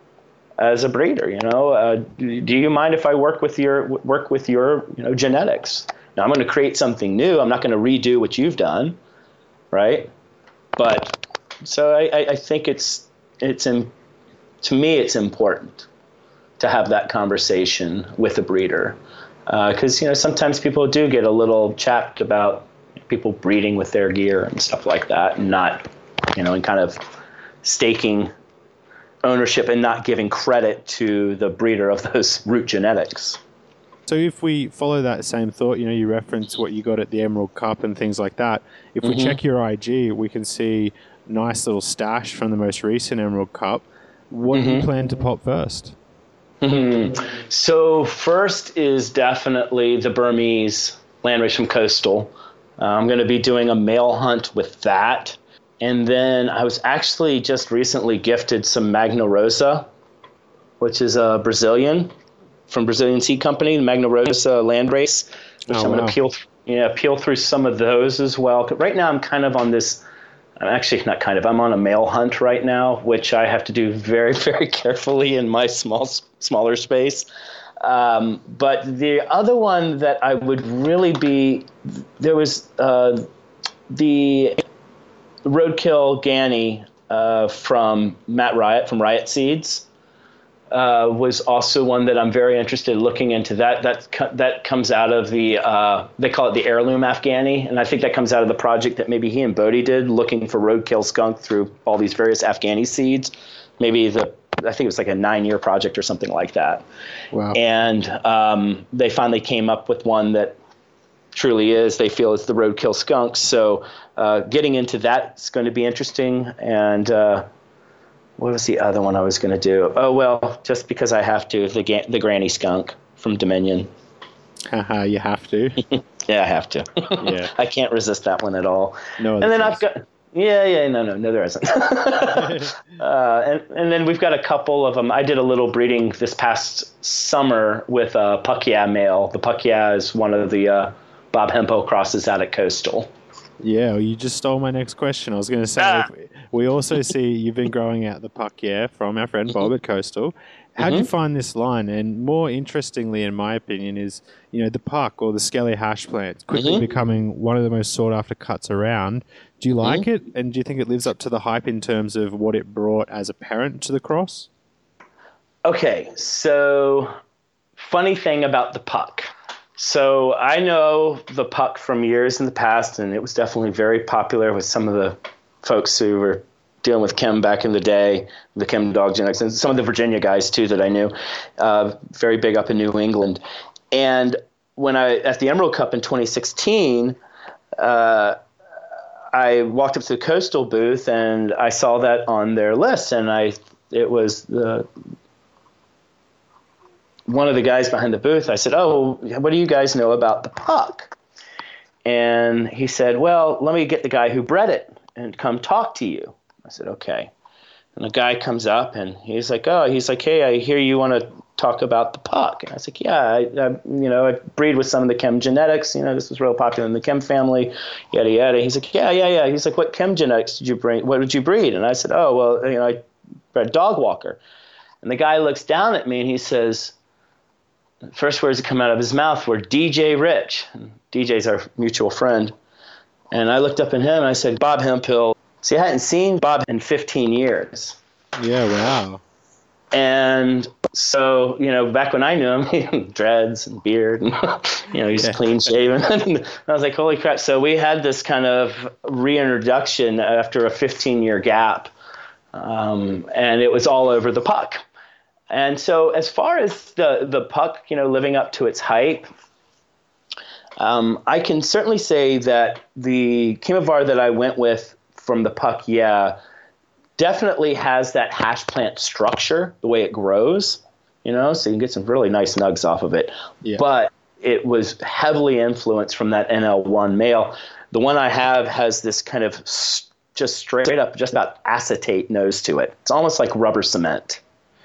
as a breeder. You know, uh, do, do you mind if I work with your work with your you know genetics? Now I'm going to create something new. I'm not going to redo what you've done, right? But so I, I think it's it's in, to me it's important to have that conversation with a breeder because uh, you know sometimes people do get a little chapped about people breeding with their gear and stuff like that, and not you know and kind of staking ownership and not giving credit to the breeder of those root genetics. So if we follow that same thought, you know, you reference what you got at the Emerald Cup and things like that. If we mm-hmm. check your IG, we can see nice little stash from the most recent Emerald Cup. What mm-hmm. do you mm-hmm. plan to pop 1st mm-hmm. So first is definitely the Burmese landrace from Coastal. Uh, I'm going to be doing a male hunt with that. And then I was actually just recently gifted some Manga Rosa, which is a Brazilian from Brazilian Seed Company, the Manga Rosa Landrace, which oh, I'm going to peel, yeah, peel through some of those as well. Right now, I'm kind of on this. I'm actually not kind of. I'm on a male hunt right now, which I have to do very, very carefully in my small, smaller space. Um, but the other one that I would really be there was uh, the Roadkill Ganny uh, from Matt Riot from Riot Seeds uh, was also one that I'm very interested in looking into. That that that comes out of the uh, they call it the heirloom Afghani, and I think that comes out of the project that maybe he and Bodhi did, looking for roadkill skunk through all these various Afghani seeds. Maybe the I think it was like a nine year project or something like that. Wow. And um, they finally came up with one that truly is. They feel it's the roadkill skunk. So uh, getting into that is going to be interesting. And uh, what was the other one I was going to do? Oh well, just because I have to, the the granny skunk from Dominion. Haha, you have to. yeah, I have to. yeah, I can't resist that one at all. No, and then I've got. Yeah, yeah, no, no, no, there isn't. uh, and and then we've got a couple of them. I did a little breeding this past summer with a puck yeah male. The puck yeah is one of the uh, Bob Hemphill crosses out at Coastal. Yeah, you just stole my next question. I was going to say, ah. We also see you've been growing out the puck, yeah, from our friend Bob at Coastal. How mm-hmm. do you find this line? And more interestingly, in my opinion, is you know the puck or the skelly hash plant quickly mm-hmm. becoming one of the most sought after cuts around. Do you like mm-hmm. it? And do you think it lives up to the hype in terms of what it brought as a parent to the cross? Okay, so funny thing about the puck. So I know the puck from years in the past, and it was definitely very popular with some of the folks who were dealing with chem back in the day, the chem dog genetics, and some of the Virginia guys too that I knew, uh, very big up in New England. And when I at the Emerald Cup in 2016, uh, I walked up to the Coastal booth and I saw that on their list, and I it was the one of the guys behind the booth, I said, "Oh, what do you guys know about the puck?" And he said, "Well, let me get the guy who bred it and come talk to you." I said, "Okay." And the guy comes up and he's like, "Oh, he's like, hey, I hear you want to talk about the puck." And I was like, "Yeah, I, I, you know, I breed with some of the chem genetics. You know, this was real popular in the chem family, yada yada." He's like, "Yeah, yeah, yeah." He's like, "What chem genetics did you bring? What did you breed?" And I said, "Oh, well, you know, I bred dog walker." And the guy looks down at me and he says, first words that come out of his mouth were DJ Rich. DJ's our mutual friend. And I looked up at him and I said, Bob Hemphill. See, I hadn't seen Bob in 15 years. Yeah, wow. And so, you know, back when I knew him, he had dreads and beard, and, you know, he's yeah. clean shaven. and I was like, holy crap. So we had this kind of reintroduction after a 15 year gap. Um, and it was all over the puck. And so, as far as the the puck, you know, living up to its hype, um, I can certainly say that the chemovar that I went with from the puck, yeah, definitely has that hash plant structure, the way it grows, you know, so you can get some really nice nugs off of it. Yeah. But it was heavily influenced from that NL1 male. The one I have has this kind of just straight up, just about acetate nose to it. It's almost like rubber cement.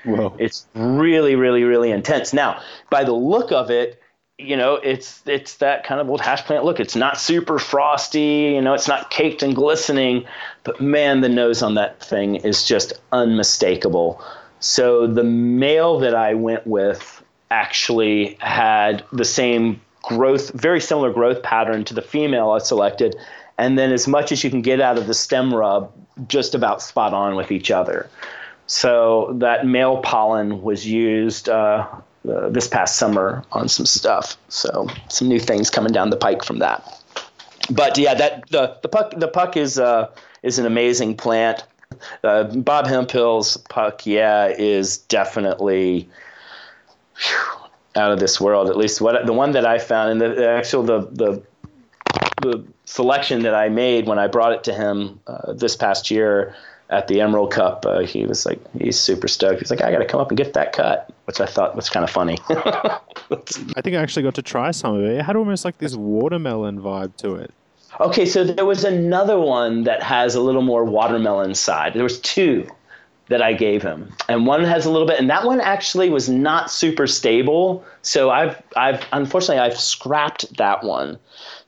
Whoa. It's really, really, really intense. Now, by the look of it, you know, it's it's that kind of old hash plant look. It's not super frosty, you know, it's not caked and glistening, but man, the nose on that thing is just unmistakable. So the male that I went with actually had the same growth, very similar growth pattern to the female I selected, and then as much as you can get out of the stem rub, just about spot on with each other. So that male pollen was used uh, uh, this past summer on some stuff. So some new things coming down the pike from that. But yeah, that the the puck the puck is uh, is an amazing plant. Uh, Bob Hemphill's puck, yeah, is definitely whew, out of this world. At least what the one that I found, and the, the actual the the the selection that I made when I brought it to him uh, this past year at the Emerald Cup, uh, he was like, he's super stoked. He's like, I got to come up and get that cut, which I thought was kind of funny. I think I actually got to try some of it. It had almost like this watermelon vibe to it. Okay, so there was another one that has a little more watermelon side. There was two that I gave him, and one has a little bit, and that one actually was not super stable. So I've, I've unfortunately I've scrapped that one.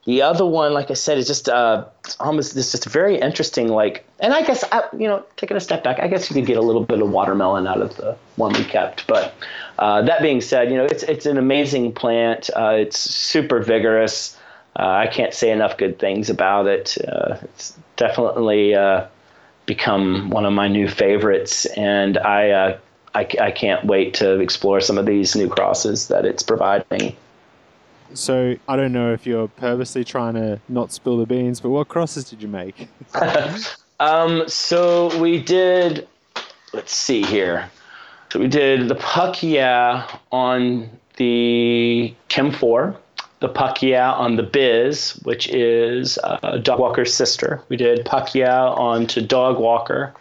The other one, like I said, is just uh, almost this just very interesting. Like, and I guess I, you know, taking a step back, I guess you could get a little bit of watermelon out of the one we kept. But uh, that being said, you know, it's it's an amazing plant. Uh, it's super vigorous. Uh, I can't say enough good things about it. Uh, it's definitely uh, become one of my new favorites, and I, I I can't wait to explore some of these new crosses that it's providing. So I don't know if you're purposely trying to not spill the beans, but what crosses did you make? um, so we did. Let's see here. So we did the Puck Yeah on the Chem Four, the Puck Yeah on the Biz, which is uh, Dog Walker's sister. We did Puck Yeah on to Dog Walker.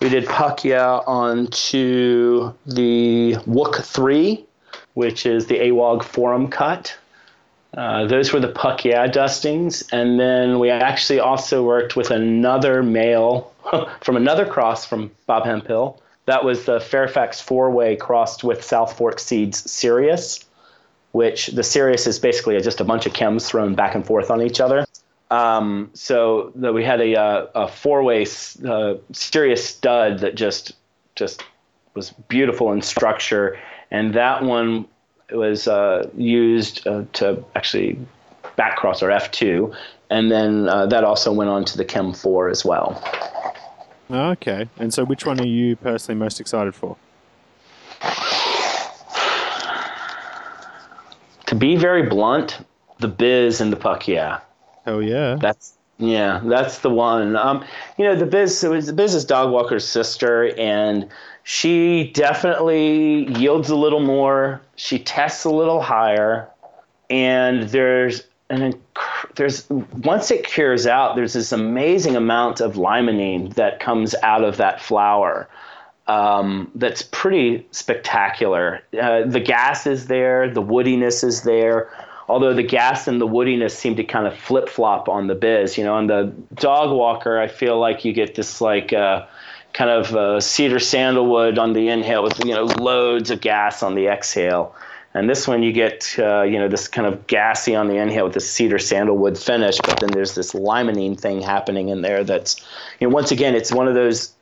We did Puck Yeah on to the Wook Three, which is the AWOG Forum cut. Uh, those were the Puck Yeah dustings. And then we actually also worked with another male from another cross from Bob Hemphill. That was the Fairfax four way crossed with South Fork Seeds Sirius, which the Sirius is basically just a bunch of chems thrown back and forth on each other. Um, so the, we had a, uh, a, a four way uh, Sirius stud that just just was beautiful in structure. And that one was uh, used uh, to actually backcross our F2, and then uh, that also went on to the Chem 4 as well. Okay, and so which one are you personally most excited for? To be very blunt, the Biz and the Puck, yeah. Oh yeah. That's yeah, that's the one. Um, you know, the Biz it was the Dog Walker's sister, and she definitely yields a little more. She tests a little higher, and there's an there's once it cures out, there's this amazing amount of limonene that comes out of that flower. Um, that's pretty spectacular. Uh, the gas is there, the woodiness is there. Although the gas and the woodiness seem to kind of flip flop on the biz, you know, on the dog walker, I feel like you get this like uh, kind of uh, cedar sandalwood on the inhale with you know loads of gas on the exhale. And this one you get uh, you know this kind of gassy on the inhale with this cedar sandalwood finish, but then there's this limonene thing happening in there. That's you know once again it's one of those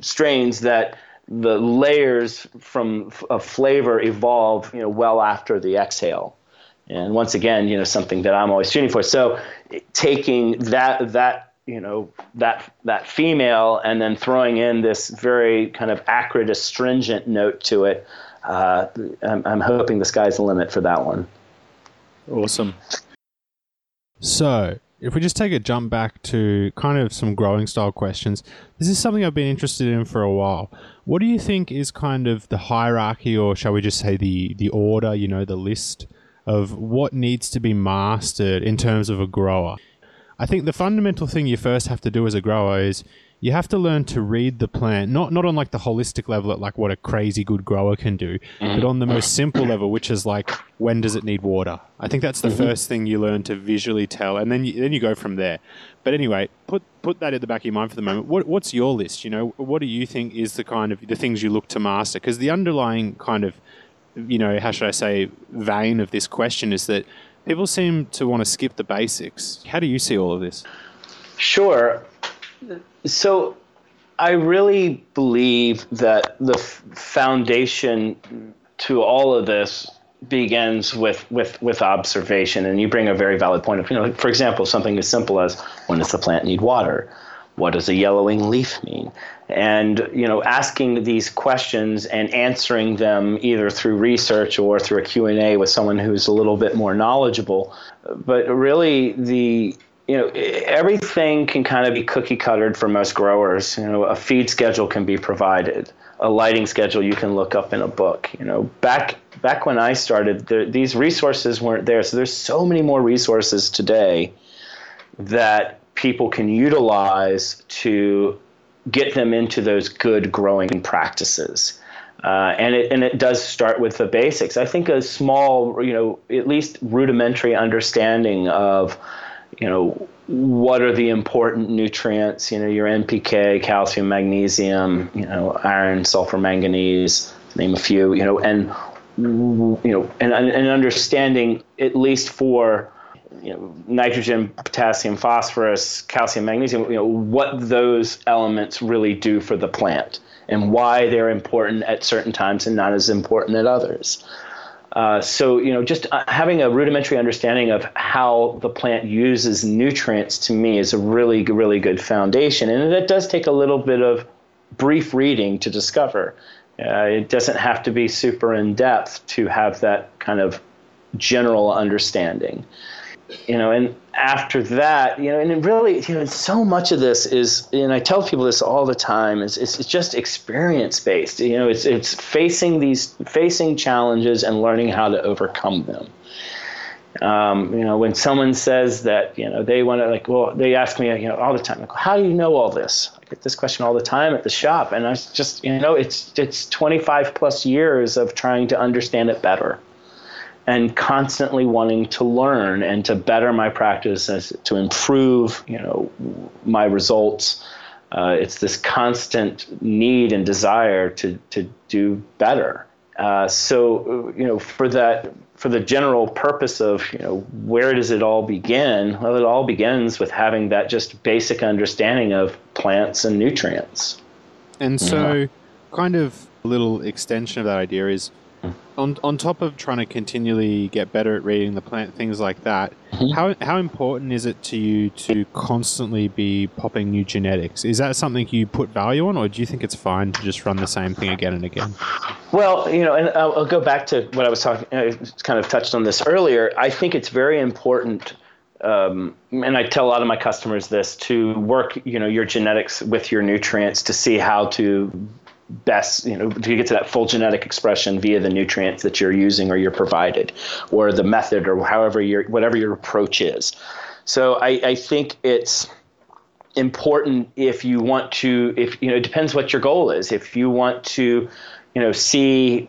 strains that the layers from a flavor evolve you know well after the exhale. And once again, you know something that I'm always shooting for. So taking that that you know that that female and then throwing in this very kind of acrid astringent note to it uh, I'm, I'm hoping the sky's the limit for that one awesome so if we just take a jump back to kind of some growing style questions this is something i've been interested in for a while. What do you think is kind of the hierarchy or shall we just say the the order you know the list of what needs to be mastered in terms of a grower? I think the fundamental thing you first have to do as a grower is you have to learn to read the plant, not not on like the holistic level at like what a crazy good grower can do, but on the most simple level, which is like when does it need water. I think that's the mm-hmm. first thing you learn to visually tell, and then you, then you go from there. But anyway, put put that at the back of your mind for the moment. What what's your list? You know, what do you think is the kind of the things you look to master? Because the underlying kind of you know, how should I say, vein of this question is that People seem to want to skip the basics. How do you see all of this? Sure. So I really believe that the f- foundation to all of this begins with, with, with observation, and you bring a very valid point of, you know, for example, something as simple as when does the plant need water? What does a yellowing leaf mean? And you know, asking these questions and answering them either through research or through a Q and A with someone who's a little bit more knowledgeable. But really, the you know, everything can kind of be cookie cuttered for most growers. You know, a feed schedule can be provided a lighting schedule you can look up in a book. You know, back back when I started, these resources weren't there. So there's so many more resources today that people can utilize to get them into those good growing practices. Uh, and it and it does start with the basics. I think a small, you know, at least rudimentary understanding of, you know, what are the important nutrients? You know, your NPK, calcium, magnesium, you know, iron, sulfur, manganese, name a few. You know, and you know, and, and understanding at least for you know, nitrogen, potassium, phosphorus, calcium, magnesium, you know, what those elements really do for the plant and why they're important at certain times and not as important at others. Uh, so, you know, just uh, having a rudimentary understanding of how the plant uses nutrients to me is a really, really good foundation. And it does take a little bit of brief reading to discover. Uh, it doesn't have to be super in depth to have that kind of general understanding you know, and after that, you know, and really, you know, so much of this is, and I tell people this all the time, is it's, it's just experience based. You know, it's it's facing these facing challenges and learning how to overcome them. Um, you know, when someone says that, you know, they want to like, well, they ask me, you know, all the time, like, how do you know all this? I get this question all the time at the shop, and I just, you know, it's it's 25 plus years of trying to understand it better and constantly wanting to learn and to better my practice to improve you know my results. Uh, it's this constant need and desire to to do better. Uh, so you know for that for the general purpose of you know where does it all begin? Well it all begins with having that just basic understanding of plants and nutrients. And so yeah. kind of a little extension of that idea is on on top of trying to continually get better at reading the plant, things like that, mm-hmm. how how important is it to you to constantly be popping new genetics? Is that something you put value on, or do you think it's fine to just run the same thing again and again? Well, you know, and I'll, I'll go back to what I was talking. I kind of touched on this earlier. I think it's very important. Um, and I tell a lot of my customers this to work, you know, your genetics with your nutrients to see how to best, you know, to get to that full genetic expression via the nutrients that you're using or you're provided, or the method, or however your whatever your approach is. So I, I think it's important if you want to, if you know, it depends what your goal is. If you want to, you know, see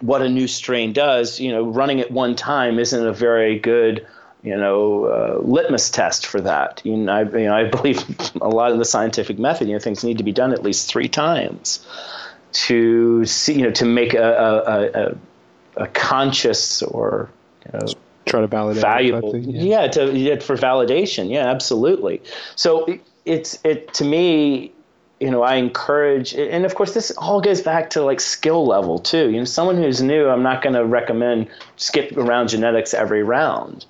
what a new strain does, you know, running it one time isn't a very good you know, uh, litmus test for that. You know, I, you know, I believe a lot of the scientific method, you know, things need to be done at least three times to see, you know, to make a, a, a, a conscious or you know, try to validate valuable, yeah. yeah, to yeah, for validation, yeah, absolutely. So it, it's it to me. You know, I encourage, and of course, this all goes back to like skill level too. You know, someone who's new, I'm not going to recommend skip around genetics every round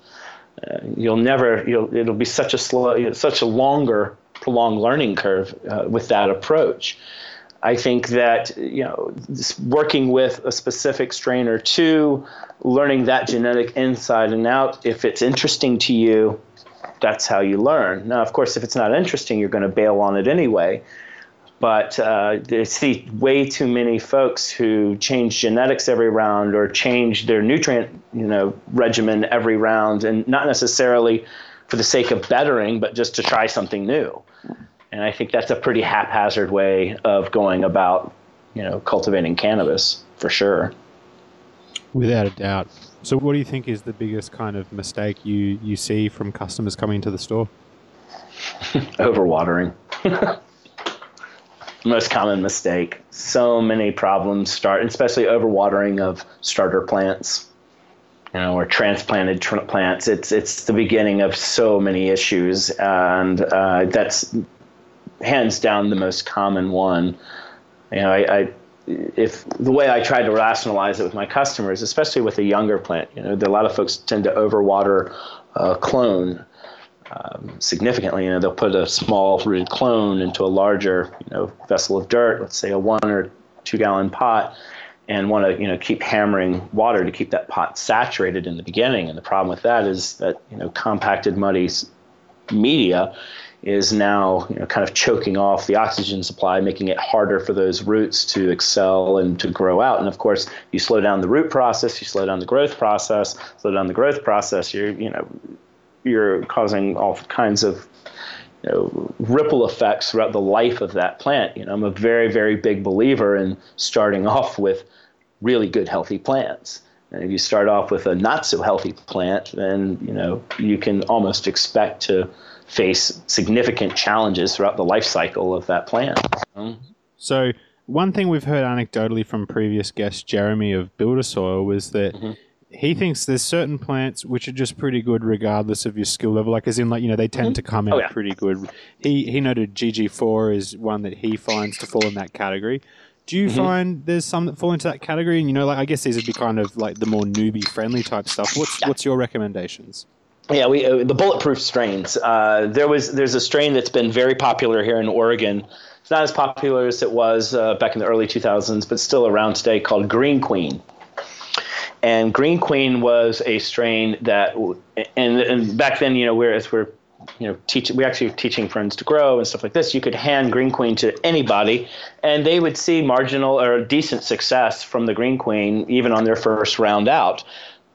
uh, you'll never you'll it'll be such a slow such a longer prolonged learning curve uh, with that approach. I think that you know working with a specific strain or two learning that genetic inside and out if it's interesting to you that's how you learn. Now of course if it's not interesting you're going to bail on it anyway but uh, I see way too many folks who change genetics every round or change their nutrient, you know, regimen every round, and not necessarily for the sake of bettering, but just to try something new. And I think that's a pretty haphazard way of going about, you know, cultivating cannabis for sure. Without a doubt. So, what do you think is the biggest kind of mistake you you see from customers coming to the store? Overwatering. most common mistake. So many problems start, especially overwatering of starter plants, you know, or transplanted tr- plants. It's it's the beginning of so many issues, and uh, that's hands down the most common one. You know, I, I if the way I try to rationalize it with my customers, especially with a younger plant, you know, a lot of folks tend to overwater a clone um, significantly. You know, they'll put a small rooted clone into a larger, you know, vessel of dirt, let's say a one or two gallon pot, and want to, you know, keep hammering water to keep that pot saturated in the beginning. And the problem with that is that, you know, compacted muddy media is now you know, kind of choking off the oxygen supply, making it harder for those roots to excel and to grow out. And of course, you slow down the root process, you slow down the growth process, slow down the growth process. You're you know you're causing all kinds of you know, ripple effects throughout the life of that plant. You know, I'm a very very big believer in starting off with really good healthy plants. And if you start off with a not so healthy plant, then you know you can almost expect to face significant challenges throughout the life cycle of that plant. So, one thing we've heard anecdotally from previous guest Jeremy of BuildASoil was that mm-hmm. He thinks there's certain plants which are just pretty good regardless of your skill level. Like, as in, like you know, they tend mm-hmm. to come out oh, yeah. pretty good. He he noted GG4 is one that he finds to fall in that category. Do you mm-hmm. find there's some that fall into that category? And you know, like I guess these would be kind of like the more newbie friendly type stuff. What's yeah. what's your recommendations? Yeah, we uh, the bulletproof strains. Uh, there was there's a strain that's been very popular here in Oregon. It's not as popular as it was uh, back in the early 2000s, but still around today called Green Queen. And Green Queen was a strain that, and, and back then, you know, whereas we're you know, teach, we actually were teaching friends to grow and stuff like this. You could hand Green Queen to anybody, and they would see marginal or decent success from the Green Queen even on their first round out.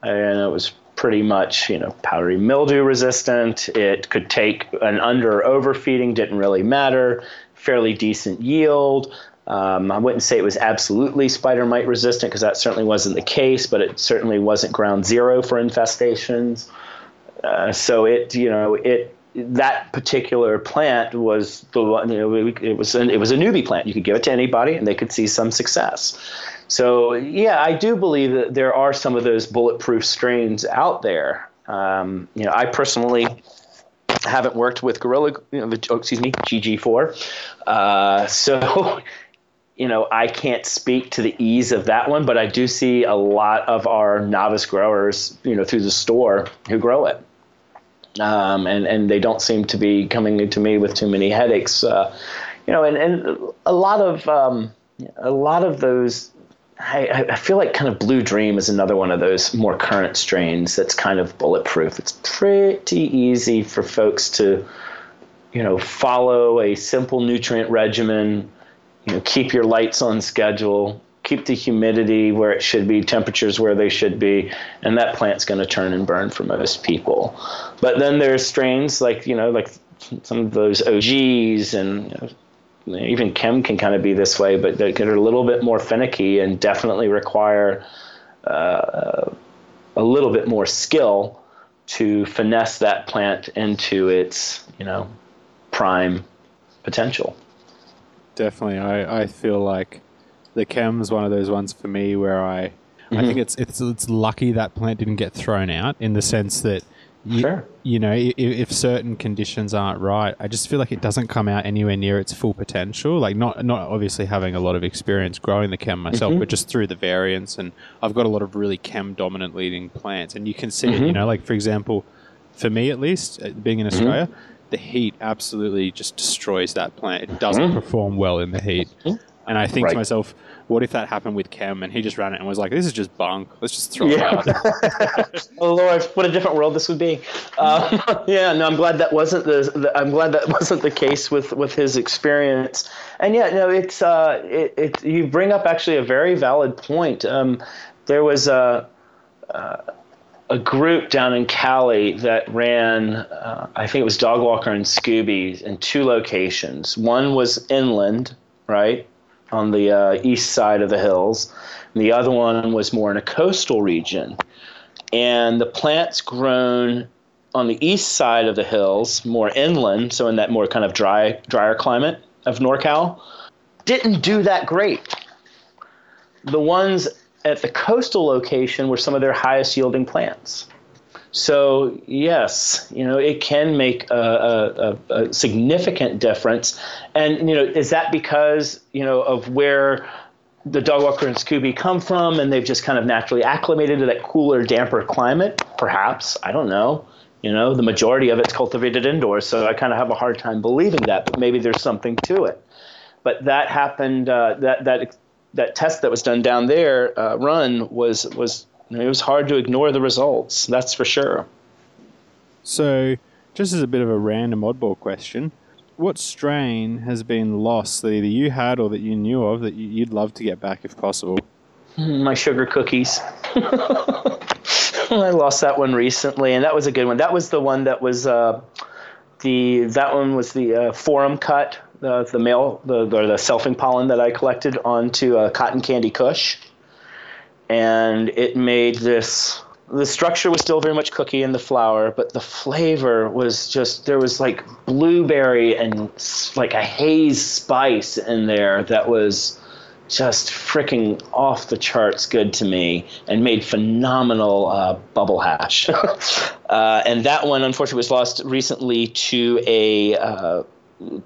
And it was pretty much you know powdery mildew resistant. It could take an under or overfeeding, didn't really matter. Fairly decent yield. Um, I wouldn't say it was absolutely spider mite resistant because that certainly wasn't the case, but it certainly wasn't ground zero for infestations. Uh, so it you know it that particular plant was the one you know it was an, it was a newbie plant. You could give it to anybody and they could see some success. So yeah, I do believe that there are some of those bulletproof strains out there. Um, you know, I personally haven't worked with Gorilla, you know, oh, excuse me, GG4. Uh, so, you know, I can't speak to the ease of that one, but I do see a lot of our novice growers, you know, through the store who grow it. Um, and, and they don't seem to be coming to me with too many headaches. Uh, you know, and, and a lot of, um, a lot of those I, I, feel like kind of Blue Dream is another one of those more current strains that's kind of bulletproof. It's pretty easy for folks to, you know, follow a simple nutrient regimen, you know, keep your lights on schedule, keep the humidity where it should be, temperatures where they should be, and that plant's going to turn and burn for most people. But then there's strains like, you know, like some of those OGs and you know, even chem can kind of be this way, but they're, a little bit more finicky and definitely require uh, a little bit more skill to finesse that plant into its, you know, prime potential. Definitely, I, I feel like the chem is one of those ones for me where I, mm-hmm. I think it's it's it's lucky that plant didn't get thrown out in the sense that you, sure. You know, if, if, certain conditions aren't right, I just feel like it doesn't come out anywhere near its full potential. Like not not obviously having a lot of experience growing the chem myself, mm-hmm. but just through the variants And I've got a lot of really chem dominant leading plants, and you can see mm-hmm. it. You know, like for example, for me at least, uh, being in mm-hmm. Australia. The heat absolutely just destroys that plant. It doesn't mm-hmm. perform well in the heat. Mm-hmm. And I think right. to myself, what if that happened with Chem and he just ran it and was like, "This is just bunk. Let's just throw yeah. it out." oh Lord, what a different world this would be. Um, yeah, no, I'm glad that wasn't the, the, I'm glad that wasn't the case with with his experience. And yeah, no, it's uh, it, it you bring up actually a very valid point. Um, there was a. Uh, a group down in Cali that ran, uh, I think it was Dog Walker and Scooby in two locations. One was inland, right? on the uh, east side of the hills. And the other one was more in a coastal region. And the plants grown on the east side of the hills, more inland, so in that more kind of dry, drier climate of NorCal, didn't do that great. The ones at the coastal location were some of their highest yielding plants. So yes, you know it can make a, a, a, significant difference, and you know is that because you know of where the dog walker and Scooby come from, and they've just kind of naturally acclimated to that cooler, damper climate. Perhaps I don't know. You know, the majority of it's cultivated indoors, so I kind of have a hard time believing that. But maybe there's something to it. But that happened. Uh, that that that test that was done down there, uh, run was was it was hard to ignore the results. That's for sure. So, just as a bit of a random oddball question, what strain has been lost that either you had or that you knew of that you'd love to get back if possible? Hmm, my sugar cookies. I lost that one recently, and that was a good one. That was the one that was uh, the that one was the uh, forum cut, the the male the or the selfing pollen that I collected onto a cotton candy Kush, and it made this. The structure was still very much cookie in the flower, but the flavor was just there was like blueberry and like a haze spice in there that was just freaking off the charts good to me and made phenomenal uh, bubble hash. uh, and that one, unfortunately, was lost recently to a uh,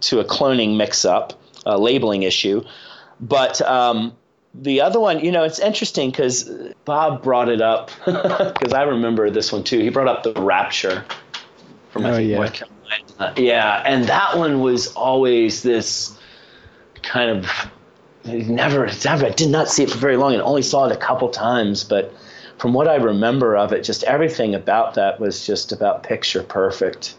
to a cloning mix-up, a labeling issue. But um, the other one, you know, it's interesting because Bob brought it up because I remember this one too. He brought up the Rapture from oh, yeah. yeah, and that one was always this kind of never, never, I did not see it for very long and only saw it a couple times. But from what I remember of it, just everything about that was just about picture perfect.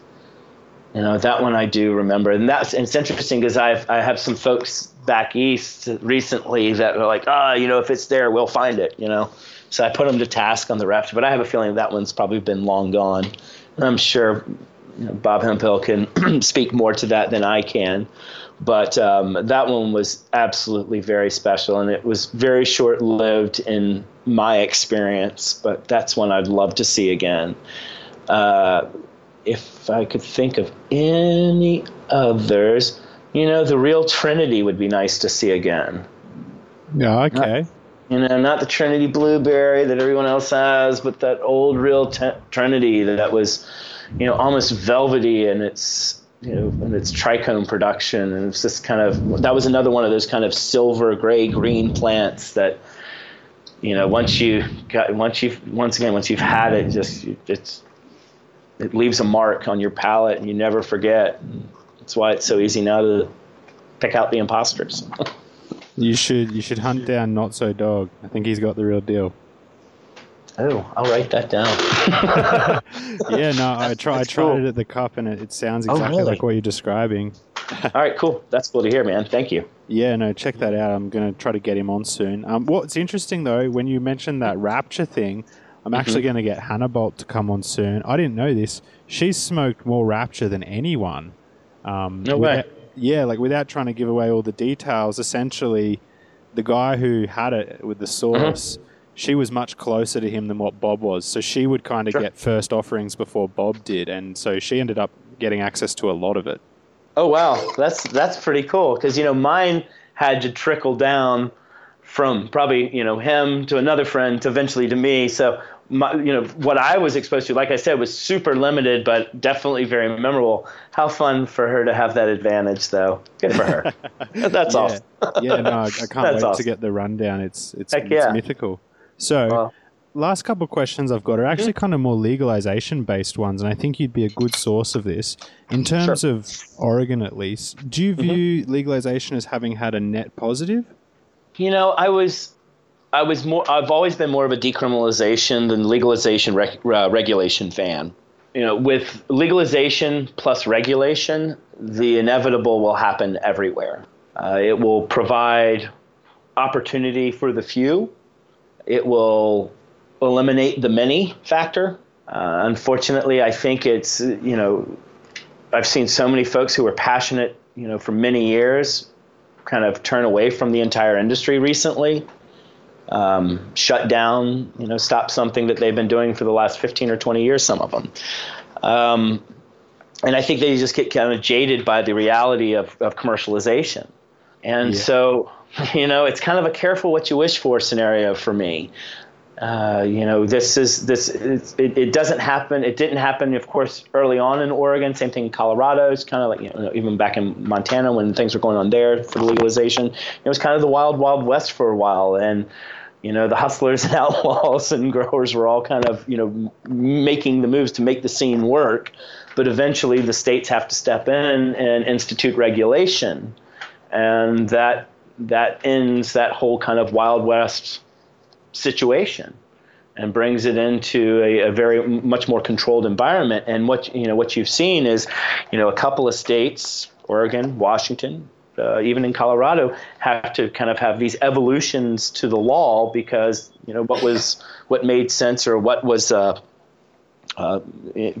You know, that one I do remember. And that's, and it's interesting because I've, I have some folks back east recently that are like, ah, oh, you know, if it's there, we'll find it, you know. So I put them to task on the Rapture, but I have a feeling that one's probably been long gone. And I'm sure you know, Bob Hemphill can speak more to that than I can. But um, that one was absolutely very special, and it was very short lived in my experience. But that's one I'd love to see again. Uh, if I could think of any others, you know, the real Trinity would be nice to see again. Yeah, okay. Not, you know, not the Trinity Blueberry that everyone else has, but that old real t- Trinity that was, you know, almost velvety and its you know, and its trichome production, and it's just kind of that was another one of those kind of silver gray green plants that, you know, once you got once you once again once you've had it, just it's it leaves a mark on your palate, and you never forget. That's why it's so easy now to pick out the imposters. you should you should hunt down Not So Dog. I think he's got the real deal. Oh, I'll write that down. yeah, no, I, try, I tried cool. it at the cup and it, it sounds oh, exactly oh, really? like what you're describing. All right, cool. That's cool to hear, man. Thank you. Yeah, no, check that out. I'm going to try to get him on soon. Um, what's interesting, though, when you mentioned that Rapture thing, I'm mm-hmm. actually going to get Hannah Bolt to come on soon. I didn't know this. She's smoked more Rapture than anyone. Um, no way. Without, yeah, like without trying to give away all the details, essentially, the guy who had it with the source. Mm-hmm she was much closer to him than what Bob was. So she would kind of sure. get first offerings before Bob did, and so she ended up getting access to a lot of it. Oh wow, that's that's pretty cool because you know mine had to trickle down from probably you know him to another friend to eventually to me. So my, you know what I was exposed to, like I said, was super limited, but definitely very memorable. How fun for her to have that advantage, though. Good for her. that's yeah. awesome. yeah, no, I, can't wait awesome. to get the rundown. It's it's, it's yeah. mythical. So, last couple of questions I've got are actually kind of more legalization based ones, and I think you'd be a good source of this. In terms sure. of Oregon, at least, do you mm-hmm. view mm-hmm. legalization as having had a net positive? You know, I was. I was more. I've always been more of a decriminalization than legalization rec, uh, regulation fan. You know, with legalization plus regulation, the inevitable will happen everywhere. Uh, it will provide opportunity for the few, it will eliminate the many factor. Uh, unfortunately, I think it's, you know, I've seen so many folks who were passionate, you know, for many years kind of turn away from the entire industry recently, um, shut down, you know, stop something that they've been doing for the last 15 or 20 years, some of them. Um, and I think they just get kind of jaded by the reality of, of commercialization. And yeah. so you know, it's kind of a careful what you wish for scenario for me. uh, you know, this is this. It, it, doesn't happen. It didn't happen, of course, early on in Oregon. Same thing in Colorado. It's kind of like you know, even back in Montana when things were going on there for the legalization. It was kind of the wild, wild west for a while, and you know, the hustlers and outlaws and growers were all kind of you know making the moves to make the scene work. But eventually, the states have to step in and institute regulation, and that that ends that whole kind of wild west situation and brings it into a, a, very much more controlled environment. And what you know what you've seen is, you know, a couple of states, Oregon, Washington, uh, even in Colorado, have to kind of have these evolutions to the law because you know what was what made sense or what was uh, uh,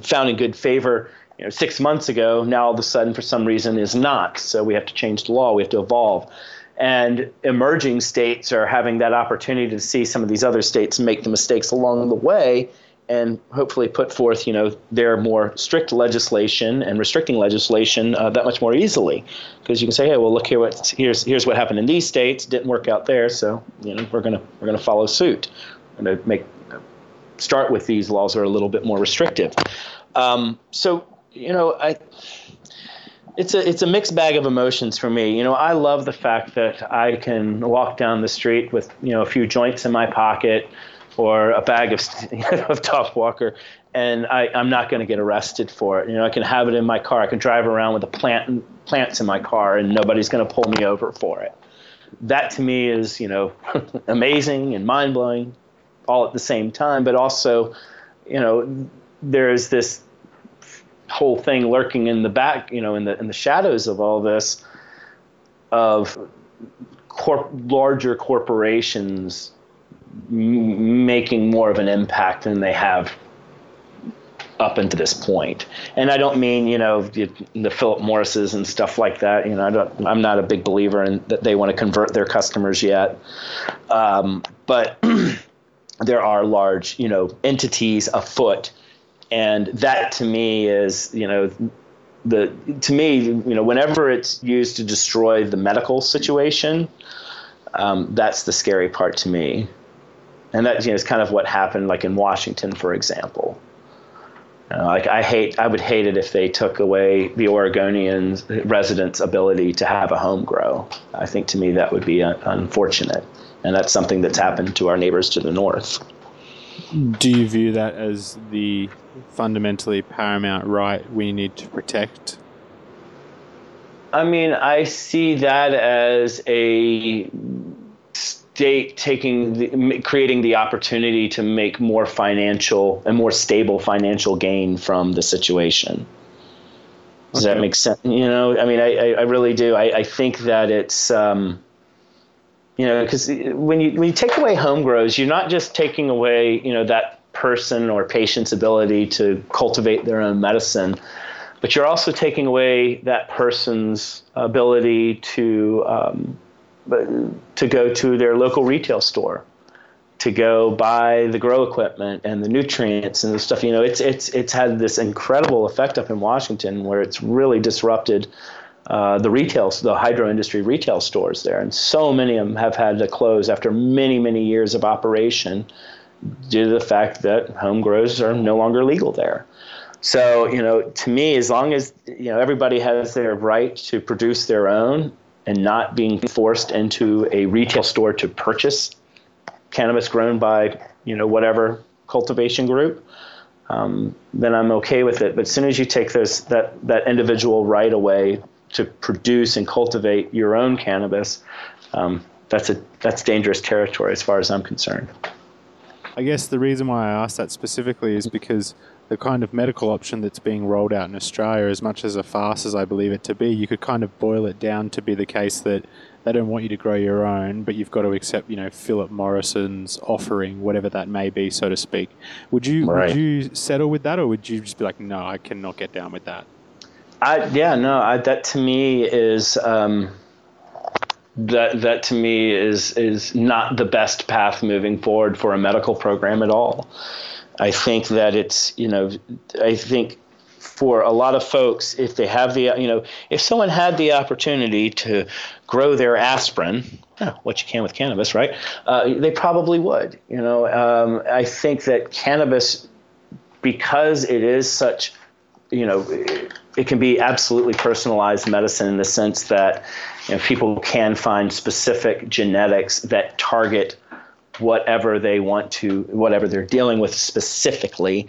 found in good favor. You know, six months ago, now all of a sudden, for some reason, is not. So we have to change the law. We have to evolve and emerging states are having that opportunity to see some of these other states make the mistakes along the way and hopefully put forth you know their more strict legislation and restricting legislation uh, that much more easily. Because you can say hey well look here what here's here's what happened in these states. Didn't work out there so you know we're gonna we're gonna follow suit. And to make start with these laws that are a little bit more restrictive. Um, so you know I it's a it's a mixed bag of emotions for me. You know, I love the fact that I can walk down the street with you know a few joints in my pocket or a bag of of top walker, and I, I'm not going to get arrested for it. You know, I can have it in my car. I can drive around with a plant plants in my car, and nobody's going to pull me over for it. That to me is you know amazing and mind blowing, all at the same time. But also, you know, there's this whole thing lurking in the back, you know, in the in the shadows of all this, of corp- larger corporations making more of an impact than they have up into this point. And I don't mean, you know, the, Philip Morrises and stuff like that. You know, I don't, I'm not a big believer in that they want to convert their customers yet. Um, but there are large, you know, entities afoot and that to me is you know the to me you know whenever it's used to destroy the medical situation um, that's the scary part to me and that you know is kind of what happened like in Washington for example. You know, like I hate I would hate it if they took away the Oregonian residents' ability to have a home grow. I think to me that would be un- unfortunate. And that's something that's happened to our neighbors to the north. Do you view that as the fundamentally paramount right we need to protect? I mean, I see that as a state taking the, creating the opportunity to make more financial and more stable financial gain from the situation. Does okay. that make sense? You know, I mean, I, I really do. I, I think that it's, um, you know, because when you when you take away home grows, you're not just taking away, you know, that person or patient's ability to cultivate their own medicine, but you're also taking away that person's ability to um, to go to their local retail store, to go buy the grow equipment and the nutrients and the stuff. You know, it's it's it's had this incredible effect up in Washington where it's really disrupted. Uh, the retail, the hydro industry retail stores there, and so many of them have had to close after many, many years of operation due to the fact that home grows are no longer legal there. So, you know, to me, as long as, you know, everybody has their right to produce their own and not being forced into a retail store to purchase cannabis grown by, you know, whatever cultivation group, um, then I'm okay with it. But as soon as you take those, that, that individual right away to produce and cultivate your own cannabis, um, that's, a, that's dangerous territory as far as I'm concerned. I guess the reason why I asked that specifically is because the kind of medical option that's being rolled out in Australia, as much as a farce as I believe it to be, you could kind of boil it down to be the case that they don't want you to grow your own, but you've got to accept, you know, Philip Morrison's offering, whatever that may be, so to speak. Would you right. would you settle with that, or would you just be like, no, I cannot get down with that? I yeah, no, I, that to me is. Um, that that to me is is not the best path moving forward for a medical program at all. I think that it's you know I think for a lot of folks, if they have the, you know, if someone had the opportunity to grow their aspirin, what you can with cannabis, right? Uh, they probably would. You know, um, I think that cannabis, because it is such, you know, it can be absolutely personalized medicine in the sense that you know, people can find specific genetics that target whatever they want to, whatever they're dealing with specifically.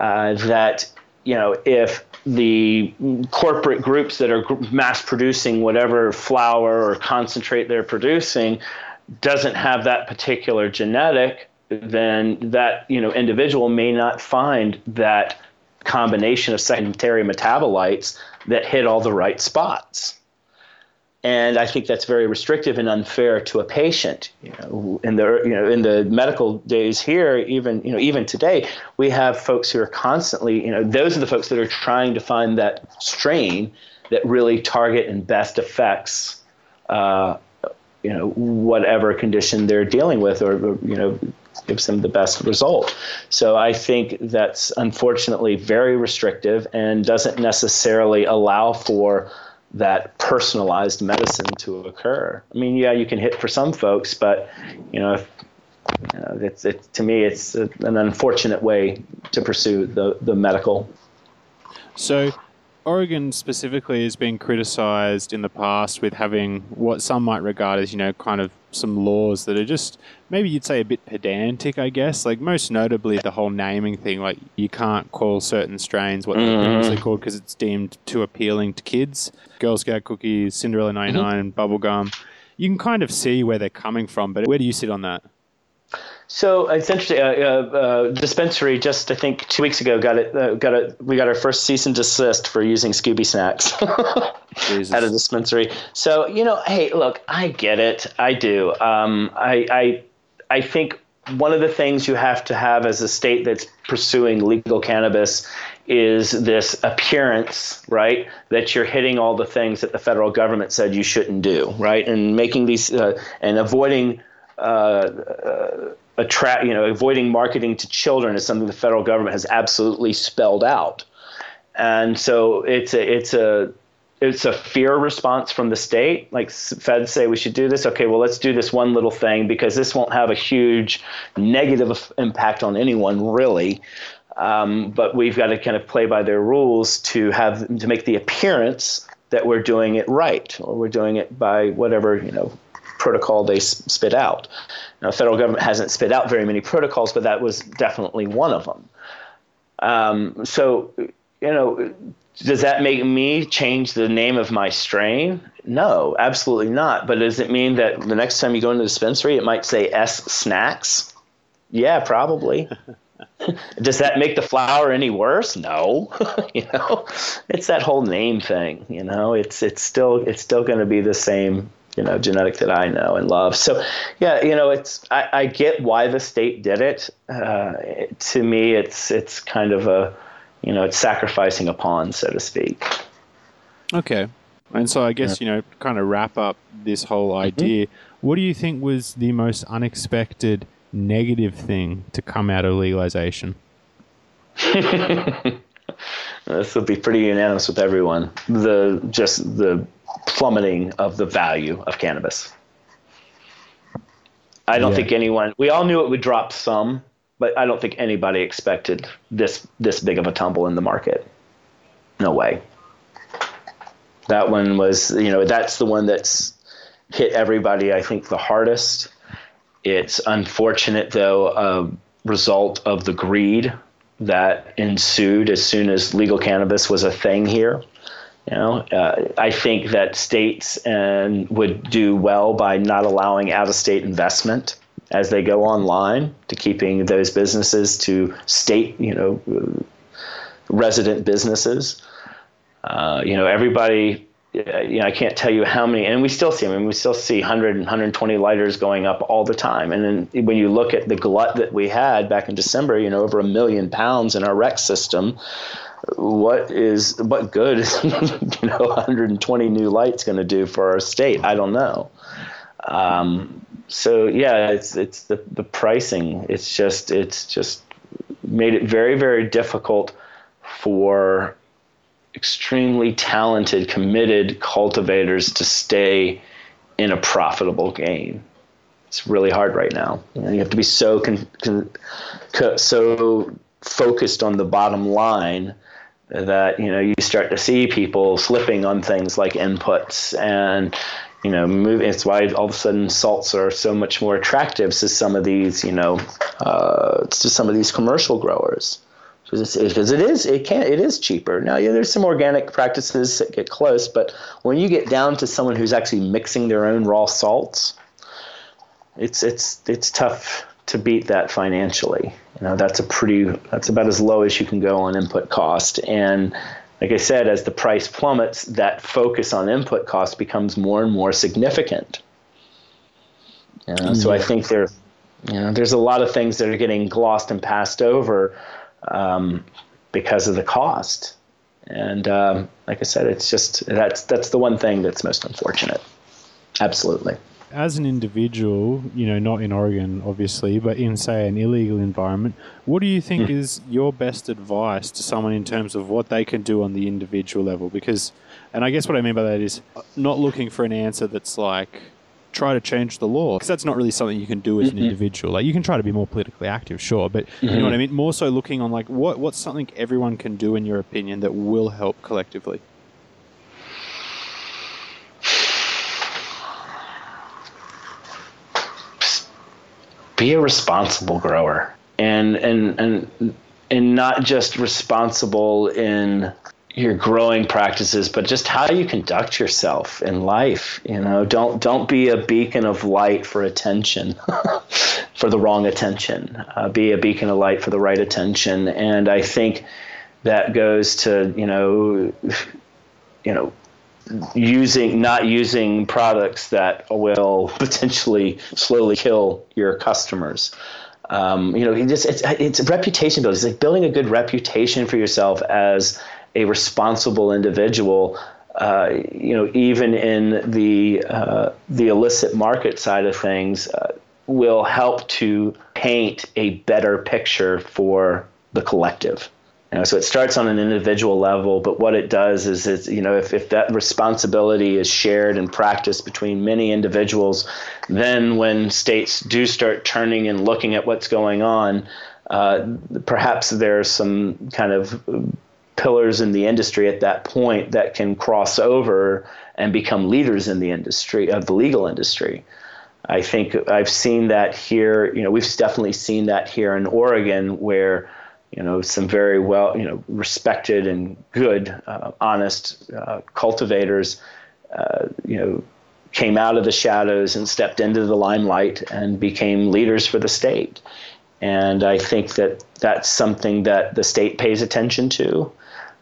Uh, that you know, if the corporate groups that are mass producing whatever flower or concentrate they're producing doesn't have that particular genetic, then that you know individual may not find that combination of secondary metabolites that hit all the right spots. And I think that's very restrictive and unfair to a patient. You know, in the you know in the medical days here, even you know even today, we have folks who are constantly you know those are the folks that are trying to find that strain that really target and best affects uh, you know whatever condition they're dealing with, or, you know gives them the best result. So I think that's unfortunately very restrictive and doesn't necessarily allow for that personalized medicine to occur. I mean, yeah, you can hit for some folks, but you know, if, you know it's, it, to me, it's a, an unfortunate way to pursue the, the medical. So, Oregon specifically has been criticized in the past with having what some might regard as, you know, kind of some laws that are just maybe you'd say a bit pedantic, I guess. Like most notably the whole naming thing, like you can't call certain strains what they're previously mm-hmm. called because it's deemed too appealing to kids. Girl Scout cookies, Cinderella 99, mm-hmm. bubblegum. You can kind of see where they're coming from, but where do you sit on that? So it's interesting. Uh, uh, uh, dispensary just I think two weeks ago got it. Uh, got it. We got our first cease and desist for using Scooby snacks at a dispensary. So you know, hey, look, I get it. I do. Um, I, I I think one of the things you have to have as a state that's pursuing legal cannabis is this appearance, right, that you're hitting all the things that the federal government said you shouldn't do, right, and making these uh, and avoiding. Uh, uh attract, you know, avoiding marketing to children is something the federal government has absolutely spelled out. And so it's a, it's a, it's a fear response from the state. Like feds say we should do this. Okay, well, let's do this one little thing because this won't have a huge negative impact on anyone, really. Um, but we've got to kind of play by their rules to have to make the appearance that we're doing it right or we're doing it by whatever you know protocol they spit out. Now, the federal government hasn't spit out very many protocols, but that was definitely one of them. Um, so, you know, does that make me change the name of my strain? No, absolutely not. But does it mean that the next time you go into the dispensary, it might say S snacks? Yeah, probably. does that make the flower any worse? No. you know, it's that whole name thing. You know, it's it's still it's still going to be the same you know genetic that I know and love. So yeah, you know it's I, I get why the state did it. Uh, to me, it's it's kind of a you know it's sacrificing a pawn, so to speak. Okay, and so I guess you know kind of wrap up this whole mm-hmm. idea. Mm-hmm. What do you think was the most unexpected negative thing to come out of legalization? this will be pretty unanimous with everyone. The just the plummeting of the value of cannabis. I don't yeah. think anyone. We all knew it would drop some, but I don't think anybody expected this this big of a tumble in the market. No way. That one was, you know, that's the one that's hit everybody. I think the hardest. It's unfortunate though, a result of the greed that ensued as soon as legal cannabis was a thing here. You know, uh, I think that states and would do well by not allowing out-of-state investment as they go online to keeping those businesses to state, you know, resident businesses. Uh, you know, everybody. Uh, you know, I can't tell you how many, and we still see. I mean, we still see 100 and 120 lighters going up all the time. And then when you look at the glut that we had back in December, you know, over a million pounds in our rec system, what is what good is you know 120 new lights going to do for our state? I don't know. Um, so yeah, it's it's the the pricing. It's just it's just made it very very difficult for extremely talented, committed cultivators to stay in a profitable game. It's really hard right now. You, have to be so con- con- co- so focused on the bottom line that you know you start to see people slipping on things like inputs and you know moving. It's why all of a sudden salts are so much more attractive to some of these you know uh, to some of these commercial growers because it is it can it is cheaper now yeah there's some organic practices that get close but when you get down to someone who's actually mixing their own raw salts it's it's it's tough to beat that financially you know that's a pretty that's about as low as you can go on input cost and like i said as the price plummets that focus on input cost becomes more and more significant you know, so i think there you know there's a lot of things that are getting glossed and passed over um, because of the cost. And um, like I said, it's just that's that's the one thing that's most unfortunate. Absolutely. As an individual, you know, not in Oregon, obviously, but in say an illegal environment, what do you think mm. is your best advice to someone in terms of what they can do on the individual level? Because, and I guess what I mean by that is not looking for an answer that's like try to change the law because that's not really something you can do as mm-hmm. an individual. Like you can try to be more politically active, sure, but mm-hmm. you know what I mean. More so looking on like what what's something everyone can do in your opinion that will help collectively. Be a responsible grower, and and and and not just responsible in your growing practices, but just how you conduct yourself in life. You know, don't don't be a beacon of light for attention, for the wrong attention. Uh, be a beacon of light for the right attention. And I think that goes to you know, you know, using not using products that will potentially slowly kill your customers. Um, you know, it just it's it's reputation building. It's like building a good reputation for yourself as a responsible individual, uh, you know, even in the uh, the illicit market side of things, uh, will help to paint a better picture for the collective. You know, so it starts on an individual level, but what it does is, it's, you know, if, if that responsibility is shared and practiced between many individuals, then when states do start turning and looking at what's going on, uh, perhaps there's some kind of pillars in the industry at that point that can cross over and become leaders in the industry of the legal industry. I think I've seen that here. You know, we've definitely seen that here in Oregon, where you know some very well, you know, respected and good, uh, honest uh, cultivators, uh, you know, came out of the shadows and stepped into the limelight and became leaders for the state. And I think that that's something that the state pays attention to.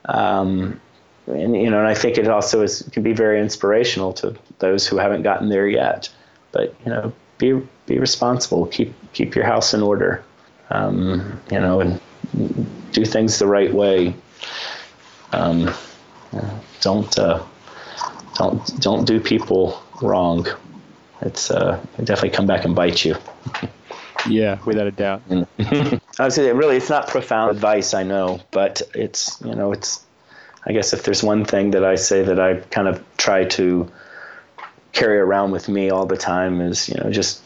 Um, and you know, and I think it also is can be very inspirational to those who haven't gotten there yet. But you know, be be responsible. Keep keep your house in order. Um, you know, and do things the right way. Um, don't uh, don't don't do people wrong. It's uh, definitely come back and bite you. Yeah, without a doubt. I would say really, it's not profound advice, I know, but it's you know, it's. I guess if there's one thing that I say that I kind of try to carry around with me all the time is you know just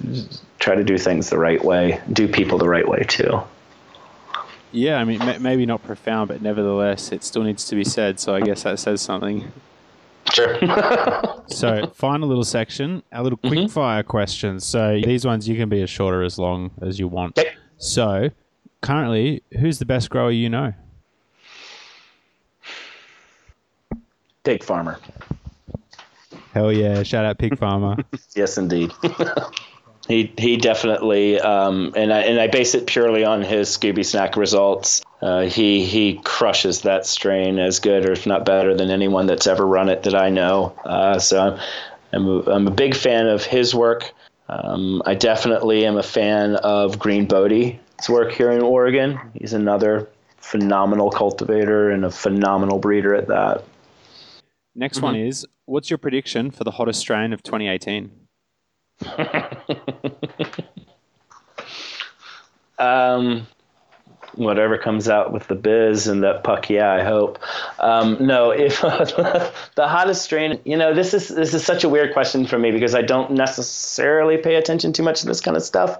try to do things the right way, do people the right way too. Yeah, I mean, maybe not profound, but nevertheless, it still needs to be said. So I guess that says something. Sure. so, final little section, a little quick mm-hmm. fire questions. So, these ones you can be as short or as long as you want. Okay. So, currently, who's the best grower you know? Pig farmer. Hell yeah! Shout out pig farmer. yes, indeed. he he definitely, um, and I and I base it purely on his Scooby Snack results. Uh, he he crushes that strain as good, or if not better, than anyone that's ever run it that I know. Uh, so I'm I'm a, I'm a big fan of his work. Um, I definitely am a fan of Green Bodie's work here in Oregon. He's another phenomenal cultivator and a phenomenal breeder at that. Next mm-hmm. one is what's your prediction for the hottest strain of 2018? um, whatever comes out with the biz and that puck, yeah, I hope. Um, no, if the hottest strain, you know, this is this is such a weird question for me because I don't necessarily pay attention too much to this kind of stuff.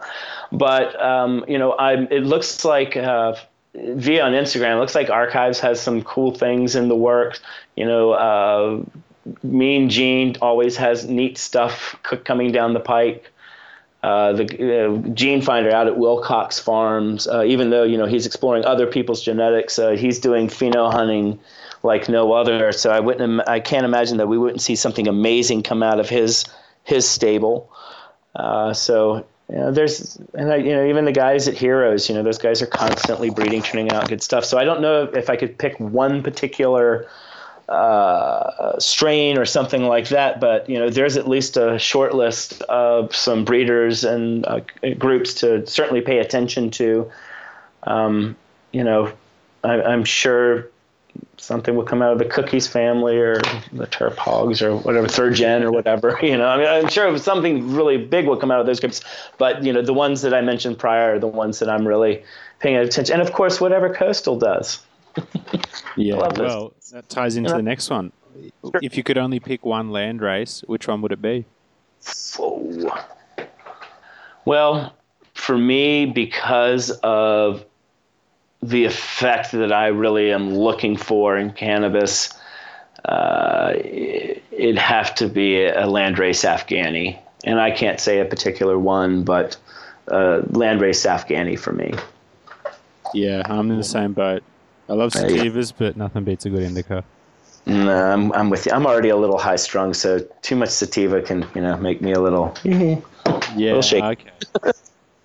But um, you know, I it looks like uh, via on Instagram, it looks like Archives has some cool things in the works. You know, uh, Mean Gene always has neat stuff coming down the pike. Uh, the uh, gene finder out at Wilcox Farms, uh, even though you know he's exploring other people's genetics, uh, he's doing pheno hunting like no other. So I wouldn't, I can't imagine that we wouldn't see something amazing come out of his his stable. Uh, so you know, there's and I, you know even the guys at Heroes, you know those guys are constantly breeding, turning out good stuff. So I don't know if I could pick one particular uh, strain or something like that. But you know, there's at least a short list of some breeders and uh, groups to certainly pay attention to. Um, you know, I, am sure something will come out of the Cookies family or the Terp Hogz or whatever, third gen or whatever. You know, I mean, I'm sure something really big will come out of those groups. But you know, the ones that I mentioned prior are the ones that I'm really paying attention. And of course, whatever Coastal does. Yeah, well, that ties into the next one. Sure. If you could only pick one land race, which one would it be? Oh. Well, for me, because of the effect that I really am looking for in cannabis, uh, it'd have to be a landrace Afghani. And I can't say a particular one, but uh, landrace Afghani for me. Yeah, I'm in the same boat. I love sativas, but nothing beats a good indica. No, I'm, I'm with you. I'm already a little high strung, so too much sativa can, you know, make me a little, yeah, little shaky. okay.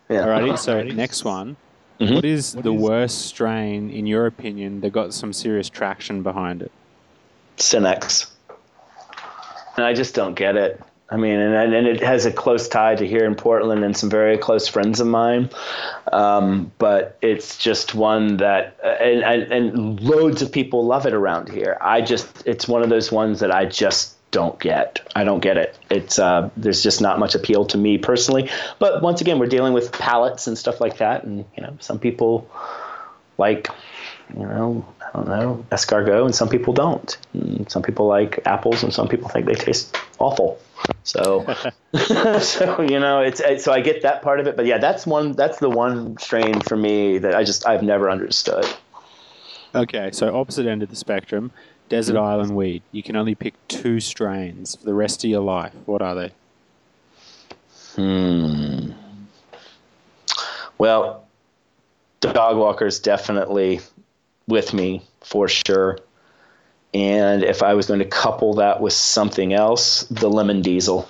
yeah. Alrighty, so next one. Mm-hmm. What is what the is... worst strain, in your opinion, that got some serious traction behind it? Cinex. And I just don't get it. I mean, and, and it has a close tie to here in Portland and some very close friends of mine. Um, but it's just one that, and, and, and loads of people love it around here. I just, it's one of those ones that I just don't get. I don't get it. It's uh, there's just not much appeal to me personally. But once again, we're dealing with palates and stuff like that, and you know, some people like, you know, I don't know, escargot, and some people don't. And some people like apples, and some people think they taste awful. So, so you know, it's, so I get that part of it. But yeah, that's one. That's the one strain for me that I just I've never understood. Okay, so opposite end of the spectrum, desert mm-hmm. island weed. You can only pick two strains for the rest of your life. What are they? Hmm. Well, the dog walkers definitely with me for sure. And if I was going to couple that with something else, the lemon diesel.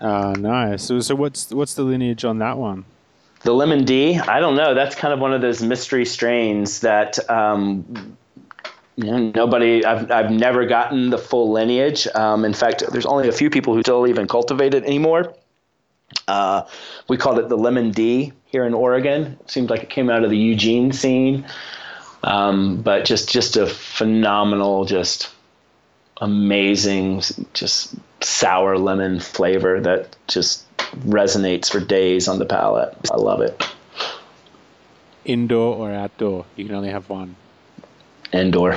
Uh, nice. So, so what's what's the lineage on that one? The lemon D, I don't know. That's kind of one of those mystery strains that um, you know, nobody. I've I've never gotten the full lineage. Um, in fact, there's only a few people who still even cultivate it anymore. Uh, we called it the Lemon D here in Oregon. It seemed like it came out of the Eugene scene, um, but just just a phenomenal, just amazing, just sour lemon flavor that just resonates for days on the palate. I love it. Indoor or outdoor? You can only have one. Indoor.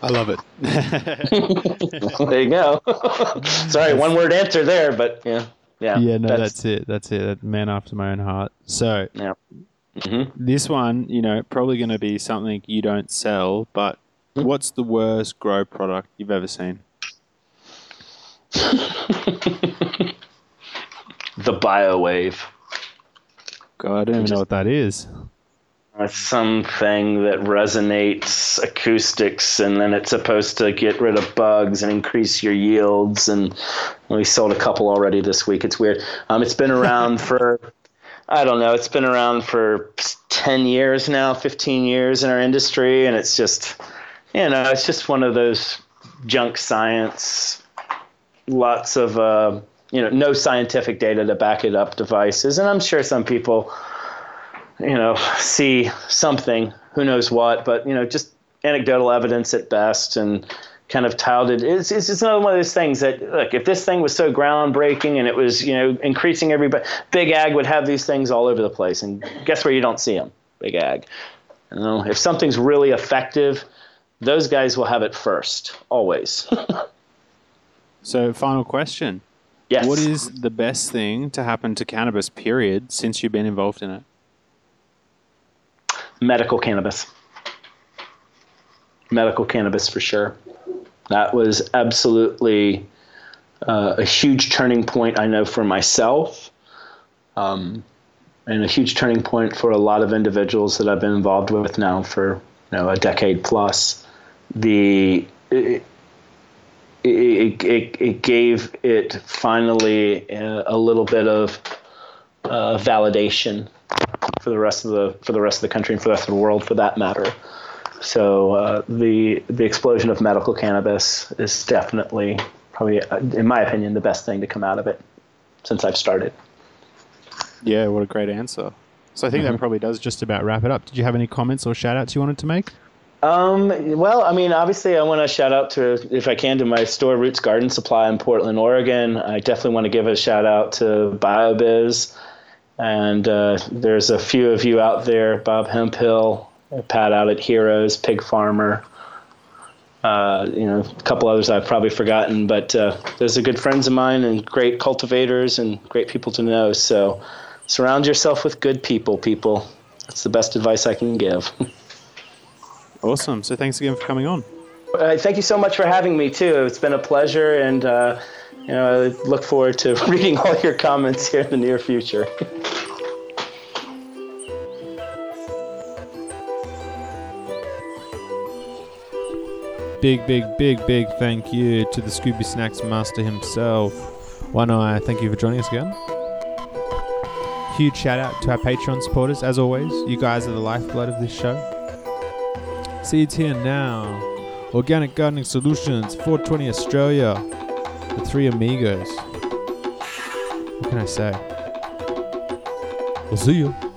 I love it. there you go. Sorry, one word answer there, but yeah, yeah. Yeah, no, that's, that's it. That's it. That Man after my own heart. So, yeah. Mm-hmm. This one, you know, probably going to be something you don't sell, but mm-hmm. what's the worst grow product you've ever seen? the BioWave. God, I don't even know what that is It's something that resonates acoustics, and then it's supposed to get rid of bugs and increase your yields. And we sold a couple already this week. It's weird. Um, it's been around for I don't know. It's been around for ten years now, fifteen years in our industry, and it's just you know, it's just one of those junk science. Lots of uh, you know, no scientific data to back it up devices, and I'm sure some people you know, see something, who knows what, but you know, just anecdotal evidence at best, and kind of touted. It's, it's just another one of those things that look, if this thing was so groundbreaking and it was you know increasing everybody, big ag would have these things all over the place. And guess where you don't see them? Big ag. You know, if something's really effective, those guys will have it first, always. so, final question. Yes. What is the best thing to happen to cannabis, period, since you've been involved in it? Medical cannabis. Medical cannabis for sure. That was absolutely uh, a huge turning point, I know, for myself, um, and a huge turning point for a lot of individuals that I've been involved with now for you know, a decade plus. The it, it, it, it gave it finally a, little bit of uh, validation for the rest of the for the rest of the country and for the rest of the world, for that matter. So uh, the the explosion of medical cannabis is definitely probably, in my opinion, the best thing to come out of it since I've started. Yeah, what a great answer. So I think mm-hmm. that probably does just about wrap it up. Did you have any comments or shout outs you wanted to make? Um, well, I mean, obviously, I want to shout out to, if I can, to my store, Roots Garden Supply in Portland, Oregon. I definitely want to give a shout out to BioBiz. And uh, there's a few of you out there, Bob Hemphill, Pat out at Heroes, Pig Farmer. Uh, you know, a couple others I've probably forgotten, but uh, those are good friends of mine and great cultivators and great people to know. So surround yourself with good people, people. That's the best advice I can give. awesome. So thanks again for coming on. Uh, thank you so much for having me, too. It's been a pleasure, and uh, you know, I look forward to reading all your comments here in the near future. big, big, big, big thank you to the Scooby Snacks master himself. One Eye, thank you for joining us again. Huge shout out to our Patreon supporters. As always, you guys are the lifeblood of this show. Seeds here now. Organic Gardening Solutions, 420 Australia. The Three Amigos. What can I say? We'll see you.